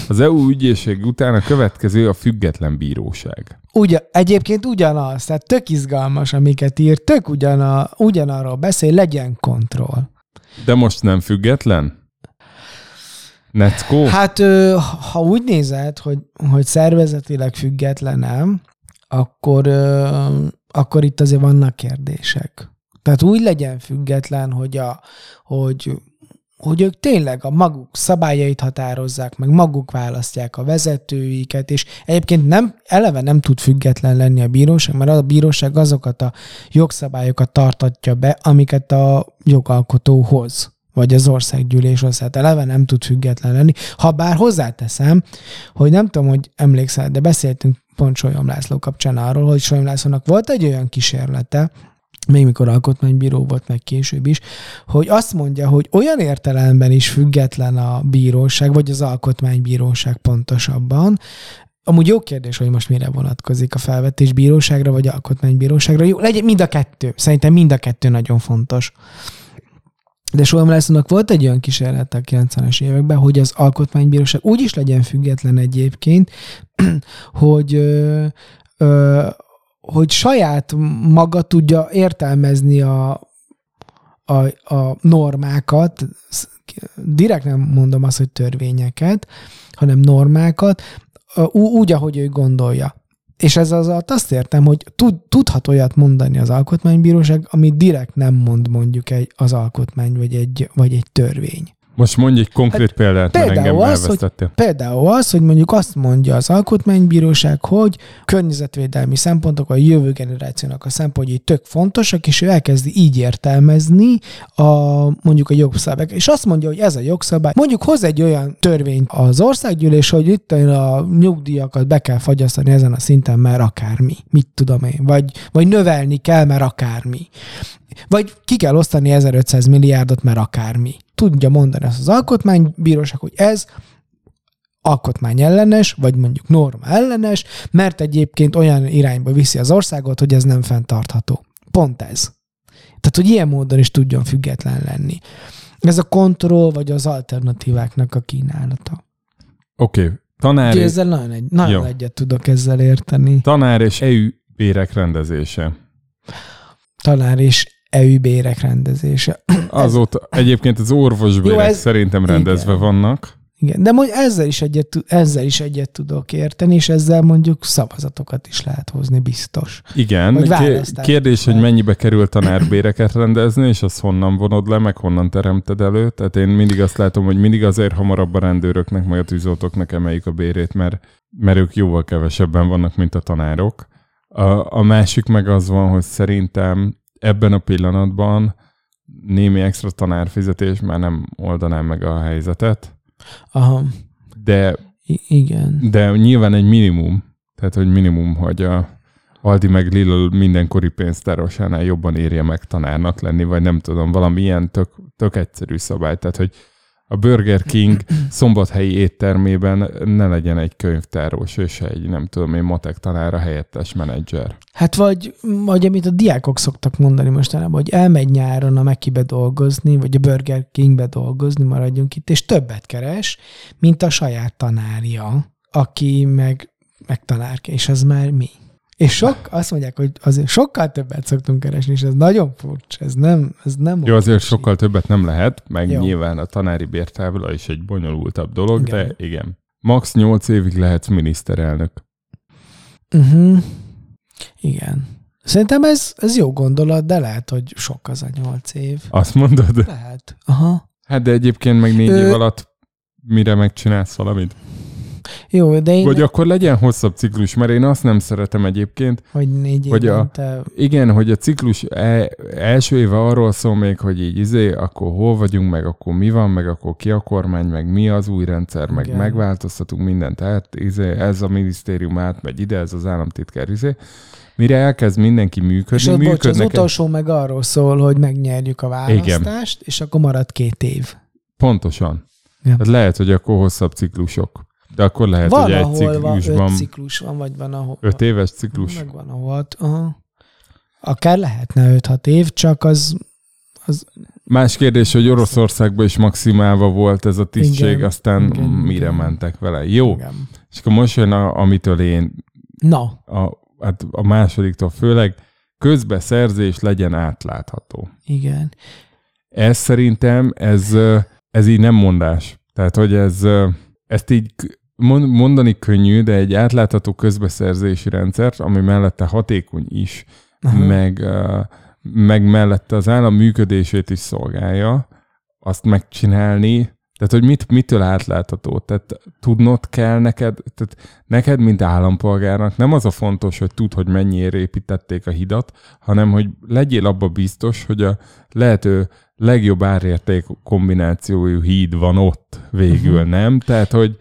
az EU ügyészség után a következő a független bíróság. Ugyan, egyébként ugyanaz, tehát tök izgalmas, amiket ír, tök ugyana, ugyanarról beszél, legyen kontroll. De most nem független? Necko? Hát, ha úgy nézed, hogy, hogy szervezetileg függetlenem, akkor, akkor itt azért vannak kérdések. Tehát úgy legyen független, hogy, a, hogy, hogy ők tényleg a maguk szabályait határozzák, meg maguk választják a vezetőiket, és egyébként nem, eleve nem tud független lenni a bíróság, mert a bíróság azokat a jogszabályokat tartatja be, amiket a jogalkotó hoz vagy az országgyűlés hoz. Hát eleve nem tud független lenni. Ha bár hozzáteszem, hogy nem tudom, hogy emlékszel, de beszéltünk pont Solyom László kapcsán arról, hogy Solyom Lászlónak volt egy olyan kísérlete, még mikor alkotmánybíró volt, meg később is, hogy azt mondja, hogy olyan értelemben is független a bíróság, vagy az alkotmánybíróság pontosabban, Amúgy jó kérdés, hogy most mire vonatkozik a felvetés bíróságra, vagy alkotmánybíróságra. Jó, legyen mind a kettő. Szerintem mind a kettő nagyon fontos. De Solyom Lászlónak volt egy olyan kísérlet a 90-es években, hogy az alkotmánybíróság úgy is legyen független egyébként, hogy ö, ö, hogy saját maga tudja értelmezni a, a, a normákat, direkt nem mondom azt, hogy törvényeket, hanem normákat, úgy, ahogy ő gondolja. És ez az alatt azt értem, hogy tud, tudhat olyat mondani az alkotmánybíróság, amit direkt nem mond mondjuk egy, az alkotmány, vagy egy, vagy egy törvény. Most mondj egy konkrét példát, mert engem Hát például az, hogy-. Például az, hogy mondjuk azt mondja az alkotmánybíróság, hogy környezetvédelmi szempontok a jövő generációnak a szempontjai tök fontosak, és ő elkezdi így értelmezni a, mondjuk a jogszabályok. És azt mondja, hogy ez a jogszabály, mondjuk hoz egy olyan törvényt az országgyűlés, hogy itt a nyugdíjakat be kell fagyasztani ezen a szinten, mert akármi. Mit tudom én. Vagy, vagy növelni kell, mert akármi. Vagy ki kell osztani 1500 milliárdot, mert akármi. Tudja mondani azt az alkotmánybíróság, hogy ez alkotmány ellenes, vagy mondjuk norma ellenes, mert egyébként olyan irányba viszi az országot, hogy ez nem fenntartható. Pont ez. Tehát, hogy ilyen módon is tudjon független lenni. Ez a kontroll, vagy az alternatíváknak a kínálata. Oké, okay. tanár, Úgyhogy ezzel nagyon, egy, nagyon Jó. egyet tudok ezzel érteni. tanár és EU bérek rendezése. Talán is EU bérek rendezése. Azóta egyébként az orvosbérek ez- szerintem rendezve igen. vannak. Igen, de mondjuk ezzel is, egyet, ezzel is egyet tudok érteni, és ezzel mondjuk szavazatokat is lehet hozni, biztos. Igen. Kérdés, hogy mennyibe kerül tanárbéreket rendezni, és azt honnan vonod le, meg honnan teremted elő. Tehát én mindig azt látom, hogy mindig azért hamarabb a rendőröknek, meg a tűzoltóknak emeljük a bérét, mert, mert ők jóval kevesebben vannak, mint a tanárok. A, a másik meg az van, hogy szerintem ebben a pillanatban némi extra tanárfizetés már nem oldaná meg a helyzetet, Aha, de I- igen. de nyilván egy minimum, tehát hogy minimum, hogy a Aldi meg Lidl mindenkori pénztárosánál jobban érje meg tanárnak lenni, vagy nem tudom, valami ilyen tök, tök egyszerű szabály. Tehát, hogy a Burger King szombathelyi éttermében ne legyen egy könyvtáros, és egy, nem tudom én, matek tanára helyettes menedzser. Hát vagy, vagy amit a diákok szoktak mondani mostanában, hogy elmegy nyáron a Mekibe dolgozni, vagy a Burger Kingbe dolgozni, maradjunk itt, és többet keres, mint a saját tanárja, aki meg meg és az már mi? És sok, azt mondják, hogy azért sokkal többet szoktunk keresni, és ez nagyon furcsa, ez nem, ez nem Jó, azért óriási. sokkal többet nem lehet, meg Jó. nyilván a tanári bértábla is egy bonyolultabb dolog, Igen. de igen. Max 8 évig lehetsz miniszterelnök. Uh-huh. Igen. Szerintem ez, ez jó gondolat, de lehet, hogy sok az a nyolc év. Azt mondod? Lehet. Aha. Hát de egyébként meg négy Ö- év alatt mire megcsinálsz valamit? Jó, de én, Vagy akkor legyen hosszabb ciklus, mert én azt nem szeretem egyébként. hogy négy hogy a-. Igen, hogy a ciklus e- első éve arról szól még, hogy így izé, akkor hol vagyunk, meg akkor mi van, meg akkor ki a kormány, meg mi az új rendszer, meg Igen. megváltoztatunk mindent. Tehát izé, ez a minisztérium átmegy ide, ez az államtitkár izé. Mire elkezd mindenki működni, És az, bocs, az működnek utolsó meg arról szól, hogy megnyerjük a választást, és akkor marad két év. Pontosan. Ja. Hát lehet, hogy akkor hosszabb ciklusok. De akkor lehet, van, hogy egy ciklusban öt ciklus van, vagy van, ahol... öt éves ciklus. Meg van, ahol... Aha. Akár lehetne 5-6 év, csak az... az Más kérdés, hogy Oroszországban is maximálva volt ez a tisztség, Igen, aztán igen, mire igen. mentek vele. Jó, igen. és akkor most jön, a, amitől én, Na, a, hát a másodiktól főleg, közbeszerzés legyen átlátható. igen. Ez szerintem, ez, ez így nem mondás. Tehát, hogy ez, ezt így mondani könnyű, de egy átlátható közbeszerzési rendszert, ami mellette hatékony is, Aha. meg, meg mellette az állam működését is szolgálja, azt megcsinálni, tehát, hogy mit, mitől átlátható? Tehát tudnod kell neked, tehát neked, mint állampolgárnak nem az a fontos, hogy tud, hogy mennyiért építették a hidat, hanem, hogy legyél abba biztos, hogy a lehető legjobb árérték kombinációjú híd van ott végül, Mhm. nem? Tehát, hogy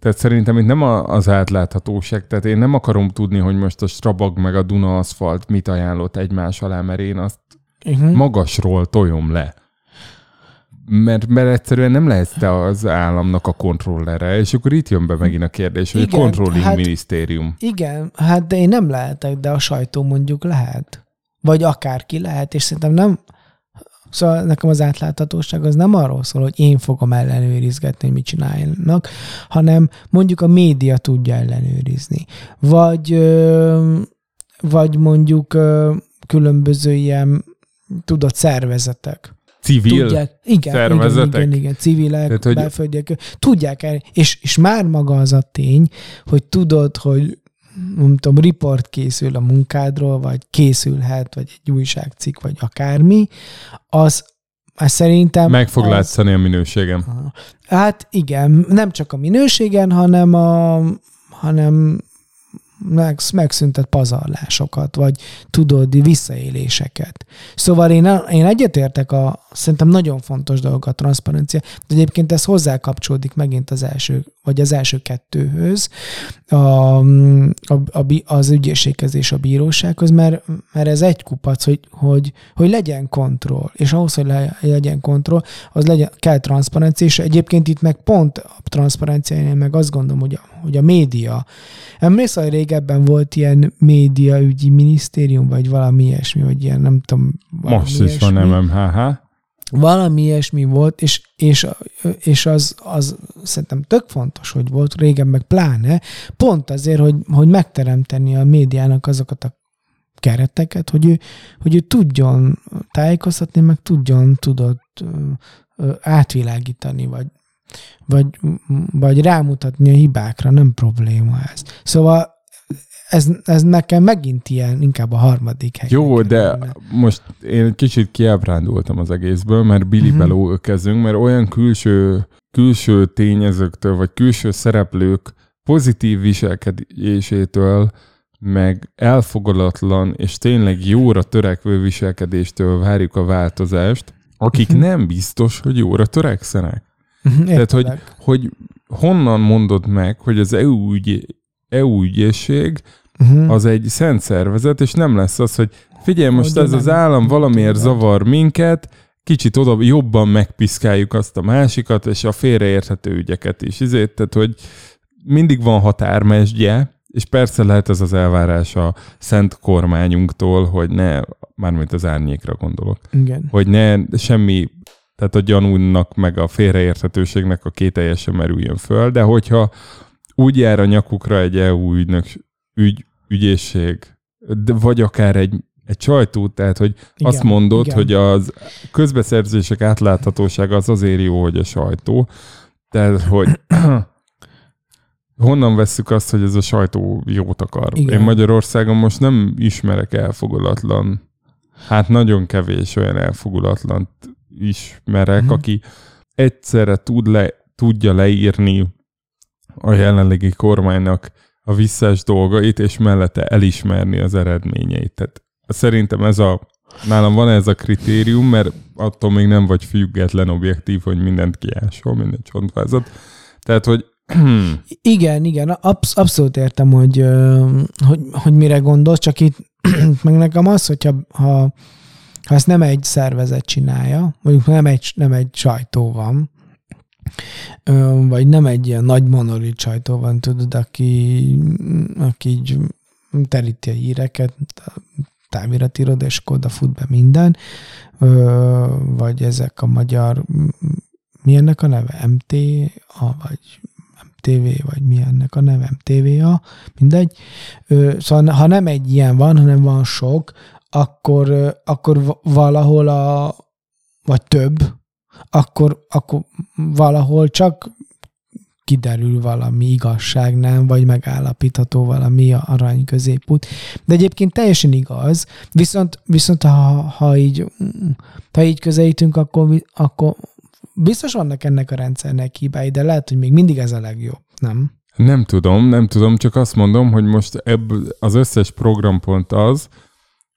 tehát szerintem itt nem az átláthatóság, tehát én nem akarom tudni, hogy most a Strabag meg a Duna aszfalt mit ajánlott egymás alá, mert én azt Uh-huh. magasról toljom le. Mert, mert egyszerűen nem lehetsz te az államnak a kontrollere, és akkor itt jön be megint a kérdés, hogy Igen, a controlling hát- minisztérium. Igen, hát de én nem lehetek, de a sajtó mondjuk lehet. Vagy akárki lehet, és szerintem nem... Szóval nekem az átláthatóság az nem arról szól, hogy én fogom ellenőrizgetni, hogy mit csináljanak, hanem mondjuk a média tudja ellenőrizni. Vagy, vagy mondjuk különböző ilyen, tudod, szervezetek. Civil. tudják, igen, szervezetek? Igen, igen, igen, civilek, Tehát, hogy- belföldiek, tudják el, és, és már maga az a tény, hogy tudod, hogy nem tudom, riport készül a munkádról, vagy készülhet, vagy egy újságcikk, vagy akármi, az, az szerintem... Meg fog az, látszani a minőségem. Hát igen, nem csak a minőségen, hanem a, hanem meg, megszüntet pazarlásokat, vagy tudod, visszaéléseket. Szóval én, én egyetértek a, szerintem nagyon fontos dolog a transzparencia, de egyébként ez hozzá kapcsolódik megint az első, vagy az első kettőhöz, a, a, a, az ügyészséghez és a bírósághoz, mert, mert ez egy kupac, hogy, hogy, hogy legyen kontroll, és ahhoz, hogy le, legyen kontroll, az legyen, kell transzparencia, és egyébként itt meg pont a transzparenciáján meg azt gondolom, hogy a, hogy a média, emlékszel, hogy régebben volt ilyen médiaügyi minisztérium, vagy valami ilyesmi, vagy ilyen, nem tudom, Most is van ilyesmi. MMHH. Valami ilyesmi volt, és, és, és az, az szerintem tök fontos, hogy volt régen, meg pláne, pont azért, hogy, hogy megteremteni a médiának azokat a kereteket, hogy ő, hogy ő tudjon tájékoztatni, meg tudjon, tudott átvilágítani, vagy, vagy, vagy rámutatni a hibákra, nem probléma ez. Szóval ez, ez nekem megint ilyen, inkább a harmadik hely. Jó, de most én egy kicsit kiábrándultam az egészből, mert Billy Mhm. uh-huh. kezdünk, mert olyan külső, külső tényezőktől, vagy külső szereplők pozitív viselkedésétől, meg elfogadatlan és tényleg jóra törekvő viselkedéstől várjuk a változást, akik Mhm. nem biztos, hogy jóra törekszenek. Mhm, Tehát, hogy, hogy honnan mondod meg, hogy az EU, ügy, EU ügyészség Mhm. az egy szent szervezet, és nem lesz az, hogy figyelj, most Hogy ez az állam valamiért zavar minket, kicsit oda jobban megpiszkáljuk azt a másikat, és a félreérthető ügyeket is. Ezért, tehát, hogy mindig van határmesdje, és persze lehet ez az elvárás a szent kormányunktól, hogy ne, mármint az árnyékra gondolok, Igen. hogy ne semmi, tehát a gyanúnak meg a félreérthetőségnek a kételje sem merüljön föl, de hogyha úgy jár a nyakukra egy EU ügynök, ügy, ügyészség, de vagy akár egy, egy sajtó, tehát hogy igen, azt mondod, igen. hogy az közbeszerzések átláthatósága az azért jó, hogy a sajtó. Tehát, hogy honnan vesszük azt, hogy ez a sajtó jót akar? Igen. Én Magyarországon most nem ismerek elfogulatlan, hát nagyon kevés olyan elfogulatlan ismerek, mm. aki egyszerre tud le, tudja leírni a jelenlegi kormánynak a visszás dolgait, és mellette elismerni az eredményeit. Tehát szerintem ez a, nálam van ez a kritérium, mert attól még nem vagy független objektív, hogy mindent kiásol, minden csontvázat. Tehát, hogy igen, igen, absz- abszolút értem, hogy, hogy, hogy mire gondolsz, csak itt meg nekem az, hogyha ha, ha ezt nem egy szervezet csinálja, mondjuk nem egy, nem egy sajtó van, vagy nem egy ilyen nagy monolit sajtó van, tudod, aki, aki így teríti a híreket, táviratiroda, és akkor fut be minden, vagy ezek a magyar, mi ennek a neve? MT, vagy MTV, vagy mi ennek a neve? MTVA, mindegy. Szóval ha nem egy ilyen van, hanem van sok, akkor, akkor valahol a, vagy több, akkor, akkor valahol csak kiderül valami igazság, nem? Vagy megállapítható valami arany középút. De egyébként teljesen igaz, viszont, viszont ha, ha, így, ha így közelítünk, akkor, akkor biztos vannak ennek a rendszernek hibái, de lehet, hogy még mindig ez a legjobb, nem? Nem tudom, nem tudom, csak azt mondom, hogy most ebből az összes programpont az,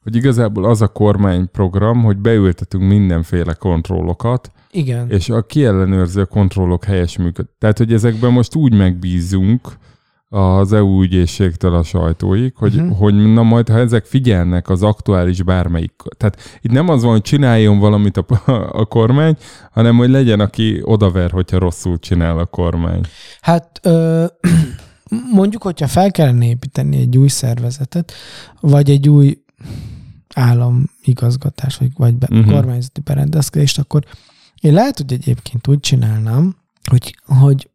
hogy igazából az a kormányprogram, hogy beültetünk mindenféle kontrollokat, Igen. és a kiellenőrző kontrollok helyes működ. Tehát, hogy ezekben most úgy megbízunk az EU ügyészségtől a sajtóig, hogy, uh-huh. hogy na majd, ha ezek figyelnek az aktuális bármelyik, tehát itt nem az van, hogy csináljon valamit a, a kormány, hanem hogy legyen, aki odaver, hogyha rosszul csinál a kormány. Hát ö, mondjuk, hogyha fel kellene építeni egy új szervezetet, vagy egy új államigazgatás, vagy, vagy be, uh-huh. kormányzati berendezkedést, akkor én lehet, hogy egyébként úgy csinálnám, hogy, hogy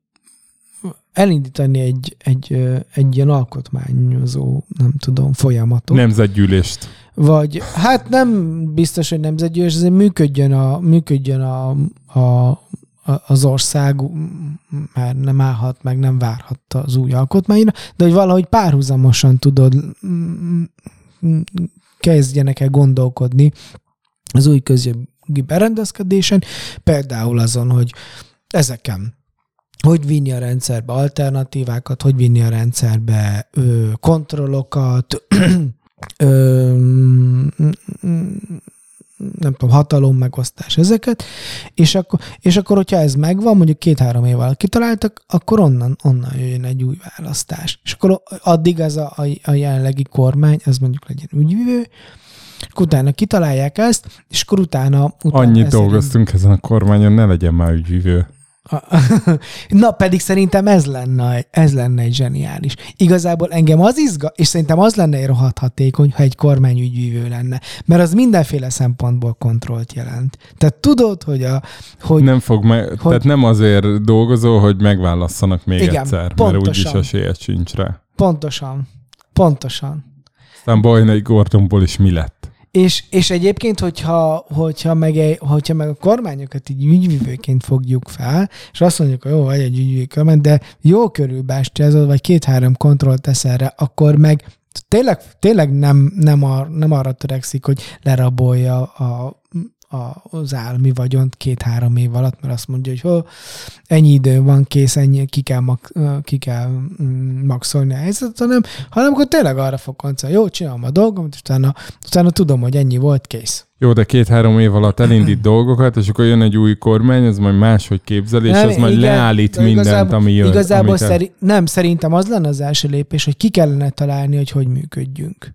elindítani egy, egy, egy ilyen alkotmányozó, nem tudom, folyamatot. Nemzetgyűlést. Vagy, hát nem biztos, hogy nemzetgyűlés, azért működjön, a, működjön a, a, az ország, mert nem állhat meg, nem várhat az új alkotmányra, de hogy valahogy párhuzamosan tudod kezdjenek el gondolkodni az új közjogi berendezkedésen, például azon, hogy ezeken hogy vinni a rendszerbe alternatívákat, hogy vinni a rendszerbe ö, kontrollokat, ö, nem tudom, hatalom megosztás, ezeket, és akkor, és akkor hogyha ez megvan, mondjuk két-három év alatt kitaláltak, akkor onnan, onnan jöjjön egy új választás. És akkor addig ez a, a, a jelenlegi kormány, ez mondjuk legyen ügyvívő, utána kitalálják ezt, és akkor utána... utána Annyit dolgoztunk ezen a kormányon, ne legyen már ügyvívő. Na, pedig szerintem ez lenne, ez lenne egy zseniális. Igazából engem az izga, és szerintem az lenne egy rohadt hatékony, ha egy kormányügyvívő lenne. Mert az mindenféle szempontból kontrollt jelent. Tehát tudod, hogy a... Hogy, nem fog me- hogy, tehát nem azért dolgozó, hogy megválasszanak még igen, egyszer, pontosan, mert úgyis esélyed sincs rá. Pontosan. Pontosan. Aztán Bajnai Gordonból is mi lett? És, és egyébként, hogyha, hogyha, meg, hogyha meg a kormányokat így ügyvívőként fogjuk fel, és azt mondjuk, hogy jó, vagy egy ügyvívő de jó körülbástyázod, vagy két-három kontrollt tesz erre, akkor meg tényleg, tényleg nem, nem, ar, nem arra törekszik, hogy lerabolja a az állami vagyont két-három év alatt, mert azt mondja, hogy ho, ennyi idő van, kész, ennyi, ki kell, mag, ki kell mm, maxolni a helyzetet, hanem, hanem akkor tényleg arra fog koncentrálni, jó, csinálom a dolgom, és utána, utána tudom, hogy ennyi volt, kész. Jó, de két-három év alatt elindít dolgokat, és akkor jön egy új kormány, az majd máshogy képzel, és nem, az majd igen, leállít mindent, igazából, ami jön. Igazából szeri, nem, szerintem az lenne az első lépés, hogy ki kellene találni, hogy hogy működjünk.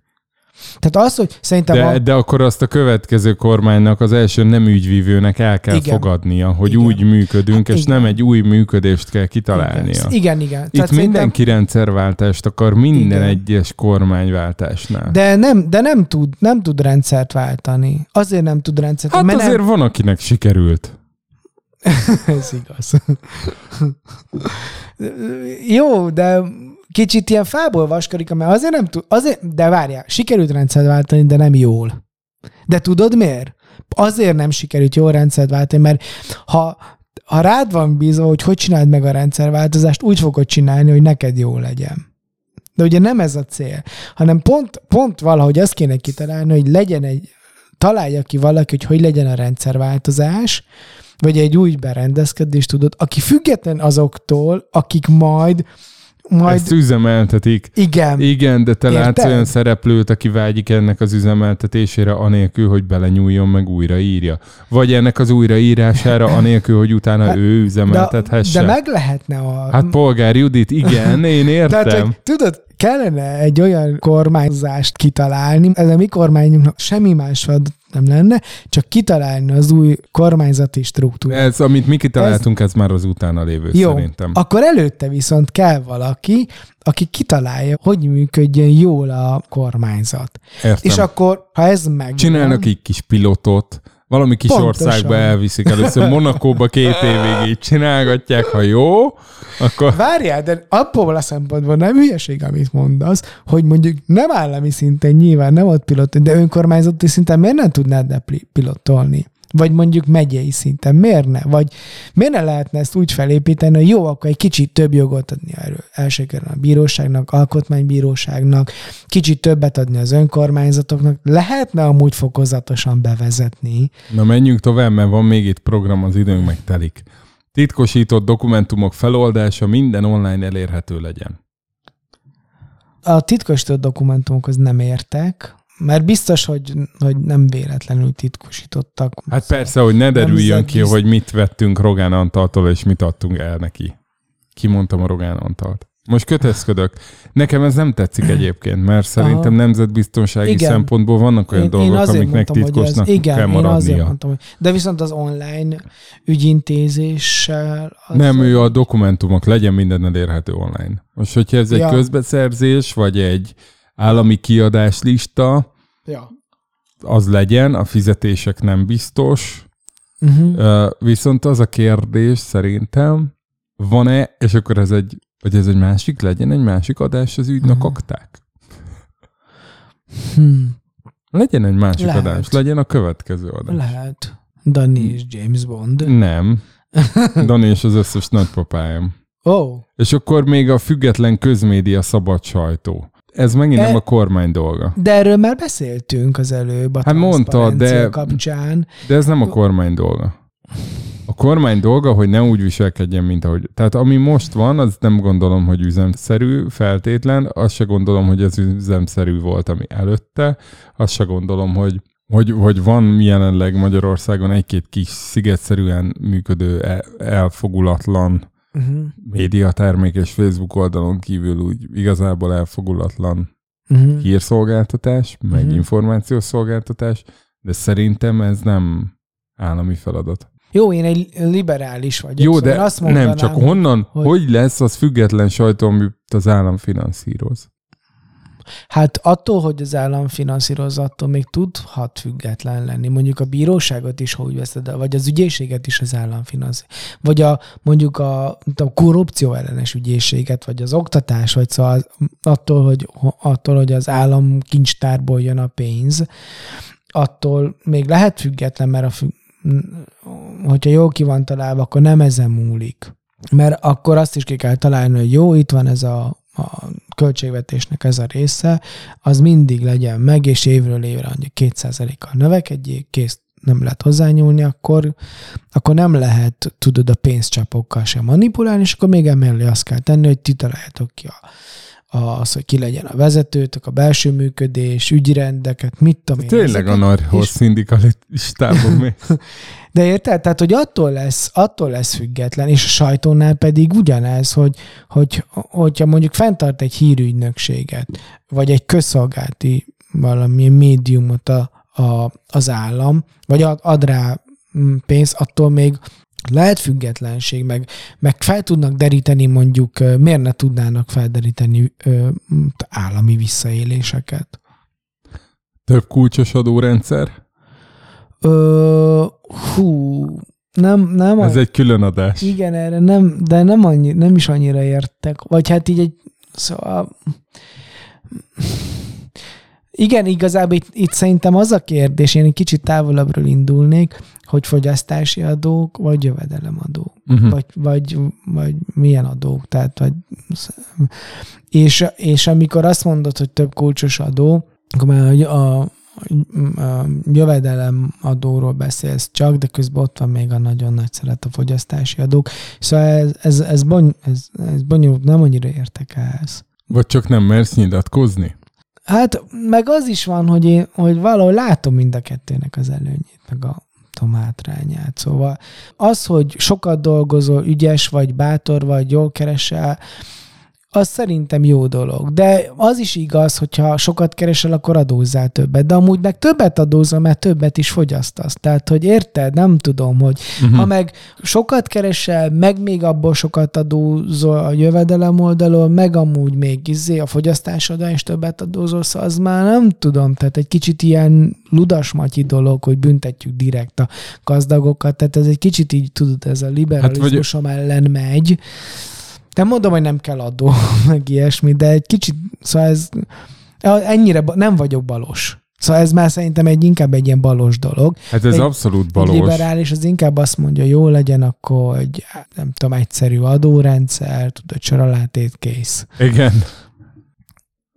Tehát az, hogy szerintem... De, a... de akkor azt a következő kormánynak, az első nem ügyvívőnek el kell igen. fogadnia, hogy igen. úgy működünk, hát és igen. nem egy új működést kell kitalálnia. Igen, igen. Itt Tehát mindenki szerintem... rendszerváltást akar minden igen. egyes kormányváltásnál. De nem, de nem tud, nem tud rendszert váltani. Azért nem tud rendszert Hát mert azért nem... van, akinek sikerült. Ez igaz. Jó, de kicsit ilyen fából vaskarik, mert azért nem tud, azért, de várjál, sikerült rendszert váltani, de nem jól. De tudod miért? Azért nem sikerült jól rendszert váltani, mert ha, ha rád van bízva, hogy hogy csináld meg a rendszerváltozást, úgy fogod csinálni, hogy neked jó legyen. De ugye nem ez a cél, hanem pont, pont valahogy azt kéne kitalálni, hogy legyen egy, találja ki valaki, hogy hogy legyen a rendszerváltozás, vagy egy új berendezkedés, tudod, aki független azoktól, akik majd majd... Ezt üzemeltetik. Igen. Igen, de te Érted? látsz olyan szereplőt, aki vágyik ennek az üzemeltetésére, anélkül, hogy belenyúljon, meg újraírja. Vagy ennek az újraírására, anélkül, hogy utána ő de, üzemeltethesse. de meg lehetne a... Hát polgár Judit, igen, én értem. Tehát, hogy tudod, kellene egy olyan kormányzást kitalálni, ez a mi kormányunknak semmi más nem lenne, csak kitalálni az új kormányzati struktúrát. Ez, amit mi kitaláltunk, ez, ez már az utána lévő Jó, szerintem. akkor előtte viszont kell valaki, aki kitalálja, hogy működjön jól a kormányzat. Értem. És akkor, ha ez meg. Csinálnak egy kis pilotot, valami kis Pontosan. országba elviszik először, Monakóba két évig így csinálgatják, ha jó, akkor Várjál, de abból a szempontból nem hülyeség, amit mondasz, hogy mondjuk nem állami szinten nyilván nem ott pilot, de önkormányzati szinten miért nem tudnád pilotolni? Vagy mondjuk megyei szinten, miért ne? Vagy miért ne lehetne ezt úgy felépíteni, hogy jó, akkor egy kicsit több jogot adni erről. Első a bíróságnak, alkotmánybíróságnak, kicsit többet adni az önkormányzatoknak. Lehetne amúgy fokozatosan bevezetni. Na menjünk tovább, mert van még itt program, az időnk megtelik. Titkosított dokumentumok feloldása minden online elérhető legyen. A titkosított dokumentumokhoz nem értek, mert biztos, hogy, hogy nem véletlenül titkosítottak. Hát persze, hogy ne derüljön ki, Nemzetbizt- hogy mit vettünk Rogán Antaltól, és mit adtunk el neki. Kimondtam a Rogán Antalt. Most kötözködök. Nekem ez nem tetszik egyébként, mert szerintem nemzetbiztonsági Igen. szempontból vannak olyan dolgok, amiknek titkosnak hogy ez, igen, kell én azért maradnia. mondtam, hogy, de viszont az online ügyintézéssel... Az Nem, ő a dokumentumok, legyen minden elérhető online. Most, hogyha ez egy Ja. közbeszerzés, vagy egy állami kiadáslista, Ja. az legyen, a fizetések nem biztos. Uh-huh. Viszont az a kérdés szerintem, van-e, és akkor ez egy, hogy ez egy másik, legyen egy másik adás az ügynök Mhm. akták? Hmm. Legyen egy másik Lehet. adás, legyen a következő adás. Lehet. Dani és James Bond. Nem. Dani és az összes nagypapájam. Oh, És akkor még a független közmédia szabad sajtó. Ez megint E- nem a kormány dolga. de erről már beszéltünk az előbb a Hát mondta, de- kapcsán. De ez nem a kormány dolga. A kormány dolga, hogy ne úgy viselkedjen, mint ahogy... Tehát ami most van, az nem gondolom, hogy üzemszerű feltétlen, azt se gondolom, hogy ez üzemszerű volt, ami előtte, azt se gondolom, hogy hogy, hogy van jelenleg Magyarországon egy-két kis szigetszerűen működő, e- elfogulatlan Uh-huh. médiatermék és Facebook oldalon kívül úgy igazából elfogulatlan Uh-huh. hírszolgáltatás, meg Mhm. információszolgáltatás, de szerintem ez nem állami feladat. Jó, én egy liberális vagyok. Jó, szóval de azt nem, mondanám, csak honnan, hogy... hogy lesz az független sajtó, amit az állam finanszíroz? Hát attól, hogy az állam finanszírozza, attól még tudhat független lenni. Mondjuk a bíróságot is, hogy veszed el, vagy az ügyészséget is az állam finanszírozza. Vagy a, mondjuk a, a korrupció ellenes ügyészséget, vagy az oktatás, vagy szóval attól, hogy, attól, hogy az állam kincstárból jön a pénz, attól még lehet független, mert a fü- hogyha jól ki van találva, akkor nem ezen múlik. Mert akkor azt is ki kell találni, hogy jó, itt van ez a, a költségvetésnek ez a része, az mindig legyen meg, és évről évre mondjuk 2%-kal növekedjék, kész, nem lehet hozzányúlni, akkor, akkor nem lehet, tudod, a pénzcsapokkal sem manipulálni, és akkor még emellé azt kell tenni, hogy ti találjátok ki a, az, hogy ki legyen a vezetőtök, a belső működés, ügyrendeket, mit tudom én. Tényleg a narhoz és- szindikalitában még. de érted? Tehát, hogy attól lesz, attól lesz független, és a sajtónál pedig ugyanez, hogy, hogy hogyha mondjuk fenntart egy hírügynökséget, vagy egy közszolgálti valamilyen médiumot a, a, az állam, vagy ad, ad rá mm, pénzt, attól még lehet függetlenség, meg, meg fel tudnak deríteni mondjuk, miért ne tudnának felderíteni ö, állami visszaéléseket. Több kulcsos adórendszer? Ö, hú, nem, nem Ez egy külön adás. Igen, erre nem, de nem, annyi, nem is annyira értek. Vagy hát így egy, szóval... Igen, igazából itt, itt szerintem az a kérdés, én egy kicsit távolabbról indulnék, hogy fogyasztási adók, vagy jövedelemadók, Mhm. vagy, vagy, vagy milyen adók. Tehát, vagy, és, és amikor azt mondod, hogy több kulcsos adó, akkor már a, a, a jövedelem adóról beszélsz csak, de közben ott van még a nagyon nagy szeret a fogyasztási adók. Szóval ez, ez, ez, bony, ez, ez bonyolult, nem annyira értek ehhez. Vagy csak nem mersz nyilatkozni? Hát meg az is van, hogy én hogy valahol látom mind a kettőnek az előnyét, meg a tudom, hátrányát. Szóval az, hogy sokat dolgozol, ügyes vagy, bátor vagy, jól keresel, az szerintem jó dolog. De az is igaz, hogyha sokat keresel, akkor adózzál többet. De amúgy meg többet adózol, mert többet is fogyasztasz. Tehát, hogy érted? Nem tudom, hogy uh-huh. ha meg sokat keresel, meg még abból sokat adózol a jövedelem oldalon, meg amúgy még izé a fogyasztásodon is többet adózol, szóval az már nem tudom. Tehát egy kicsit ilyen ludasmatyi dolog, hogy büntetjük direkt a gazdagokat. Tehát ez egy kicsit így, tudod, ez a liberalizmusom hát, ellen megy. Nem mondom, hogy nem kell adó, meg ilyesmi, de egy kicsit, szóval ez ennyire nem vagyok balos. Szóval ez már szerintem egy inkább egy ilyen balos dolog. Hát ez Egy- abszolút Egy balos. liberális az inkább azt mondja, jó legyen, akkor egy, hát nem tudom, egyszerű adórendszer, tudod, soralátét kész. Igen.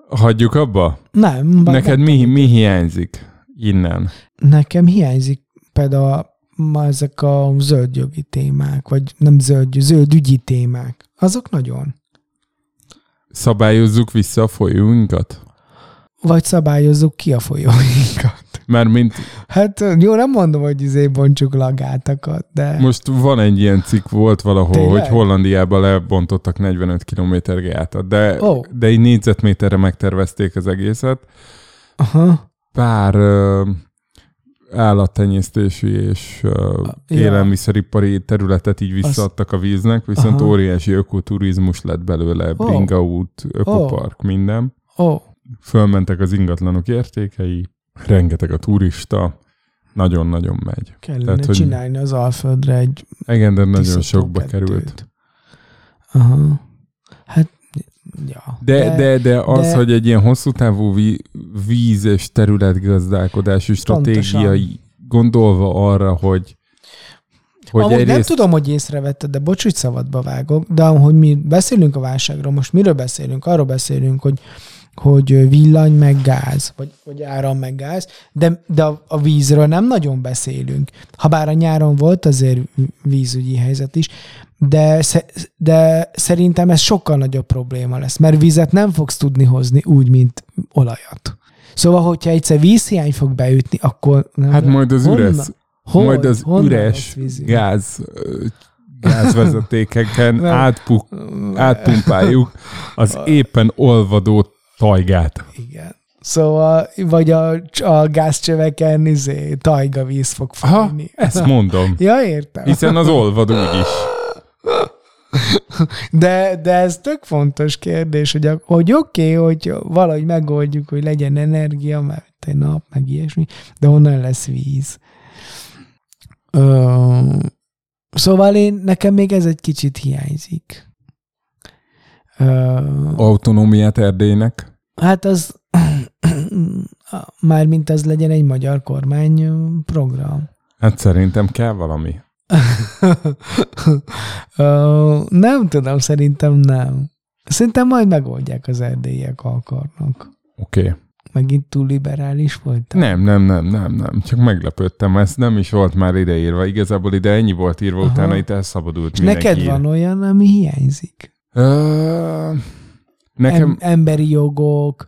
Hagyjuk abba? Nem. Neked nem mi, mi hiányzik innen? Nekem hiányzik például ma ezek a zöldjogi témák, vagy nem zöld, zöld ügyi témák. Azok nagyon. Szabályozzuk vissza a folyóinkat? Vagy szabályozzuk ki a folyóinkat. Mert mint Hát jó, nem mondom, hogy izé bontsuk lagátakat, de... most van egy ilyen cikk, volt valahol, Tényleg? hogy Hollandiában lebontottak 45 km gátat, de, Ó. de egy négyzetméterre megtervezték az egészet. Aha. Pár állattenyésztési és ö, Ja. élelmiszeripari területet így visszaadtak a víznek, viszont Aha. óriási ökoturizmus lett belőle, Ó. bringaút, ökopark, minden. Ó, Fölmentek az ingatlanok értékei, rengeteg a turista, nagyon-nagyon megy. kellene Tehát, hogy- csinálni az Alföldre egy Igen, de nagyon sokba kettőt. került. Aha. Hát, ja. De, de, de az, de- hogy egy ilyen hosszú távú ví- víz- és területgazdálkodási stratégiai gondolva arra, hogy hogy Amúgy nem egyrészt, tudom, hogy észrevetted, de bocs, hogy szabadba vágok, de hogy mi beszélünk a válságról, most miről beszélünk? Arról beszélünk, hogy hogy villany meg gáz, vagy, vagy áram meg gáz, de, de a, a vízről nem nagyon beszélünk. Habár a nyáron volt azért vízügyi helyzet is, de, de szerintem ez sokkal nagyobb probléma lesz, mert vizet nem fogsz tudni hozni úgy, mint olajat. Szóval, hogyha egyszer vízhiány fog beütni, akkor... Nem, hát majd az honnan- üres, Hogy? majd az üres gáz gázvezetékeken átpuk, átpumpáljuk az éppen olvadó tajgát. Igen. Szóval, vagy a, a gázcsöveken izé, tajga víz fog Aha, folyni. ezt mondom. Ja, értem. Hiszen az olvad úgyis. De, de ez tök fontos kérdés, hogy, a- hogy oké, okay, hogy valahogy megoldjuk, hogy legyen energia, mert egy nap, meg ilyesmi, de honnan lesz víz? Ö, szóval én, nekem még ez egy kicsit hiányzik. Autonómiát Erdélynek. Hát az mármint az legyen egy magyar kormány program. Hát szerintem kell valami. Nem tudom, szerintem nem. Szerintem majd megoldják az erdélyiek ha akarnak. Oké. Okay. Megint túl liberális voltam? Nem, nem, nem, nem, nem. Csak meglepődtem. Ez nem is volt már ideírva. Igazából ide ennyi volt írva, Aha. utána itt elszabadult És mindenki. neked van olyan, ami hiányzik? Nekem... Em- emberi jogok,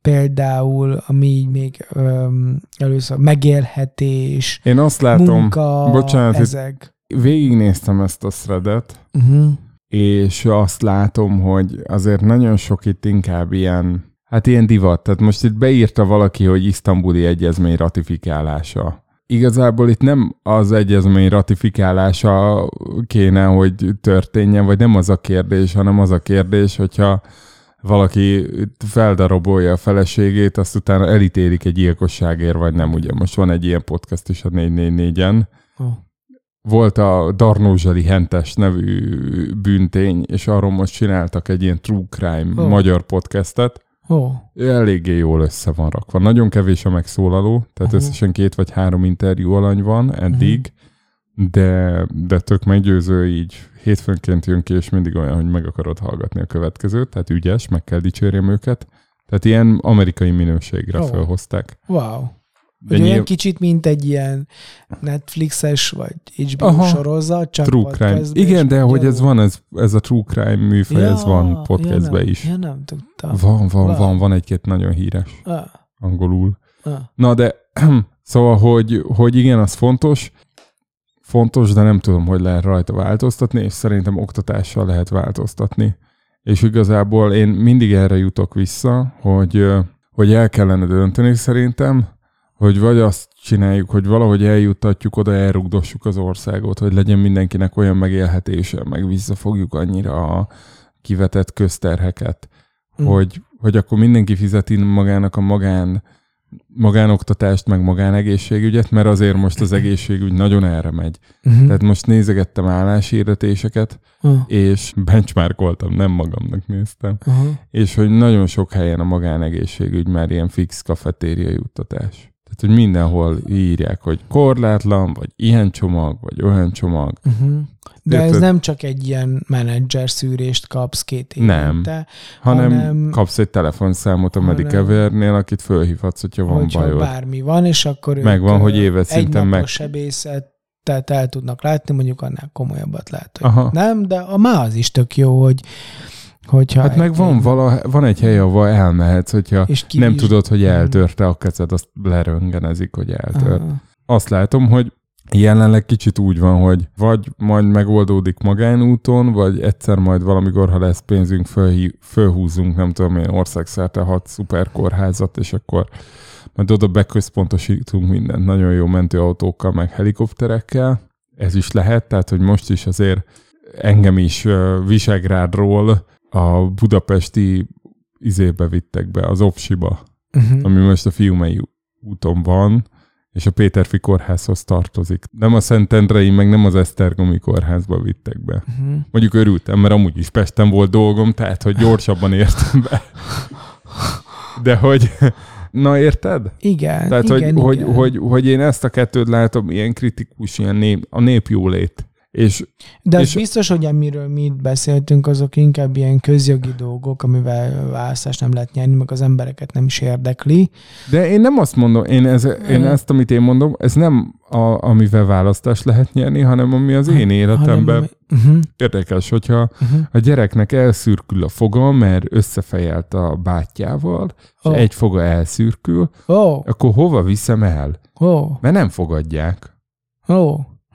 például, ami így még öm, először megélhetés, Én azt látom, munka, bocsánat, ezek. végignéztem ezt a threadet, Uh-huh. és azt látom, hogy azért nagyon sok itt inkább ilyen, hát ilyen divat. Tehát most itt beírta valaki, hogy isztambuli egyezmény ratifikálása. Igazából itt nem az egyezmény ratifikálása kéne, hogy történjen, vagy nem az a kérdés, hanem az a kérdés, hogyha valaki feldarabolja a feleségét, azt utána elítélik egy gyilkosságért, vagy nem. Ugye most van egy ilyen podcast is a 444-en, Oh. volt a Darnózseli Hentes nevű bűntény, és arról most csináltak egy ilyen true crime Ó. magyar podcastet. Ó, Eléggé jól össze van rakva. Nagyon kevés a megszólaló, tehát Aha. összesen két vagy három interjú alany van eddig, de, de tök meggyőző így hétfőnként jön ki, és mindig olyan, hogy meg akarod hallgatni a következőt, tehát ügyes, meg kell dicsérjem őket. Tehát ilyen amerikai minőségre Ó. felhozták. wow. Hogy olyan nyilv- kicsit, mint egy ilyen Netflixes vagy HBO Aha. sorozat, csak True crime. Igen, de hogy ez van, ez, ez a true crime műfaj, ez van podcastben ja, is. Ja, nem tudtam. Van, van, van, van egy-két nagyon híres Ah, angolul. ah. Na de, szóval, hogy, hogy igen, az fontos, fontos, de nem tudom, hogy lehet rajta változtatni, és szerintem oktatással lehet változtatni. És igazából én mindig erre jutok vissza, hogy, hogy el kellene dönteni szerintem, hogy vagy azt csináljuk, hogy valahogy eljuttatjuk oda, elrugdossuk az országot, hogy legyen mindenkinek olyan megélhetése, meg visszafogjuk annyira a kivetett közterheket, Mm. hogy, hogy akkor mindenki fizeti magának a magán, magánoktatást, meg magánegészségügyet, mert azért most az egészségügy nagyon erre megy. Uh-huh. Tehát most nézegettem álláshirdetéseket, uh, és benchmarkoltam, nem magamnak néztem, uh-huh. és hogy nagyon sok helyen a magánegészségügy már ilyen fix kafetéria juttatás. Tehát, hogy mindenhol írják, hogy korlátlan, vagy ilyen csomag, vagy olyan csomag. Uh-huh. De ez Érted? nem csak egy ilyen menedzser szűrést kapsz két Nem. évente, Hanem, Hanem- kapsz egy telefonszámot a Medicavernél, akit fölhívhatsz, hogyha van hogyha bajod. bármi van, és akkor Megvan, ők, hogy ö, éves szinten meg- sebészet, tehát el tudnak látni, mondjuk annál komolyabbat hogy Aha. nem, de a má az is tök jó, hogy hogyha Hát meg van, vala, van egy hely, ahol elmehetsz, hogyha és nem is- tudod, hogy eltörte a kezed, azt leröngenezik, hogy eltört. Aha. Azt látom, hogy jelenleg kicsit úgy van, hogy vagy majd megoldódik magánúton, vagy egyszer majd valamikor, ha lesz pénzünk, fölhí, fölhúzunk, nem tudom én, országszerte hat szuperkórházat, és akkor majd oda beközpontosítunk mindent nagyon jó mentőautókkal, meg helikopterekkel. Ez is lehet, tehát, hogy most is azért engem is ö, Visegrádról a budapesti izébe vittek be, az Opsiba, Uh-huh. ami most a Fiumei úton van, és a Péterfi kórházhoz tartozik. Nem a Szentendrei, meg nem az Esztergomi kórházba vittek be. Uh-huh. Mondjuk örültem, mert amúgy is Pesten volt dolgom, tehát hogy gyorsabban értem be. De hogy, na érted? Igen, Tehát, igen, hogy, igen. Hogy, hogy, hogy én ezt a kettőt látom, ilyen kritikus, ilyen nép, a nép jólét. És De az és- biztos, hogy amiről mi itt beszéltünk, azok inkább ilyen közjogi dolgok, amivel választást nem lehet nyerni, meg az embereket nem is érdekli. De én nem azt mondom, én, ez, én ezt, amit én mondom, ez nem a, amivel választást lehet nyerni, hanem ami az én életemben Uh-huh, érdekes, hogyha uh-huh. a gyereknek elszürkül a foga, mert összefejelt a bátyjával, és Ó. egy foga elszürkül, Ó, akkor hova viszem el? ó, Mert nem fogadják.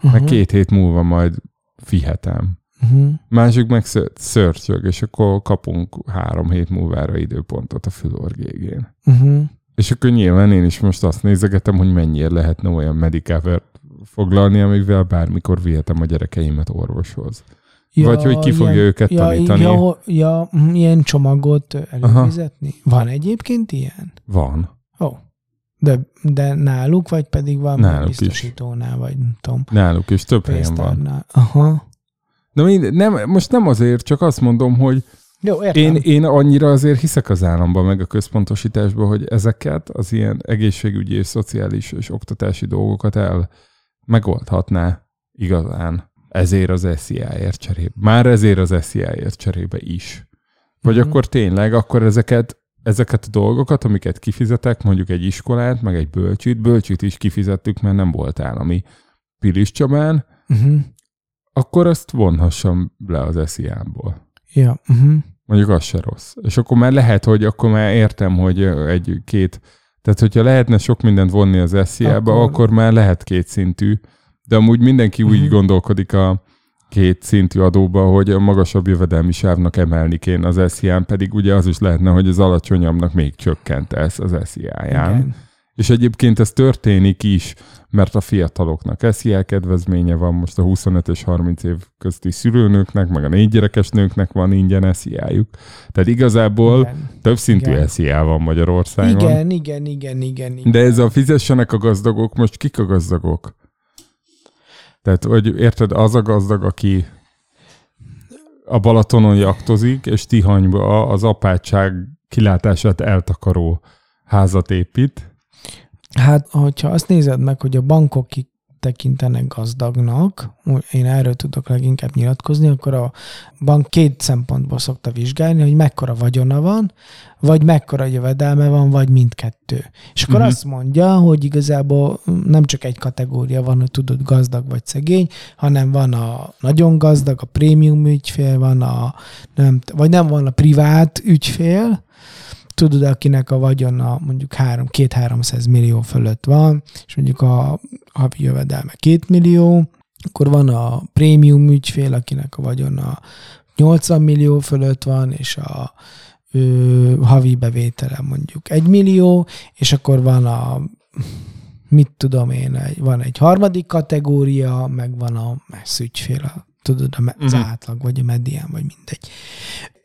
Ó. Meg Uh-huh, két hét múlva majd fihetem. uh-huh. Másik meg ször- szörcsög, és akkor kapunk három hét múlvára időpontot a fülorgégén. Uh-huh. És akkor nyilván én is most azt nézegetem, hogy mennyire lehetne olyan medicavert foglalni, amivel bármikor vihetem a gyerekeimet orvoshoz. Vagy hogy ki fogja őket ja, tanítani. Ja, ja, ilyen csomagot előfizetni? Van egyébként ilyen? Van. De, de náluk, vagy pedig van Náluk is. biztosítónál, vagy nem tudom, Náluk is több helyen van. Aha. De mind, nem, most nem azért, csak azt mondom, hogy Jó, értem. én, én annyira azért hiszek az államban, meg a központosításban, hogy ezeket az ilyen egészségügyi és szociális és oktatási dolgokat el megoldhatná igazán ezért az SZIA-ért cserébe. Már ezért az SZIA-ért cserébe is. Vagy Mhm. akkor tényleg, akkor ezeket, ezeket a dolgokat, amiket kifizetek, mondjuk egy iskolát, meg egy bölcsűt, bölcsűt is kifizettük, mert nem volt állami Pilis Csabán, Uh-huh. akkor azt vonhassam le az SZIA-ból. Ja. Uh-huh. Mondjuk az se rossz. És akkor már lehet, hogy akkor már értem, hogy egy-két, tehát hogyha lehetne sok mindent vonni az SZIA-ba, akkor... Akkor- már lehet két szintű, de amúgy mindenki úgy Mhm. gondolkodik a két szintű adóba, hogy a magasabb jövedelmi sávnak emelni kéne az SZIA-n, pedig ugye az is lehetne, hogy az alacsonyabbnak még csökkentesz az SZIA-ján. És egyébként ez történik is, mert a fiataloknak SZIA kedvezménye van most a 25 és 30 év közti szülőnőknek, meg a négy gyerekes nőknek van ingyen SZIA-juk. Tehát igazából Igen. több szintű. SZIA van Magyarországon. Igen, igen, igen, igen, igen. De ez a fizessenek a gazdagok, most kik a gazdagok? Tehát, hogy érted, az a gazdag, aki a Balatonon jaktozik, és Tihanyba az apátság kilátását eltakaró házat épít. Hát, hogyha azt nézed meg, hogy a bankok kik tekintenek gazdagnak, én erről tudok leginkább nyilatkozni, akkor a bank két szempontból szokta vizsgálni, hogy mekkora vagyona van, vagy mekkora jövedelme van, vagy mindkettő. És akkor uh-huh. azt mondja, hogy igazából nem csak egy kategória van, hogy tudod gazdag vagy szegény, hanem van a nagyon gazdag, a prémium ügyfél, van a nem, vagy nem van a privát ügyfél, tudod, akinek a vagyona mondjuk 3-2-300 millió fölött van, és mondjuk a havi jövedelme 2 millió, akkor van a prémium ügyfél, akinek a vagyona 80 millió fölött van, és a ő, havi bevétele mondjuk 1 millió, és akkor van a mit tudom én, van egy harmadik kategória, meg van a messz ügyfél, a, tudod, az uh-huh. átlag, vagy a medián, vagy mindegy.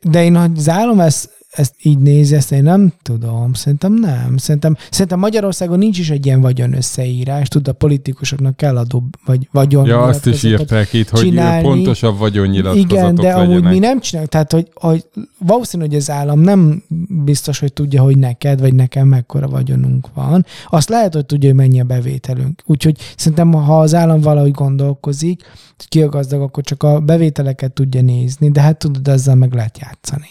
De én, az állam ezt ezt így nézi, ezt én nem tudom. Szerintem nem. Szerintem, szerintem Magyarországon nincs is egy ilyen vagyon összeírás. Tud, a politikusoknak kell adó vagy vagyon. Ja, azt is írták itt, hogy csinálni. pontosabb vagyonnyilatkozatok Igen, de legyenek. amúgy mi nem csináljuk. Tehát, hogy, hogy valószínű, hogy az állam nem biztos, hogy tudja, hogy neked vagy nekem mekkora vagyonunk van. Azt lehet, hogy tudja, hogy mennyi a bevételünk. Úgyhogy szerintem, ha az állam valahogy gondolkozik, ki a gazdag, akkor csak a bevételeket tudja nézni, de hát tudod, ezzel meg lehet játszani.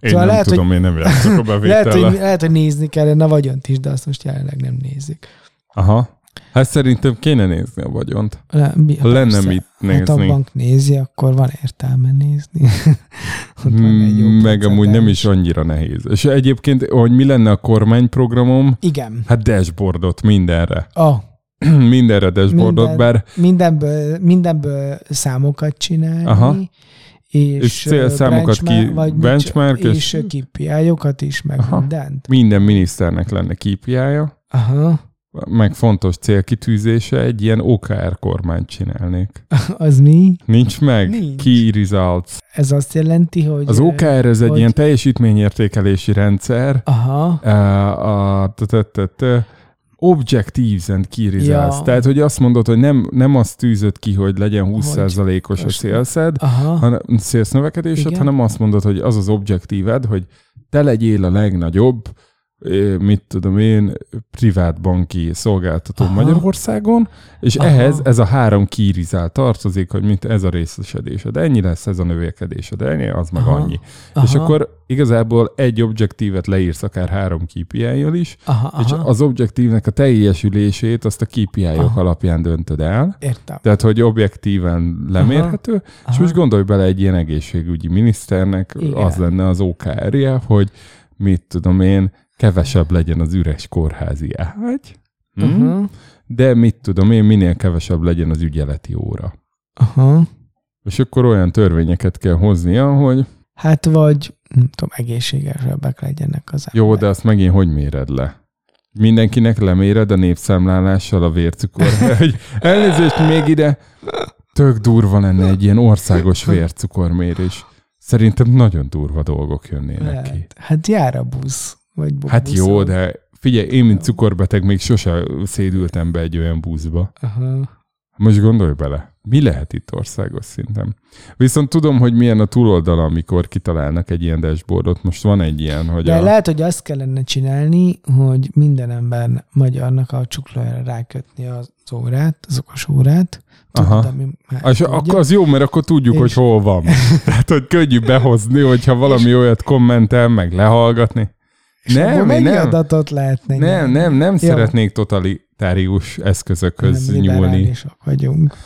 Én szóval nem lehet, tudom, hogy, én nem játszok a bevétellel. lehet, hogy, lehet, hogy nézni kellene a vagyont is, de azt most jelenleg nem nézik. Aha. Hát szerintem kéne nézni a vagyont. Le, mi, ha lenne persze, mit nézni. Hát a bank nézi, akkor van értelme nézni. Mm, meg amúgy nem is annyira nehéz. És egyébként, hogy mi lenne a kormányprogramom? Igen. Hát dashboardot mindenre. Oh. mindenre dashboardot, Minden, bár... Mindenből, mindenből számokat csinálni. Aha és, és célszámokat ki, vagy benchmark, és, és KPI-okat is, meg aha, mindent. Minden miniszternek lenne KPI-ja. Aha. Meg fontos célkitűzése, egy ilyen OKR kormányt csinálnék. Az mi? Nincs meg? Nincs. Key Results. Ez azt jelenti, hogy... Az OKR ez egy ilyen teljesítményértékelési rendszer. Aha. A, a, Objectives and key results. Ja. Tehát, hogy azt mondod, hogy nem, nem azt tűzött ki, hogy legyen 20%-os a szélszed, hanem szélsz növekedésed, hanem azt mondod, hogy az az objektíved, hogy te legyél a legnagyobb mit tudom én, privát banki szolgáltató Aha. Magyarországon, és Aha. ehhez ez a három kírizál tartozik, hogy mint ez a részesedésed, ennyi lesz ez a növekedésed, ennyi, az meg Aha. annyi. Aha. És akkor igazából egy objektívet leírsz akár három kpi is, Aha. és az objektívnek a teljesülését azt a KPI-ok alapján döntöd el. Értem. Tehát, hogy objektíven lemérhető, Aha. és Aha. most gondolj bele egy ilyen egészségügyi miniszternek, Igen. az lenne az OKR-je, hogy mit tudom én, kevesebb legyen az üres kórházi ágy, hm? uh-huh. de mit tudom én, minél kevesebb legyen az ügyeleti óra. Aha. És akkor olyan törvényeket kell hoznia, hogy... Hát vagy, nem tudom, egészségesebbek legyenek az emberek. Jó, de azt megint hogy méred le? Mindenkinek leméred a népszámlálással a vércukor. hogy elnézést még ide, tök durva lenne egy ilyen országos vércukormérés. Szerintem nagyon durva dolgok jönnének hát, ki. Hát jár a busz. Vagy hát jó, de figyelj, én, mint cukorbeteg, még sose szédültem be egy olyan buszba. Aha. Most gondolj bele, mi lehet itt országos szinten? Viszont tudom, hogy milyen a túloldala, amikor kitalálnak egy ilyen dashboardot. Most van egy ilyen, hogy De a... lehet, hogy azt kellene csinálni, hogy minden ember magyarnak a csuklójára rákötni az órát, az okos órát. Tudod, Aha. Ami és akkor az jó, mert akkor tudjuk, és... hogy hol van. Tehát, hogy könnyű behozni, hogyha valami és... olyat kommentel, meg lehallgatni. És nem, mennyi nem. adatot lehetne? Nem, nem, nem Jó. szeretnék totalitárius eszközökhöz nem, nyúlni. vagyunk.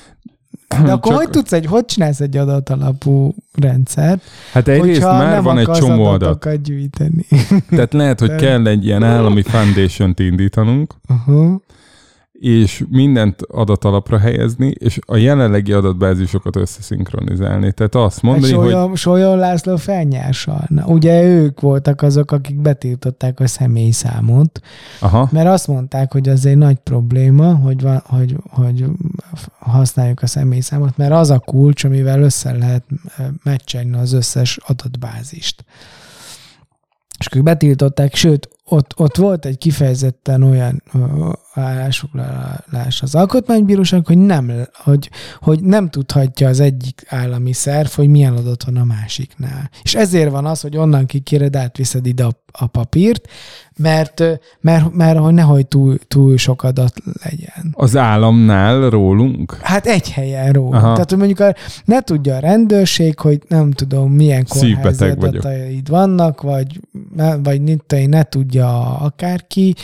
De akkor Csak... hogy tudsz egy, hogy csinálsz egy adatalapú rendszert? Hát egyrészt már van egy csomó adat. gyűjteni. Tehát lehet, hogy kell egy ilyen állami foundation-t indítanunk, uh-huh és mindent adatalapra helyezni, és a jelenlegi adatbázisokat összeszinkronizálni. Tehát azt mondani, hát Solyon, hogy... Solyon László felnyással. Ugye ők voltak azok, akik betiltották a személyszámot, Aha. mert azt mondták, hogy az egy nagy probléma, hogy, van, hogy, hogy használjuk a személyszámot, mert az a kulcs, amivel össze lehet meccselni az összes adatbázist. És ők betiltották, sőt, ott, ott volt egy kifejezetten olyan állásfoglalás az alkotmánybíróság, hogy nem, hogy, hogy nem tudhatja az egyik állami szerv, hogy milyen adat van a másiknál. És ezért van az, hogy onnan kikéred, átviszed ide a, a papírt, mert, mert, mert hogy nehogy túl, túl sok adat legyen. Az államnál rólunk? Hát egy helyen róla. Aha. Tehát, hogy mondjuk a, ne tudja a rendőrség, hogy nem tudom, milyen kórházi Szívbeteg vagyok. adataid vannak, vagy, vagy én, ne tudja akárki,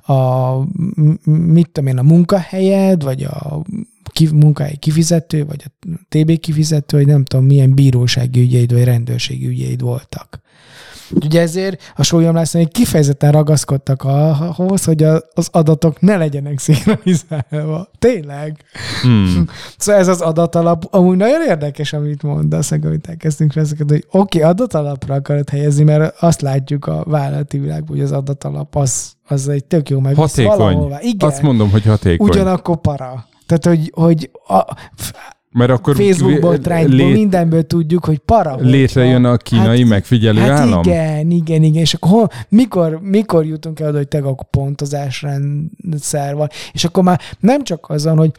a, mit tudom én, a munkahelyed, vagy a ki, munkahelyi kifizető, vagy a TB kifizető, vagy nem tudom, milyen bírósági ügyeid, vagy rendőrségi ügyeid voltak. Ugye ezért a sólyomlászai kifejezetten ragaszkodtak ahhoz, hogy az adatok ne legyenek szinkronizálva. Tényleg. Hmm. Szóval ez az adatalap, amúgy nagyon érdekes, amit mondasz, amit elkezdtünk rá ezeket, hogy oké, okay, adatalapra akarod helyezni, mert azt látjuk a vállalati világban, hogy az adatalap az, az egy tök jó meg Hatékony. Igen, Azt mondom, hogy hatékony. ugyanakkor para. Tehát, hogy, hogy a, Mert akkor Facebookból, trendból, lé- mindenből tudjuk, hogy para. létrejön a kínai megfigyelő hát állam? igen, igen, igen. És akkor hol, mikor, mikor jutunk el oda, hogy te akkor pontozásrendszer van, és akkor már nem csak azon, hogy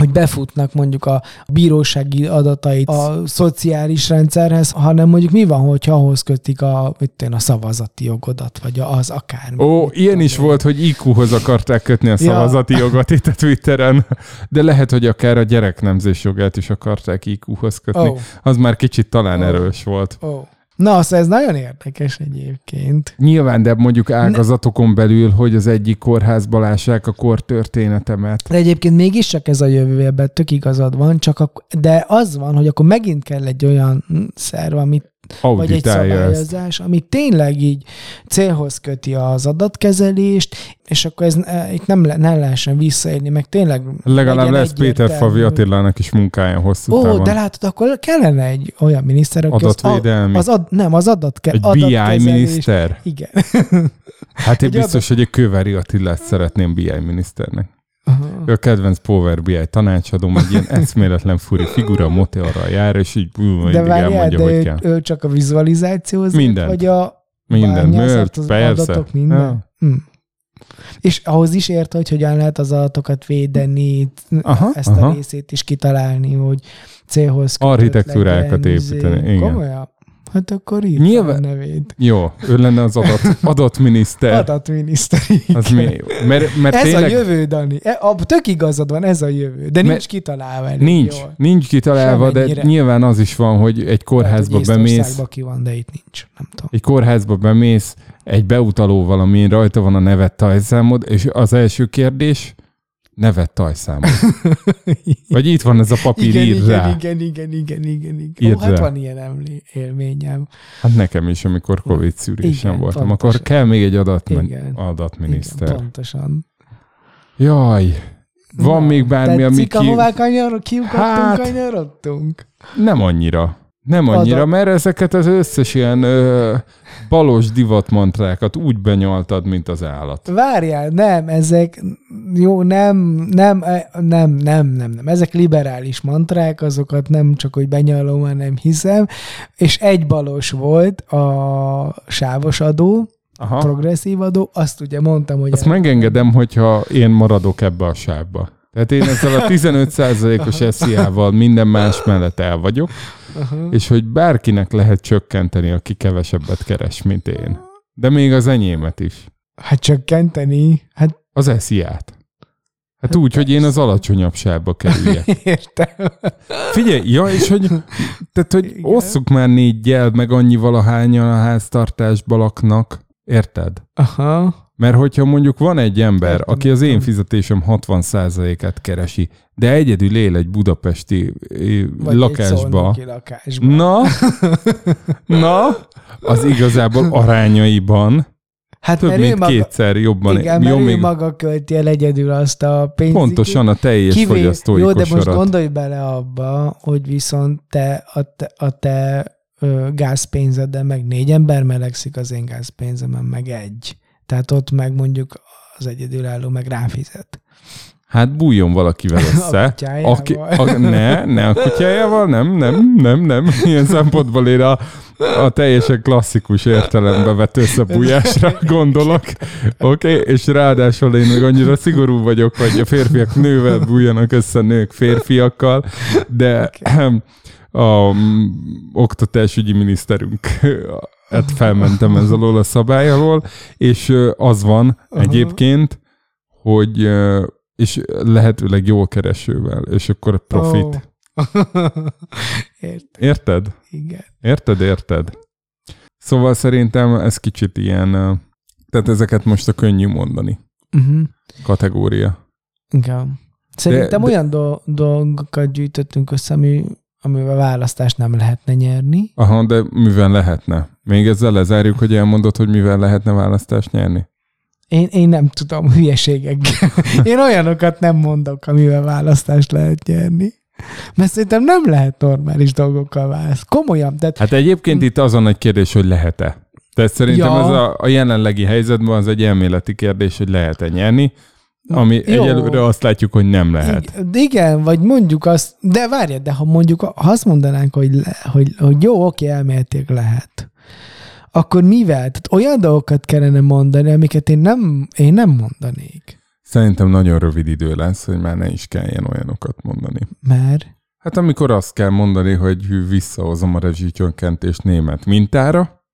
hogy befutnak mondjuk a bírósági adatait a szociális rendszerhez, hanem mondjuk mi van, hogyha ahhoz kötik a, én, a szavazati jogodat, vagy az akármi. Ó, ilyen tudom is volt, hogy IQ-hoz akarták kötni a Ja. szavazati jogot itt a Twitteren, de lehet, hogy akár a gyereknemzés jogát is akarták IQ-hoz kötni. Ó, Az már kicsit talán Ó. erős volt. ó. Na, szóval ez nagyon érdekes egyébként. Nyilván, de mondjuk ágazatokon belül, hogy az egyik kórházba lássák a kortörténetemet. De egyébként mégiscsak ez a jövő, ebben tök igazad van, csak ak- de az van, hogy akkor megint kell egy olyan szerv, amit vagy egy szabályozás, ami tényleg így célhoz köti az adatkezelést, és akkor ez eh, itt nem, le, nem lehessen visszaérni, meg tényleg Legalább lesz Péter. Favi Attilának is munkája hosszú Ó, távon. de látod, akkor kellene egy olyan miniszter, aki Adatvédelmi. az ad, nem, az adatke, Egy BI adatkezelés- miniszter? Igen. Hát én Egy biztos, hogy egy Kövári Attilát szeretném BI miniszternek. Aha. Ő a kedvenc Power BI tanácsadóm, egy ilyen eszméletlen furi figura, moteorral jár, és így ú, mindig De várjál, elmondja, de hogy ő, kell. ő csak a vizualizációhoz, Mindent. vagy a Minden, mört, az persze. adatok, minden? Ja. Hm. És ahhoz is ért, hogy hogyan lehet az adatokat védeni, Aha, ezt aha. a részét is kitalálni, hogy célhoz Architektúrákat legyen, építeni, izé. igen. Komolyan? Hát akkor írd Nyilván- a nevét. Jó, ő lenne az adat, adatminiszter. Adatminiszter. Az igen. mi? Mert, mert Ez tényleg a jövő, Dani. E, a, tök igazad van, ez a jövő. De nincs Mert- kitalálva elég nincs, jól. nincs kitalálva, de nyilván az is van, hogy egy kórházba hogy bemész, ki van, de itt nincs. Nem tudom. egy kórházba bemész, egy beutalóval, amin rajta van a nevet tajszámod, és az első kérdés, nevet tajszámod. Vagy itt van ez a papír, igen, írd igen, rá. igen, igen, igen, igen, igen. Ó, hát rá. van ilyen emlé- élményem. Hát nekem is, amikor Covid szűrésen voltam, pontosan. akkor kell még egy adatmen- Igen. adatminiszter. Igen, pontosan. Jaj, van Na, még bármi, ami tetszik, ki... ahová kanyar, kiukadtunk, Hát- kanyarodtunk? Nem annyira. Nem annyira, Adat- mert ezeket az összes ilyen ö, balos divatmantrákat úgy benyaltad, mint az állat. Várjál, nem, ezek, jó, nem, nem, eh, nem, nem, nem, nem. Ezek liberális mantrák, azokat nem csak, hogy benyalom, hanem hiszem. És egy balos volt a sávos adó, Aha. progresszív adó, azt ugye mondtam, hogy... Azt megengedem, hogyha én maradok ebbe a sávba. Tehát én ezzel a 15%-os SZIA-val minden más mellett el vagyok, Aha. és hogy bárkinek lehet csökkenteni, aki kevesebbet keres, mint én. De még az enyémet is. Hát csökkenteni, hát Az SZIA-t. Hát úgy, hogy én az alacsonyabb sávba kerüljek. értem. Figyelj, ja, és hogy, tehát, hogy Igen. osszuk már négyel, meg annyi valahányan a háztartásba laknak. Érted? Aha. Mert hogyha mondjuk van egy ember, aki az én fizetésem 60%-át keresi, de egyedül él egy budapesti Vagy lakásba, egy lakásba. na, na, az igazából arányaiban hát több mert ő mint maga, kétszer jobban. Igen, jó, mert ő még maga költi el egyedül azt a pénzt. pontosan a teljes Kivé... fogyasztói Jó, de most kosarat. gondolj bele abba, hogy viszont te a te, a te ö, gázpénzeddel meg négy ember melegszik, az én gázpénzemen meg egy. Tehát ott meg mondjuk az egyedülálló meg ráfizet. Hát bújjon valakivel össze. A kutyájával. Aki, a, ne, ne a kutyájával, nem, nem, nem, nem. Ilyen szempontból én a, a teljesen klasszikus értelembe vett összebújásra gondolok. Oké, okay? és ráadásul én meg annyira szigorú vagyok, hogy a férfiak nővel bújjanak össze nők férfiakkal, de a mm, oktatásügyi miniszterünk hát felmentem ez alól a szabály alól, és az van Aha. egyébként, hogy és lehetőleg jól keresővel, és akkor profit. Ért, Érted? igen. Érted, érted? Szóval szerintem ez kicsit ilyen, tehát ezeket most a könnyű mondani Uh-huh. kategória. Igen. Szerintem de- olyan do- dolgokat gyűjtöttünk össze, ami, amivel választást nem lehetne nyerni. Aha, de mivel lehetne? Még ezzel lezárjuk, hogy elmondod, hogy mivel lehetne választást nyerni? Én, én nem tudom, hülyeségekkel. Én olyanokat nem mondok, amivel választást lehet nyerni. Mert szerintem nem lehet normális dolgokkal választ. Komolyan, tehát Hát egyébként itt azon egy kérdés, hogy lehet-e. Tehát szerintem Ja. ez a, a jelenlegi helyzetben az egy elméleti kérdés, hogy lehet-e nyerni, ami Jó. Egyelőre azt látjuk, hogy nem lehet. ig- igen, vagy mondjuk azt, de várj, de ha mondjuk ha azt mondanánk, hogy, le, hogy, hogy jó, oké, elméletileg lehet, akkor mivel? Tehát olyan dolgokat kellene mondani, amiket én nem, én nem mondanék. Szerintem nagyon rövid idő lesz, hogy már ne is kelljen olyanokat mondani. Mert Hát amikor azt kell mondani, hogy visszahozom a rezsicsökkentést német mintára,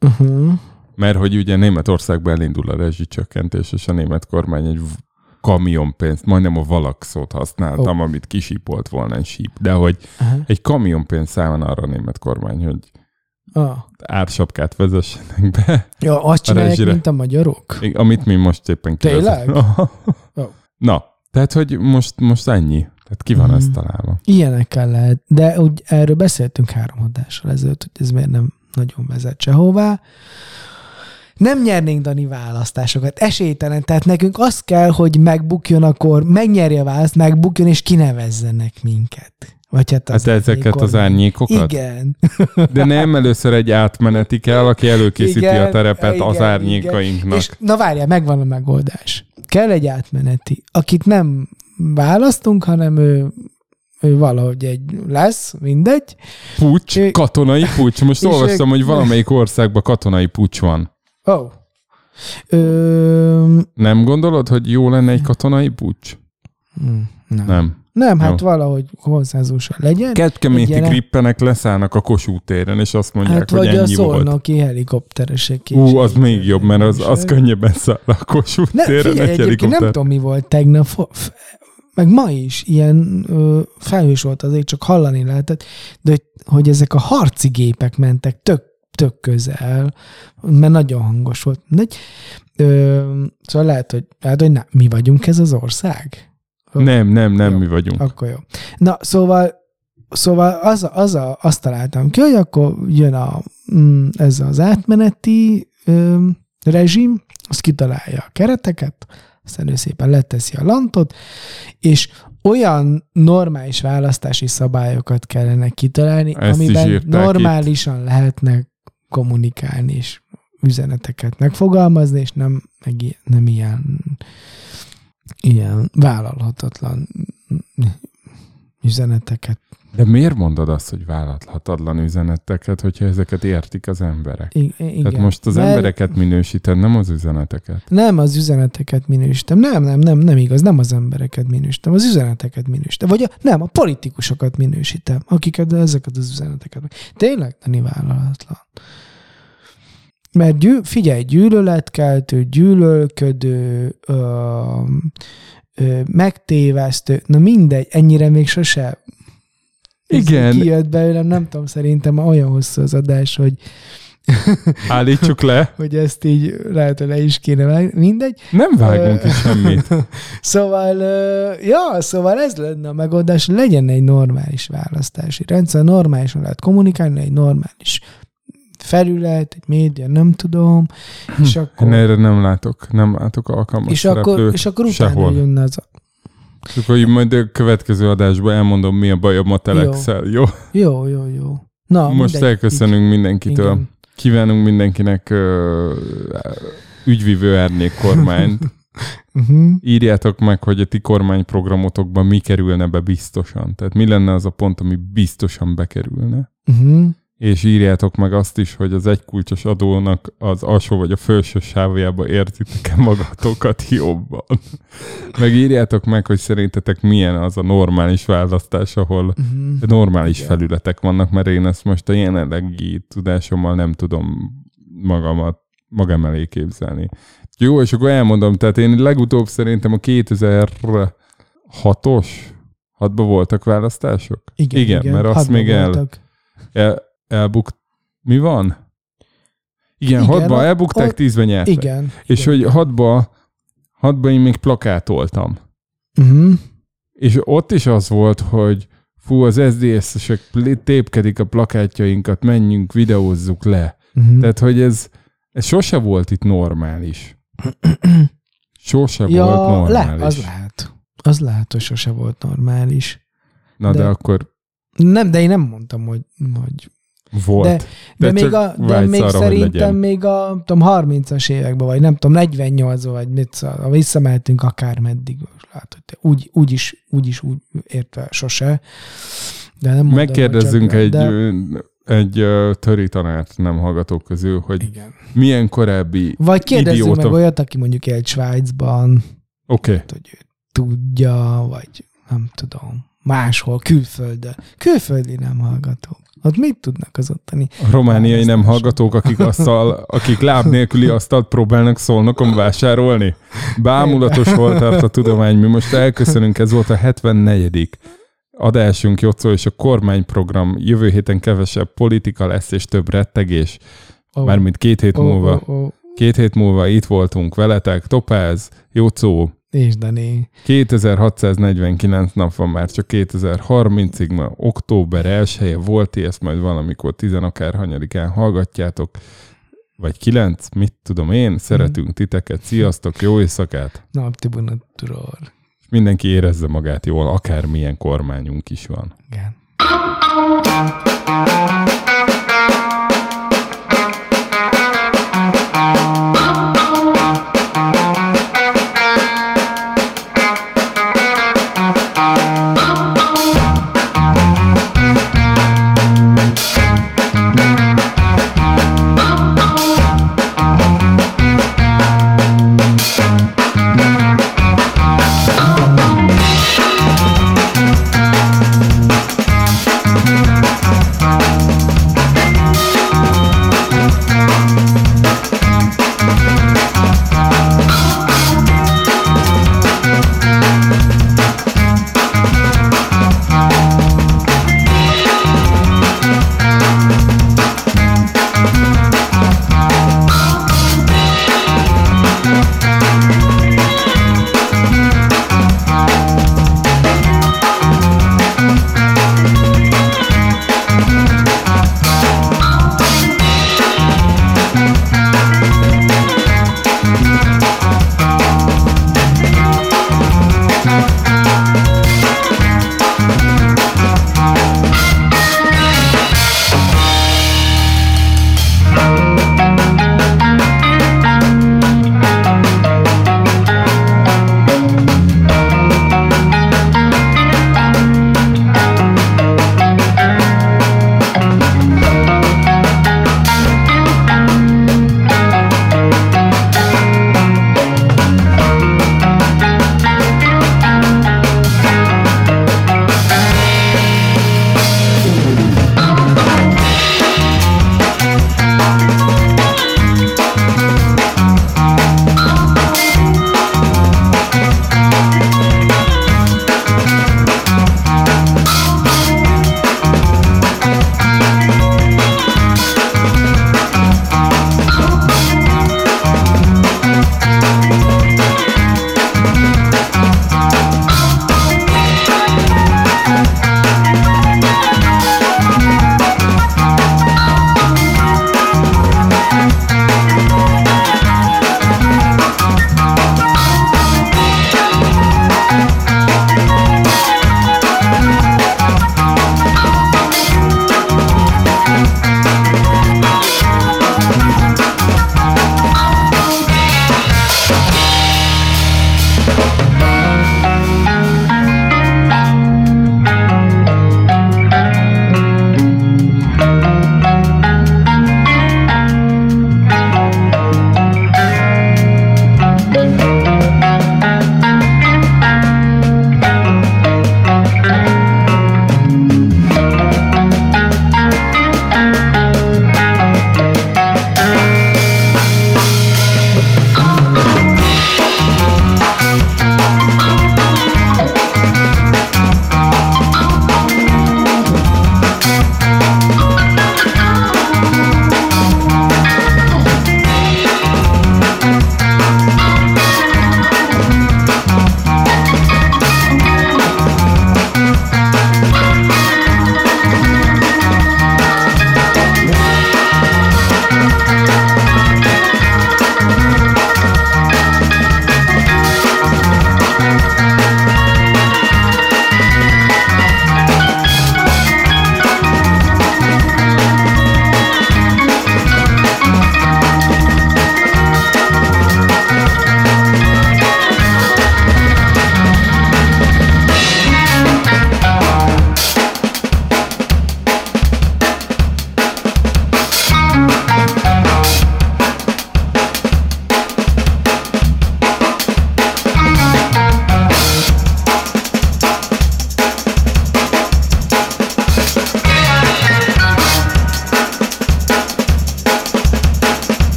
uh-huh. mert hogy ugye Németországban elindul a rezsicsökkentés, és a német kormány egy kamionpénzt, majdnem a valakszót használtam, oh. amit kisípolt volna egy síp, de hogy Aha. egy kamionpénzt számon arra a német kormány, hogy Ah. ársapkát vezessenek be, Ja, azt csinálják, rezsire. mint a magyarok? Amit mi most éppen Tényleg? Ó. Na, tehát, hogy most, most ennyi. Tehát ki van Mhm. ez találva? Ilyenekkel lehet. De úgy erről beszéltünk három adással ezelőtt, hogy ez miért nem nagyon vezet sehová. Nem nyernénk Dani választásokat. Esélytelen. Tehát nekünk az kell, hogy megbukjon akkor, megnyerje a választ, megbukjon, és kinevezzenek minket. Vagy hát, az Hát ezeket az árnyékokat? Igen. De nem először egy átmeneti kell, aki előkészíti Igen, a terepet igen, az igen. árnyékainknak. És na várjál, megvan a megoldás. Kell egy átmeneti, akit nem választunk, hanem ő, ő valahogy egy lesz, mindegy. Pucs, Ő- katonai pucs. Most olvastam, ők- hogy valamelyik országban katonai pucs van. Ó. Oh. Ö, Nem gondolod, hogy jó lenne egy katonai pucs? nem. Nem, Nem. hát Jó. valahogy konszenzusan legyen. Kettkeméti Egy ilyen- grippenek leszállnak a Kossuth téren, és azt mondják, Hát hogy vagy a ennyi volt. szolnoki helikopteresek is. Ú, az még jobb, mert az, az könnyebben száll a Kossuth Ne, téren figyelj, egy egyébként nem helikopter. tudom, mi volt tegnap, meg ma is ilyen ö, felhős volt azért, csak hallani lehetett, de hogy, hogy ezek a harci gépek mentek tök, tök közel, mert nagyon hangos volt. Mindegy. Ö, szóval lehet, hogy, lehet, hogy nem, mi vagyunk ez az ország? Nem, nem, nem Jó. mi vagyunk. Akkor jó. Na, szóval, szóval az, az a, azt találtam ki, hogy akkor jön a, mm, ez az átmeneti ö, rezsim, az kitalálja a kereteket, aztán ő szépen leteszi a lantot, és olyan normális választási szabályokat kellene kitalálni, Ezt amiben normálisan lehetne kommunikálni, és üzeneteket megfogalmazni, és nem, meg ilyen, nem ilyen, ilyen vállalhatatlan üzeneteket. De miért mondod azt, hogy vállalathatatlan üzeneteket, hogyha ezeket értik az emberek? I- igen. Tehát most az Mert embereket minősíted, nem az üzeneteket. Nem az üzeneteket minősítem. Nem, nem, nem, nem igaz. Nem az embereket minősítem. Az üzeneteket minősítem. Vagy a, nem, a politikusokat minősítem, akiket ezeket az üzeneteket. Tényleg nem vállalhatlan. Mert gyű, figyelj, gyűlöletkeltő, gyűlölködő, ö, ö, megtévesztő, na mindegy, ennyire még sose Igen. kijött belőlem, nem tudom, szerintem olyan hosszú az adás, hogy, Állítsuk le. hogy ezt így lehet, hogy le is kéne vágni, mindegy. Nem vágunk ki semmit. Szóval, ja, szóval ez lenne a megoldás, legyen egy normális választási rendszer, normálisan lehet kommunikálni, egy normális felület, egy média, nem tudom, és akkor, Én erre nem látok, nem látok alkalmas és akkor, és akkor utána sehol. jönne az a... És akkor majd a következő adásban elmondom, mi a bajom a telexel, jó? Jó, jó, jó. Na, Most mindegy, elköszönünk így- mindenkitől. igen. Kívánunk mindenkinek ö, ügyvívő árnyék kormányt. Uh-huh. Írjátok meg, hogy a ti kormányprogramotokban mi kerülne be biztosan. Tehát mi lenne az a pont, ami biztosan bekerülne. Uh-huh. És írjátok meg azt is, hogy az egykulcsos adónak az alsó vagy a felső sávjába értitek-e magatokat jobban. Meg írjátok meg, hogy szerintetek milyen az a normális választás, ahol Uh-huh. normális Igen. felületek vannak, mert én ezt most a jelenlegi tudásommal nem tudom magamat magam elé képzelni. Jó, és akkor elmondom, tehát én legutóbb szerintem a 2006-os, hatban voltak választások? Igen, igen, igen, mert azt még el, voltak. el, elbukt. Mi van? Igen, Igen, hatban ott- elbukták, tízben nyertek. Igen. És igen. hogy hatban, hatban én még plakátoltam. Uh-huh. És ott is az volt, hogy fú, az SZDSZ-esek tépkedik a plakátjainkat, menjünk, videózzuk le. Uh-huh. Tehát, hogy ez, ez sose volt itt normális. Sose ja, volt normális. le, az lehet. Az lehet, hogy sose volt normális. Na de, de- akkor Nem, de én nem mondtam, hogy, hogy volt. De- de, még, csak a, de még arra, szerintem még a tudom, 30-as években, vagy nem tudom, 48 vagy mit szóval, visszamehetünk akár meddig, látod, úgy, úgy, is, úgy is úgy értve sose. De nem mondom, Megkérdezzünk hogy egy, csak, de... egy töri tanárt nem hallgatók közül, hogy Igen. milyen korábbi Vagy kérdezzünk idióta... meg olyat, aki mondjuk élt Svájcban, Oké, okay. hogy ő tudja, vagy nem tudom, máshol, külföldön. Külföldi nem hallgatók. Ott mit tudnak az ottani? a romániai nem hallgatók, akik, asztal, akik láb nélküli asztalt próbálnak szolnokon vásárolni. Bámulatos volt tart a tudomány. Mi most elköszönünk, ez volt a 74 adásunk, Jocó, és a kormányprogram. Jövő héten kevesebb politika lesz, és több rettegés. Ó, Mármint két hét múlva. Két hét múlva itt voltunk veletek, Topáz, Jocó, és Dani. 2649 nap van már, csak 2030-ig, ma október elsője -e volt, ezt majd valamikor 10 akár hanyadikán hallgatjátok vagy kilenc, mit tudom én, szeretünk mhm. titeket, sziasztok, jó éjszakát! Naptibuna turor. Mindenki érezze magát jól, akármilyen kormányunk is van. Igen.